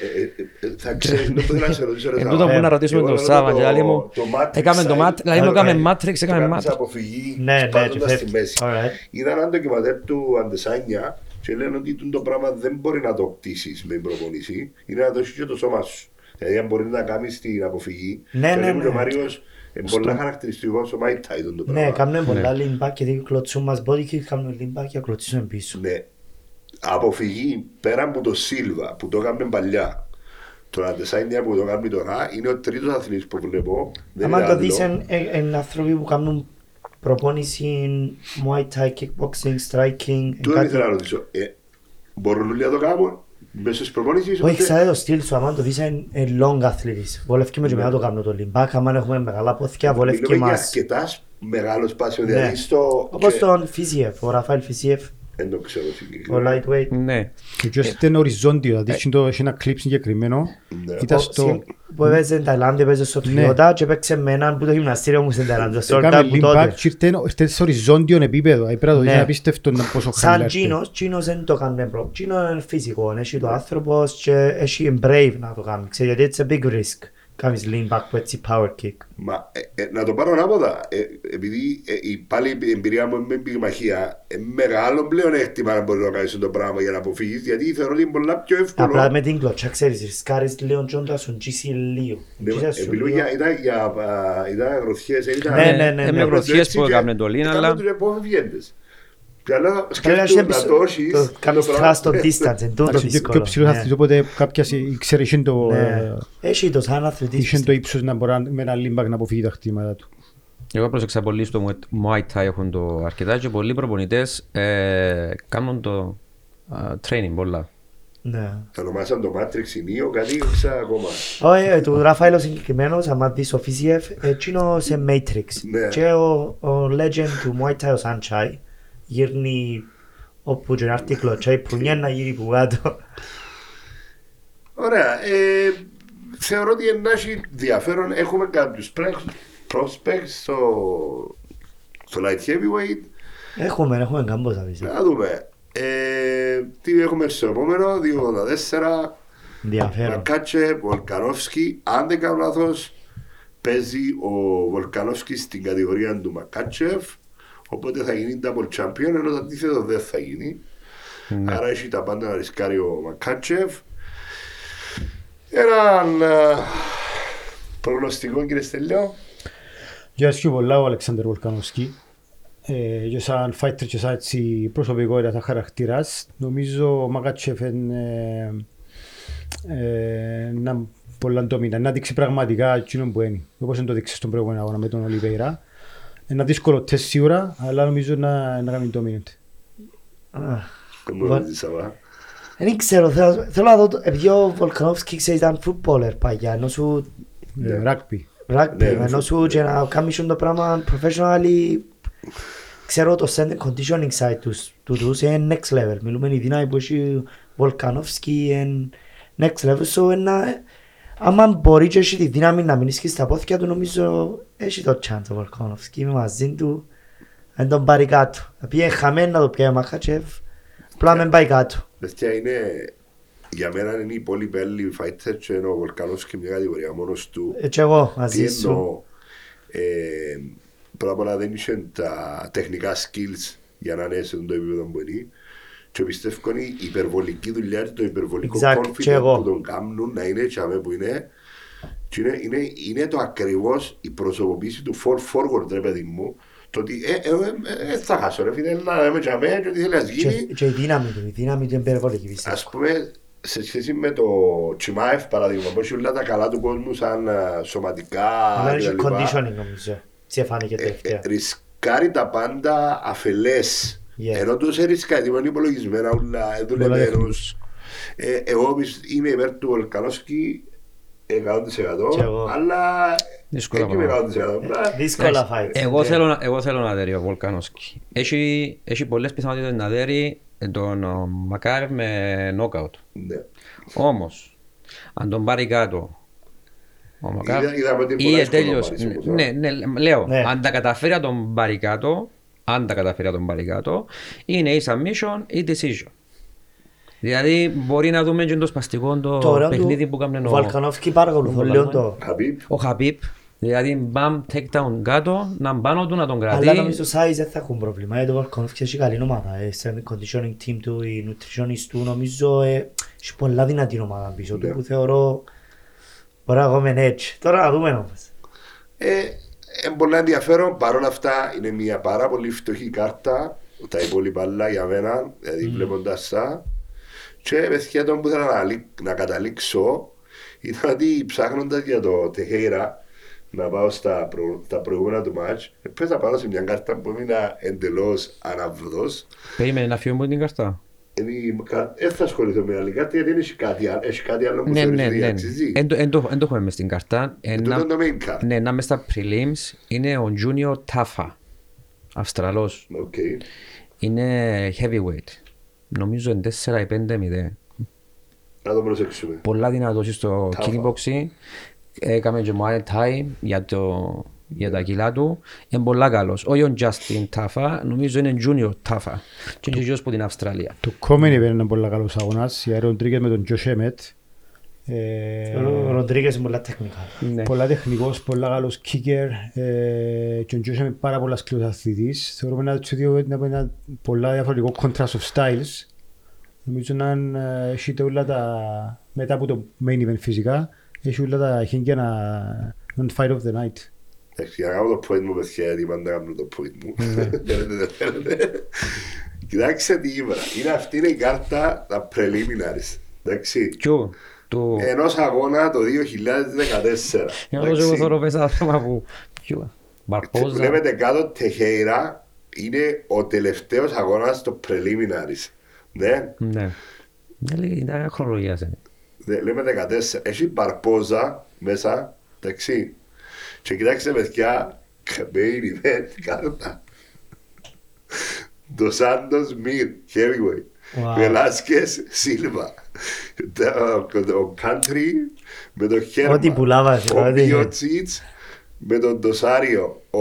ε, ε, Θα ξέρεις, δεν θέλω να σε ρωτήσω ρε Εν Σάβα. τούτο που να Ε, ρωτήσουμε εγώ τον λέω Σάβα το- και λέει μου, το Matrix έκαμε το side, Matrix, δηλαδή μου Alright. έκαμε Matrix, έκαμε έκανες Matrix. αποφυγή Ναι, ναι, σπάζοντας και στη φεύγει. μέση. Alright. Ήταν ένα ντοκιματέρ του Αντεσάνια και λένε ότι το πράγμα δεν μπορεί να το κτίσεις με προπονήση, είναι να το έχεις και το σώμα σου. Δηλαδή αν μπορεί να κάνεις την αποφυγή. Ναι, και ναι, λέει μου ναι. και Ο Μάριος είναι πολλά χαρακτηριστικός στο Muay Thai τον το Ναι, πράγμα. κάνουμε πολλά lean back γιατί κλωτσούν μας body kick, κάνουμε lean back και κλωτσούμε πίσω. Ναι. Αποφυγή πέρα από το Σίλβα που το έκαμε παλιά. Το Αντεσάνια που το κάνει τώρα είναι ο τρίτος αθλητής που βλέπω. Δεν Άμα είναι το άλλο. δεις εν- εν- εν άνθρωποι που κάνουν προπόνηση Muay Thai, kickboxing, striking, εν Του κάτι- ήθελα να ρωτήσω. Ε, μπορούν όλοι να το κάνουν; Μέσω της προπόνησης. Όχι, οπότε- ξέρετε το στυλ σου, άμα το δεις εν εν long αθλητής. Βολεύει με και εμένα το κάνω το lean back, άμα έχουμε μεγάλα πόθηκια, βολεύει Μιλούμε για μας. αρκετάς μεγάλος σπάσιο, Ναι. δηλαδή στο... Όπως και- τον Φιζιεφ, ο Ραφαήλ Φιζιεφ, Δεν το ξέρω ο συγκεκριμένα. lightweight. Ναι. Και just ήταν οριζόντιο, δηλαδή είχε το- είχε ένα κλιπ συγκεκριμένο. Ναι. Ήταν Ο- στο... συ- Που έπαιζε στην Ταϊλάνδη, έπαιζε στο Ναι. Toyota και έπαιξε με έναν που το γυμναστήριο μου στην Ταϊλάνδη, στο Έκαμε Σόλτα που lean τότε. back και ήρθε ήρθε σε οριζόντιο επίπεδο. Έπρεπε να το δεις, Ναι. είναι απίστευτο να πόσο Σαν χαμηλά ήρθε. Τζίνος, Τζίνος δεν το κάνει προ. Τζίνος είναι φυσικό, έχει το άνθρωπος και έχει brave να το κάνει. Ξέρεις, γιατί it's a big risk. Κάνεις lean back που έτσι power kick. Μα, ε, ε, να το πάρω ανάποδα. Ε, επειδή ε, η, πάλι η εμπειρία μου με πυγμαχία, ε, μεγάλο πλέον έκτημα να μπορεί να κάνεις το πράγμα για να αποφύγεις, γιατί θεωρώ ότι είναι πολλά πιο εύκολο. Απλά με την κλωτσιά, ξέρεις, ρισκάρεις λίγο και όντας σου τζίσει λίγο. Ναι, Τζίσε ε, σου μιλούμε λίγο. για, ήταν για, α, ήταν αγροθιές, ήταν... Ναι, ναι, ναι, Ε, ναι. με γροθιές που έκαμε το Λίν, αλλά Κάνουν τους επόμενους Και αλλά Πρέπει να σκέφτομαι να έχεις το έχεις... το κάνεις πράγμα. trust on distance, εν τούτο Εντάξει, πιο- δύσκολο. πιο ψηλός Ναι. αθλητής, οπότε κάποιος ήξερε, είχε το, Ναι. ε, Έχει το σαν αθλητής. είχε το ύψος να μπορεί να- με ένα λίμπακ να αποφύγει τα χτήματα του. Εγώ πρόσεξα πολύ στο Muay Thai έχουν το αρκετά και πολλοί προπονητές ε, κάνουν το α, training πολλά. Ναι. Θα ονομάσαν το Matrix Νίο, κάτι ήξερα ακόμα. Όχι, ε, του Ραφαήλ ο συγκεκριμένος, άμα δεις ο Φιζιεφ, εκείνος σε Matrix. Ναι. Και ο, ο legend του Muay Thai, ο Σάντσάι, γύρνει όπου και να έρθει η κλωτσιά, η πουνιά να γύρει που κάτω. Ωραία. Ε, θεωρώ ότι να έχει ενδιαφέρον. Έχουμε κάποιους πρέ- prospects στο, στο light heavyweight. Έχουμε, έχουμε καμπόσα φυσικά. Να δούμε. Ε, τι έχουμε στο επόμενο, 284. Ενδιαφέρον. Μακάτσε, Βολκανόφσκι. Αν δεν κάνω λάθος, παίζει ο Βολκανόφσκι στην κατηγορία του Μακάτσεφ. Οπότε θα γίνει double champion, ενώ το αντίθετο δεν θα γίνει. Άρα έχει τα πάντα να ρισκάρει ο Μακάτσεφ. Έναν α, προγνωστικό κύριε Στέλιο. Για αρέσκει πολλά ο Αλεξάνδρ Βολκανόσκι. Ε, και σαν fighter και σαν έτσι προσωπικότητα, σαν χαρακτήρας. Νομίζω ο Μαγάτσεφ είναι, ε, να πολλά ντόμινα, να δείξει πραγματικά εκείνο που είναι. Όπως δεν το δείξει στον προηγούμενο αγώνα με τον Ολιβέιρα. Είναι δύσκολο τεστ σίγουρα, αλλά νομίζω να, να κάνει dominant. Μου ζητήσα, βα. Δεν ξέρω, θέλω, θέλω να δω, το- επειδή ο Βολκανόφσκι ξέρεις ήταν footballer παλιά, ενώ σου Ε, Rugby. rugby, Ναι, ενώ σου και να κάνεις το πράγμα professionally, ξέρω το center conditioning side τους, του τους είναι next level. Μιλούμε η δύναμη που έχει ο Βολκανόφσκι είναι next level, so ένα, άμα μπορεί και έχει τη δύναμη να μείνει και στα πόθηκια του, νομίζω έχει το chance ο Βολκανόφσκι, είμαι μαζί του, αν τον πάρει κάτω. Θα πήγε χαμένο να το πιάει ο Μαχατσεφ, απλά μην πάει κάτω. Παιδιά είναι, για μένα είναι οι υπόλοιποι άλλοι fighters και είναι ο Βολκανός και μια κατηγορία μόνος του. Έτσι εγώ Τι μαζί σου. εννοώ. Ε, πρώτα απ' όλα δεν είχε τα τεχνικά skills για να είναι σε αυτό το επίπεδο που είναι. Και πιστεύω είναι η υπερβολική δουλειά και το υπερβολικό Exact, confidence και εγώ. που τον κάνουν να είναι έτσι αμέ που είναι. Και είναι, είναι, είναι το ακριβώς η προσωποποίηση του for forward ρε παιδί μου. Το ότι ε, ε, ε, ε, θα χάσω ρε φίλε, να είμαι και αμέ και ό,τι θέλει να Και, γίνει. και η δύναμη του, η δύναμη του είναι υπερβολική πιστεύω. Ας πούμε, σε σχέση με το Τσιμάεφ παράδειγμα, που έχει όλα τα καλά του κόσμου σαν α, σωματικά Αλλά έχει κτλ. conditioning νομίζω. Τι φάνηκε Ε, τελευταία. ε, ρισκάρει τα πάντα αφελές. Yeah. Ενώ τους ρισκάρει, γιατί είναι υπολογισμένα όλα, εδουλεμένους. Ε, εγώ πισ- είμαι υπέρ του Ολκανόσκι 100% Κι εγώ. αλλά Δύσκολα δεν είμαι πράγματα. 100%. Απλά Δύσκολα fight. Εγώ θέλω, να- εγώ θέλω να δέρει ο Βολκανόσκι. Έχει, έχει πολλές πιθανότητες να δέρει τον ο, Μακάρ με νόκαουτ. ναι. Όμως, αν τον πάρει κάτω ο Μακάρ Είδα- είδαμε ότι είναι ή πολλά εύκολο να τέλειωσε. πάρεις, όπως, Ναι, α. ναι, λέω, Ναι. αν τα καταφέρει να τον πάρει κάτω, αν τα καταφέρει να τον πάρει κάτω, είναι ή submission ή decision. Δηλαδή μπορεί να δούμε και το σπαστικό το Το ωραίο παιχνίδι του που έκανε ο, Βαλκανόφσκι παρακολουθώ λίγο το. Χαμπίπ, ο Χαπίπ. Δηλαδή μπαμ take down κάτω, να πάνω του να τον Αλλά κρατεί. νομίζω size δεν θα έχουν πρόβλημα. Γιατί ο Βαλκανόφσκι έχει καλή ομάδα. ε, Σε conditioning team του, οι nutritionist του, νομίζω ε, έχει πολλά δυνατή ομάδα πίσω του Ναι. που θεωρώ μπορεί να έχουμε έτσι. Τώρα να δούμε όμως. Ε, ε, πολύ ενδιαφέρον. Παρ' όλα αυτά είναι μια πάρα πολύ φτωχή κάρτα. Τα υπόλοιπα άλλα για μένα, δηλαδή βλέποντας τα. Και παιδιά το που ήθελα να, λή- να καταλήξω ήταν ότι ψάχνοντας για το Τεχέιρα να πάω στα, προ, στα προηγούμενα του μάτς έπαιζα πάνω σε μια κάρτα που έμεινα εντελώς αναβδός Περίμενε να φύγουμε από την καρτά. δεν θα ασχοληθώ με άλλη κάρτα γιατί δεν έχει κάτι, άλλο- έχει κάτι άλλο που Ναι, θεωρείς ναι, ότι ναι. αξίζει. Εν το- εν το εν το έχουμε μες στην καρτά. Ε, Τούτο να- είναι το main card. Ναι, να είμαι στα prelims είναι ο Junior Tafa. Αυστραλός. Οκ. Είναι heavyweight. Νομίζω είναι 4 ή 5-0. Να το προσέξουμε. Πολλά δυνατός στο Tafa. kickboxing. Έκαμε και Muay Thai για, το, για τα κιλά του. Είναι πολλά καλός. Όχι ο Justin Tafa, νομίζω είναι Junior Tafa. Και είναι γιος από την Αυστραλία. Το Common Event είναι πολύ καλός αγώνας. Η Αερον Τρίκες με τον Josh Emmett. Ε, Ο Ροντρίγκες είναι πολλά technical. Ναι. Πολλά τεχνικός, πολλά καλός kicker ε, και ο Josh είναι πάρα πολλά σκληρός αθλητής. Θεωρούμε να τους δύο να είναι ένα πολλά διαφορετικό contrast of styles. Νομίζω να ε, έχει τα όλα τα, μετά από το main event φυσικά, έχει όλα τα χέγγια να να fight of the night. Εντάξει, για να κάνω το point μου, παιδιά, γιατί πάντα κάνω το point μου. Θέλετε, δεν θέλετε. Κοιτάξτε τι είπα. Είναι αυτή είναι η κάρτα τα preliminaries. Εντάξει. Ποιο; Του... Ενός αγώνα το 2014. Για να δώσω εγώ Εντάξει. θωρώ πες ένα θέμα που... Ποιο; Και Μπαρπόζα. Βλέπετε κάτω Τεχέιρα είναι ο τελευταίος αγώνας στο preliminaries. Ναι, Ναι. Δεν λέει, είναι χρονολογία σε. Δε- λέμε 14. Έχει Μπαρπόζα μέσα, εντάξει. Και κοιτάξτε παιδιά, main event κάρτα. Το Σάντος Μιρ, heavyweight. Wow. Βελάσκες Σίλβα. Το- Το Country με το Χέρμα. Ό,τι πουλάβας, Ο ό,τι- Μπιοτσίτς με τον Ντοσάριο. Ο,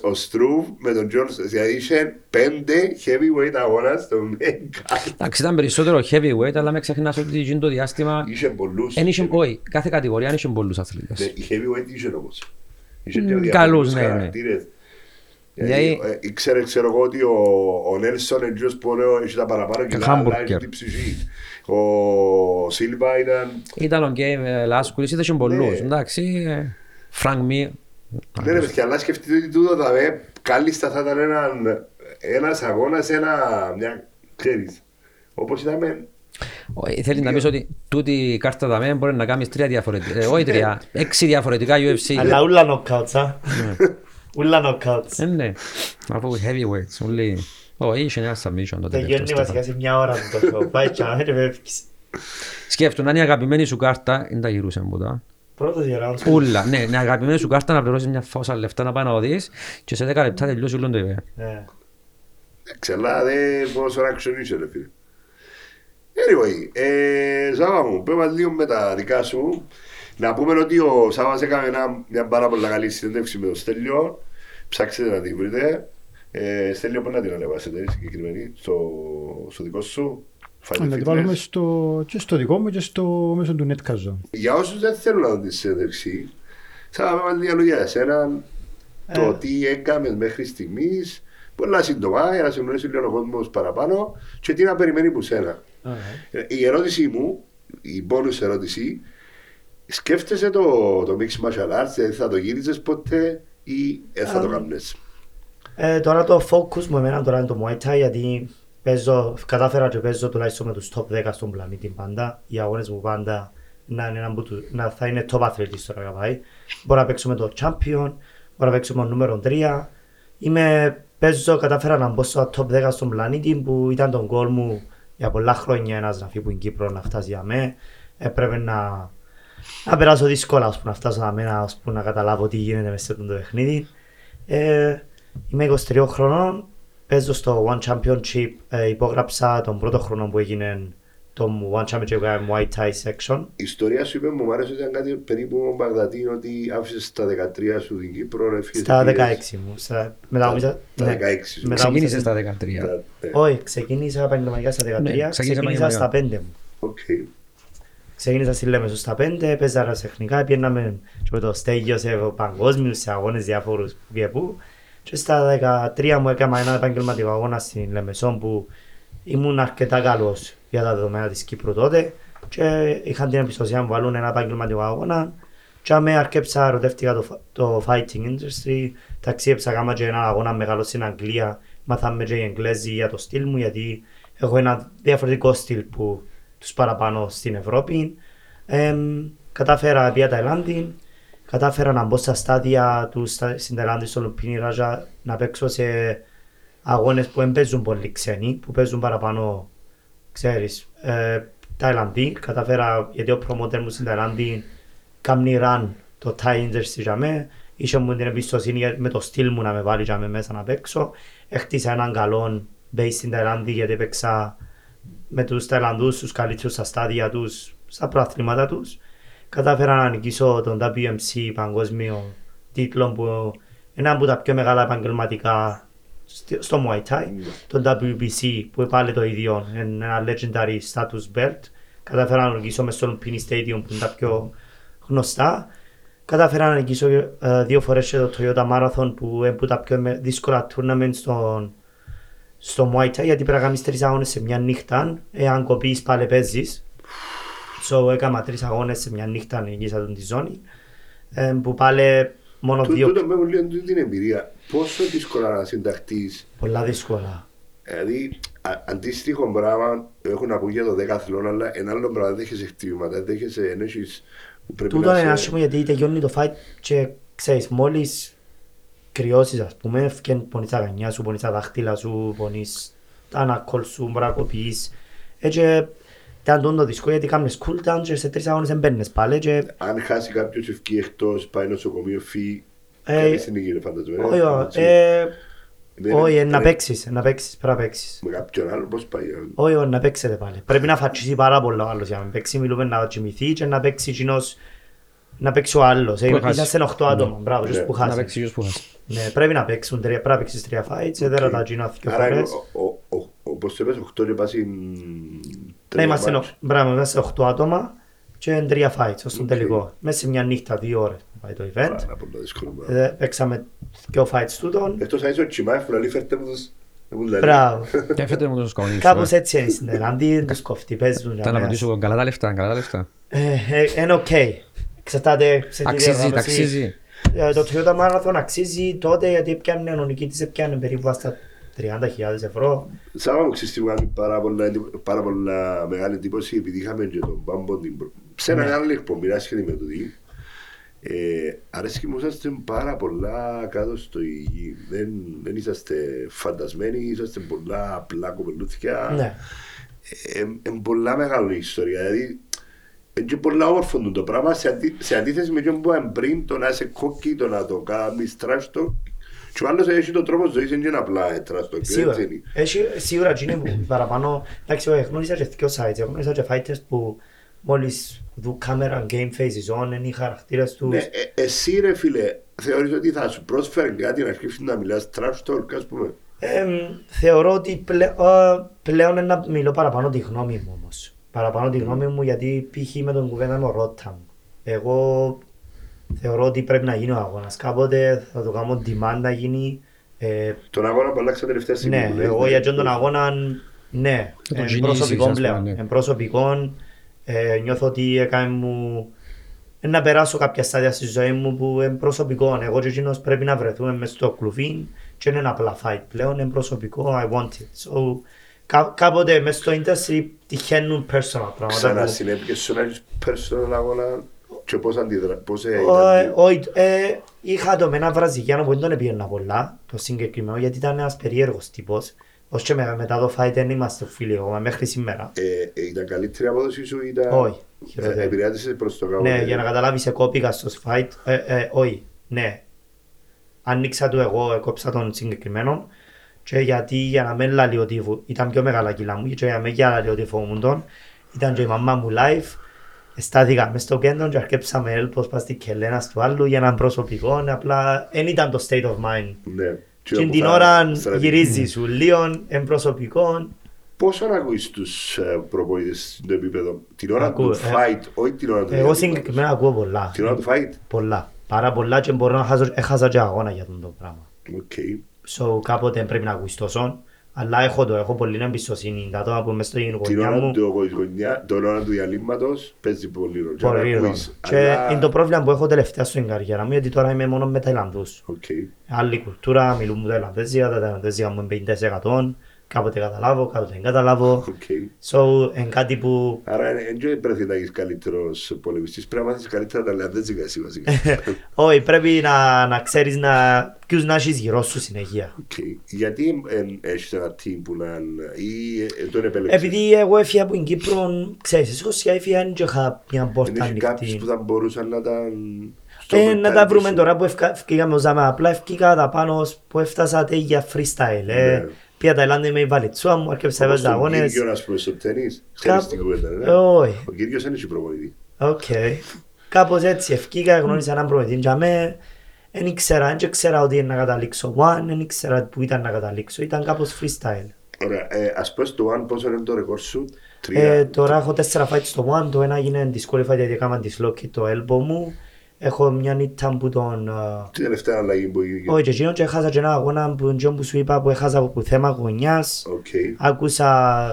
ο Στρούβ με τον Τζόνς. Δηλαδή είχε πέντε heavyweight αγώνας στο main card. Εντάξει, ήταν περισσότερο heavyweight, αλλά με ξεχνάς ότι εκείνο το διάστημα... Είχε πολλούς. Εν είχε, όχι, κάθε κατηγορία είχε πολλούς Ναι, αθλητές. Η heavyweight είχε όμως. Είχε Μμ, και καλούς, καλούς ναι, ναι. χαρακτήρες. Δηλαδή- Δηλαδή, ε, Ήξερε, ξέρω εγώ ότι ο, ο Νέλσον εντός που ωραίο, έχει τα παραπάνω κιλά, αλλά Hamburger. έχει την ψυχή. Ο Σίλβα ήταν... Ήταν ο Γκέιμ Λάσκουλης, ήταν και πολλούς. Ναι. Εντάξει, ε, Φρανκ Μι... Ναι ρε παιδιά, αλλά σκεφτείτε ότι τούτο θα με κάλλιστα θα ήταν έναν, ένας αγώνας, ένα, μια, ξέρεις, όπως είδαμε, Όχι, Θέλεις να πεις ότι τούτη η κάρτα δαμέ μπορεί να κάνεις τρία διαφορετικά, ε, όχι τρία, έξι διαφορετικά UFC. Αλλά ούλα knockouts, α. Ούλα knockouts. Ε, ναι, αφού heavyweights, όλοι... Όχι, είχε ένα submission το Τελειώνει τελευταίο. βασικά σε μια ώρα το show. Πάει και να φεύγεις. Σκέφτομαι, αν η αγαπημένη σου κάρτα, δεν τα γυρούσε μου τα. Πρώτο δύο rounds. Ούλα, ναι, είναι αγαπημένη σου κάρτα να πληρώσεις μια φόσα λεφτά να πάει να οδείς και σε 10 λεπτά τελειώσει όλο το event. Ναι. Ξελά, δεν πόσο action είσαι ρε φίλε. Anyway, ε, Σάβα μου, πέμε λίγο με τα δικά σου. Να πούμε ότι ο Σάββας έκανε ένα, μια πάρα πολύ καλή συνέντευξη με τον Στέλιο. Ψάξετε να την βρείτε. Ε, Στέλιο, πώς να την ανεβάσετε συγκεκριμένη, στο, στο δικό σου. Fighter Να την Fitness; βάλουμε στο, και στο δικό μου και στο μέσο του Netcast. Για όσους δεν θέλουν να δουν τη συνέντευξη, θα πούμε λίγα λόγια για εσένα, το Ε. τι έκαμε μέχρι στιγμής, πολλά σύντομα για να σε γνωρίσει λίγο ο κόσμος παραπάνω και τι να περιμένει από σένα. Ε, Η ερώτησή μου, η bonus ερώτηση, σκέφτεσαι το, το Mixed Martial Arts, δηλαδή θα το γύριζες ποτέ; Ή δεν θα το Α. κάνεις. Ε, τώρα το focus μου εμένα τώρα είναι το Muay Thai γιατί παίζω, κατάφερα και παίζω τουλάχιστον με τους top 10 στον πλανήτη πάντα. Οι αγώνες μου πάντα να, είναι ένα που του- να θα είναι top athletes τώρα να πάει. Μπορώ να παίξω με το champion, μπορώ να παίξω με το νούμερο 3. Είμαι, παίζω, κατάφερα να μπω στο top 10 στον πλανήτη που ήταν τον goal μου για πολλά χρόνια ένας να φύγει που είναι Κύπρο να φτάσει για μέ. Έπρεπε να, να περάσω δύσκολα ώσπου να φτάσω να μένα, ώσπου να καταλάβω τι γίνεται μέσα σε αυτό το παιχνίδι. Ε, είμαι 23 χρονών, παίζω στο One Championship, ε, υπόγραψα τον πρώτο χρόνο που έγινε το One Championship που έκανε Muay Thai section. Η ιστορία σου είπε μου, μου άρεσε ότι ήταν κάτι περίπου ο Μπαγδατή, ότι άφησες στα 13 σου την Κύπρο, έφυγες Στα πήγες 16 μου. Στα, μετά μου Τα- τα 16 σου. μετά Ξεκίνησε μου- στα 13. τα- ναι. Όχι, ξεκίνησα επαγγελματικά στα 13, Ναι, ξεκίνησα ξεκίνησα στα επαγγελματικά. 5 μου. Οκ. Ξεκίνησα στη Λέμεσο στα 5, έπαιζα αεροτεχνικά, πήγαμε και με το στέγιο σε παγκόσμιους, σε αγώνες διάφορους που πήγε πού. Και στα 13 μου έκανα ένα επαγγελματικό αγώνα στην Λεμεσό που ήμουν αρκετά καλός για τα δεδομένα της Κύπρου τότε. Και είχαν την εμπιστοσύνη να μου βάλουν ένα επαγγελματικό αγώνα. Και με αρκέψα, ρωτεύτηκα το, το fighting industry, ταξίδεψα κάμα και ένα αγώνα μεγάλο στην Αγγλία, μάθαμε και οι Εγγλέζοι για το στυλ μου γιατί έχω ένα διαφορετικό στυλ που τους παραπάνω στην Ευρώπη. Εμ, κατάφερα πια Ταϊλάνδη, κατάφερα να μπω στα στάδια του στα- στην Ταϊλάνδη στο Λουπίνι Ράζα να παίξω σε αγώνες που δεν παίζουν πολλοί ξένοι, που παίζουν παραπάνω, ξέρεις, ε, Ταϊλανδοί. Κατάφερα, γιατί ο προμότερ μου στην Ταϊλάνδη κάνει run το Thai industry για μέ. Είχε μου την εμπιστοσύνη για- με το στυλ μου να με βάλει για μέ μέσα να παίξω. Έχτισα έναν καλό base στην Ταϊλάνδη γιατί έπαιξα με τους Ταϊλανδούς, τους καλύτερους στα στάδια τους, στα προαθλήματα τους. Κατάφερα να νικήσω τον WMC παγκόσμιο τίτλο που είναι ένα από τα πιο μεγάλα επαγγελματικά στη- στο Muay Thai. Το WBC που πάλι το ίδιο, είναι ένα legendary status belt. Κατάφερα να νικήσω μες στο Lumpini Stadium που είναι τα πιο γνωστά. Κατάφερα να νικήσω ε, δύο φορές και το Toyota Marathon που είναι από τα πιο με- δύσκολα tournament στον στο Muay Thai γιατί πρέπει να κάνεις τρεις αγώνες σε μια νύχτα εάν κοπείς πάλι παίζεις so έκανα τρεις αγώνες σε μια νύχτα νικήσα τον τη ζώνη ε, που πάλι μόνο Τού- δύο Τούτο με μου λέει την εμπειρία. Πόσο δύσκολα να συνταχτείς; Πολλά δύσκολα Δηλαδή, α- αντίστοιχο πράγμα έχουν να πούν για το δεκαθλόν, αλλά ένα άλλο πράγμα δεν έχεις χτυπήματα, δεν έχεις ενέσεις που πρέπει Τούτο να είναι σε... άσχημο γιατί τελειώνει το fight και ξέρεις μόλις κρυώσεις ας πούμε φκέν πονείς τα γανιά σου, πονείς τα δάχτυλα σου, πονείς τα ανακόλ σου, μπορεί να κοπείς έτσι ήταν τούτο το δύσκολο γιατί κάνεις cool down και σε τρεις αγώνες δεν μπαίνεις πάλι και Αν χάσει κάποιος ευκεί εκτός, πάει νοσοκομείο, φύγει, Ε, κανείς δεν γίνει φανταζομαι. όχι, όχι, έτσι. ε, Δεν- όχι, δεν- να παίξεις, να παίξεις, πρέπει να παίξεις. Με κάποιον άλλο πώς πάει. ε; Όχι, όχι, να παίξετε πάλι. Πρέπει να φατσίσει πάρα πολλά ο άλλος για να παίξει. Μιλούμε να κοιμηθεί και να παίξει εκείνος, να παίξει ο άλλος. Ε, Που έχασε. Είσαστε 8 άτομα, μπράβο, Ναι. ποιος που Να χάσει. παίξει ποιος που χάσει. Ναι, πρέπει να παίξουν τρία, πρέπει να παίξεις τρία fights, ε, δεν τα γίνω δύο Άρα, φορές. ο- ο- ο- όπως το είπες, 8 και πας Ναι, είμαστε, ο- μπράβο, είμαστε 8 άτομα και είναι τρία fights ως τον Οκ. τελικό. Μέσα σε μια νύχτα, δύο ώρες που πάει το event. Πάρα πολύ δύσκολο πράγμα. Ε, Παίξαμε δύο fights τούτον. Εκτός αν είσαι ο Τσιμάεφ, να λέει φέρτε μου τους... να μου λέει. Μπράβο. Και έφερτε μου τους σκονείς. Κάπως έτσι είναι στην Ελλάδα, τους κοφτεί, παίζουν. για Θα να μένα. ρωτήσω καλά τα λεφτά, καλά τα λεφτά. Ε, ε, Είναι οκ. Εξαρτάται σε τι Αξίζει, διοργάνωση. αξίζει. Ε, Το Toyota Marathon αξίζει τότε γιατί έπιανε ο νικητής έπιανε περίπου στα 30.000 ευρώ. Σάβα μου ξέρεις τι μου κάνει πάρα πολλά, εντυπω- πάρα πολλά μεγάλη εντύπωση επειδή είχαμε και τον Μπάμπο την προ- σε έναν άλλο εκπομπή άσχετη με το τι. Ε, αρέσκει μου είσαστε πάρα πολλά κάτω στο υγιή. Δεν, δεν είσαστε φαντασμένοι, είσαστε πολλά απλά κοπελούθια. Ναι. Ε, ε, ε, πολλά μεγάλη ιστορία. Δηλαδή, είναι και πολλά όμορφο το πράγμα σε, αντί, σε αντίθεση με αυτό που είπαμε πριν, το να είσαι κόκκι, το να το κάνεις τράστο. Και ο άλλος έχει τον τρόπο ζωής, δεν είναι απλά ε, τράστο. Σίγουρα. Έχει, σίγουρα εκείνοι που παραπάνω. Εντάξει, εγώ γνώρισα και δύο sites. Εγώ γνώρισα και fighters που μόλις δουν κάμερα game faces on, είναι οι χαρακτήρες τους. Ναι, ε, εσύ ρε φίλε, θεωρείς ότι θα σου πρόσφερε κάτι να αρχίσεις να μιλάς trash talk, ας πούμε; Εμ, θεωρώ ότι πλε, α, πλέον είναι να μιλώ παραπάνω τη γνώμη μου όμως. Παραπάνω τη γνώμη μου γιατί π.χ. με τον κουβέντα ο Ρότα μου. Εγώ θεωρώ ότι πρέπει να γίνει ο αγώνας. Κάποτε θα το κάνω demand να γίνει. Ε, Τον αγώνα που αλλάξα τελευταία στιγμή. ναι, που λες, εγώ ναι. για αυτόν τον αγώνα, ναι, Θα τον εν κινήσεις, προσωπικό ας πούμε, πλέον. ναι. Εν προσωπικό, ε, νιώθω ότι έκανε μου ε, να περάσω κάποια στάδια στη ζωή μου που είναι προσωπικό. Εγώ και εκείνος πρέπει να βρεθούμε μέσα στο κλουβί και είναι ένα απλά fight πλέον, είναι προσωπικό, I want it. So, κά, κάποτε μέσα στο industry τυχαίνουν personal πράγματα. Ξανά που- συνέπηκες σου να έχεις personal αγώνα και πώς αντιδρα... πώς ε, Ω, ε, ήταν. Όχι, ε, είχα το με ένα Βραζιλιάνο που δεν τον έπαιρνα πολλά, το συγκεκριμένο, γιατί ήταν ένας περίεργος τύπος. Ως και με- μετά το fight δεν είμαστε φίλοι ακόμα μέχρι σήμερα. Ε, ε, ήταν καλύτερη απόδοση σου ή ήταν... Όχι, Ε, χειρότερη. επηρεάτησες προς το κάτω. Ναι, για να καταλάβεις, εκόπηκα στο fight. Ε, ε, όχι, ναι. Ανοίξα του εγώ, έκοψα τον συγκεκριμένο. Και γιατί για να μην λαλεί ότι φο- ήταν πιο μεγάλα κιλά μου και για να μην λαλεί ότι φοβούμουν τον, ήταν και η μαμά μου live. Στάθηκα μες στο κέντρο και αρκέψαμε έλπος πας στην κελένας του άλλου για έναν προσωπικό. Απλά δεν ήταν το state of mind. Ναι. Και όπου την θα ώρα στρατηγεί. γυρίζεις σου λίγο, εν προσωπικό. Πόσο να ακούεις τους ε, προπονητές στο επίπεδο, την ώρα Ακούω, του ε. fight, όχι την ώρα του Εγώ διαλύματος. συγκεκριμένα ακούω πολλά. Την ώρα του fight; Πολλά. Πάρα πολλά και μπορώ να χάσω, έχασα και αγώνα για τον το πράγμα. Οκ. So κάποτε πρέπει να ακούεις τόσο. Αλλά έχω το, έχω πολύ εμπιστοσύνη. Τα άτομα που είμαι στην Την γωνιά ώρα μου, του γωνιά, την ώρα του διαλύματος παίζει πολύ ρόλο. Και να πολύ ρόλο. ακούεις, Και αλλά- είναι το πρόβλημα που έχω τελευταία στην καριέρα μου, γιατί τώρα είμαι μόνος με Ταϊλανδούς. Οκ. Άλλη κουλτούρα, μιλούν μου Ταϊλανδέζια, τα Ταϊλανδέζια μου είναι 50%. Κάποτε καταλάβω, κάποτε δεν καταλάβω. Οκ. So, είναι κάτι που Άρα δεν πρέπει να είσαι καλύτερος πολεμιστής, πρέπει να μάθεις καλύτερα Ταϊλανδέζικα εσύ βασικά. Όχι, πρέπει να, να ξέρεις να, ποιους να έχεις γύρω σου συνεχεία. Οκ. Γιατί ε, έχεις ένα team που να ή ε, τον επέλεξες; Επειδή εγώ έφυγα από την Κύπρο, ξέρεις, εσύ ως έφυγα δεν είχα μια Δεν πόρτα έχει κάποιους ανοιχτή. που θα μπορούσαν να τα... στο Ε, να mentality τα βρούμε σου. τώρα που ευκα- ευκήγαμε ως δάμε. Απλά ευκήγα τα πάνω που έφτασα τε για freestyle. Ε. Ναι. Πήγα Ταϊλάνδη με η βαλιτσούα μου, αρκέψα Όπως έπαιζα τον αγώνες. Κύριο, ας πούμε, στο τένις. Ξέρεις Κάπου- την κουβέντα, ναι. Όχι. Ο Κύριος δεν έχει προπονητή. Οκ. Κάπως έτσι ευκήγα, γνώρισα έναν προμηθή για με. Δεν ήξερα, δεν ήξερα ότι είναι να καταλήξω One, δεν ήξερα που ήταν να καταλήξω. Ήταν κάπως freestyle. Ωραία. Ε, ας πω στο One πόσο είναι το ρεκόρ σου; Ε, Τρία. τώρα έχω τέσσερα fights στο One, το ένα έγινε disqualified γιατί έκανα dislocate το elbow μου. Έχω μια νύχτα που τον... ε, Τι τελευταία αλλαγή που έγινε; Όχι, και εκείνο και έχασα και ένα αγώνα που, εκείνο που σου είπα που έχασα από θέμα γωνιάς. Οκ. Άκουσα,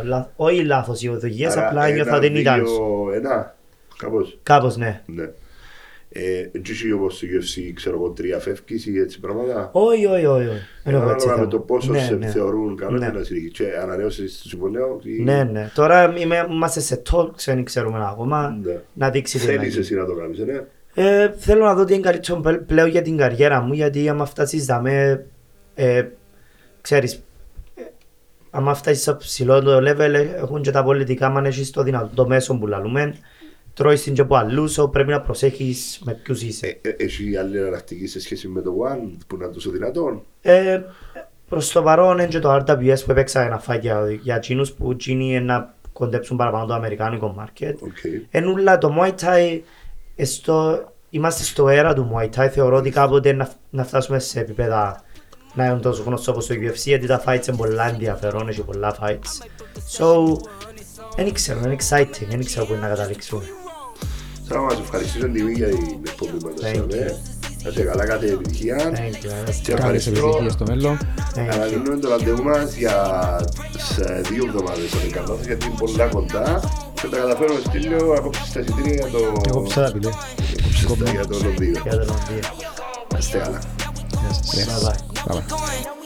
λα- όχι λάθος οι οδηγίες, Άρα, απλά ένα, νιώθα ότι δεν ήταν. δύο, Ένα. Κάπως. Κάπως ναι. Ναι. Ε, έτσι όπως στο UFC, ξέρω εγώ, τρία φεύγεις ή έτσι πράγματα; Όχι, όχι, όχι. όχι. Δεν έχω έτσι Ανάλογα με θέμα. το πόσο Ναι, σε ναι. θεωρούν καλό Ναι. για να συνεχίσεις. Και ανανέωσες το συμβολέο. ή- Ναι, ναι. Τώρα είμαι, είμαστε σε talks, δεν ξέρουμε ακόμα. Ναι. Να δείξει τι να Θέλεις γίνει. εσύ να το κάνεις, ε, ναι. Ε, θέλω να δω τι είναι καλύτερο πλε- πλέον για την καριέρα μου, γιατί άμα φτάσεις δαμέ, ε, ξέρεις, ε, άμα φτάσεις στο ψηλό το level, ε, έχουν και τα πολιτικά, αν έχεις το δυνατό το μέσο που λαλούμε, τρώεις την και από αλλούς, so πρέπει να προσέχεις με ποιους είσαι. Ε, ε, Έχει άλλη εναλλακτική σε σχέση με το One που είναι τόσο δυνατόν; Ε, προς το παρόν είναι και το RWS που έπαιξα ένα fight για, για εκείνους που εκείνοι είναι να κοντέψουν παραπάνω το αμερικάνικο market. Οκ. Ενούλα το Muay Thai, ε, στο, είμαστε στο αέρα του Muay Thai, θεωρώ ότι κάποτε να, να φτάσουμε σε επίπεδα να είναι τόσο γνωστό όπως το UFC, γιατί τα fights είναι πολλά ενδιαφέρον, έχει πολλά fights. So, δεν ξέρω, είναι exciting, δεν ξέρω πού είναι να καταλήξουμε. Θα μας ευχαριστήσω την τιμή για την εκπομπή που Thank έδωσαμε. Να είσαι καλά, κάθε επιτυχία. Thank you. Και Καλές ευχαριστώ. επιτυχίες στο μέλλον. Thank you. Αναλύνουμε το ραντεβού μας για σε δύο εβδομάδες αν δεν κάνω λάθος, γιατί είναι πολλά κοντά και τα καταφέρουμε στήλιο να κόψεις τα εισιτήρια για το... Εγώ ψάρα πιλέ. κόψεις τα για το Λονδίνο. Για το Λονδίνο. Να είστε καλά. Yes. Bye bye. Bye bye. Going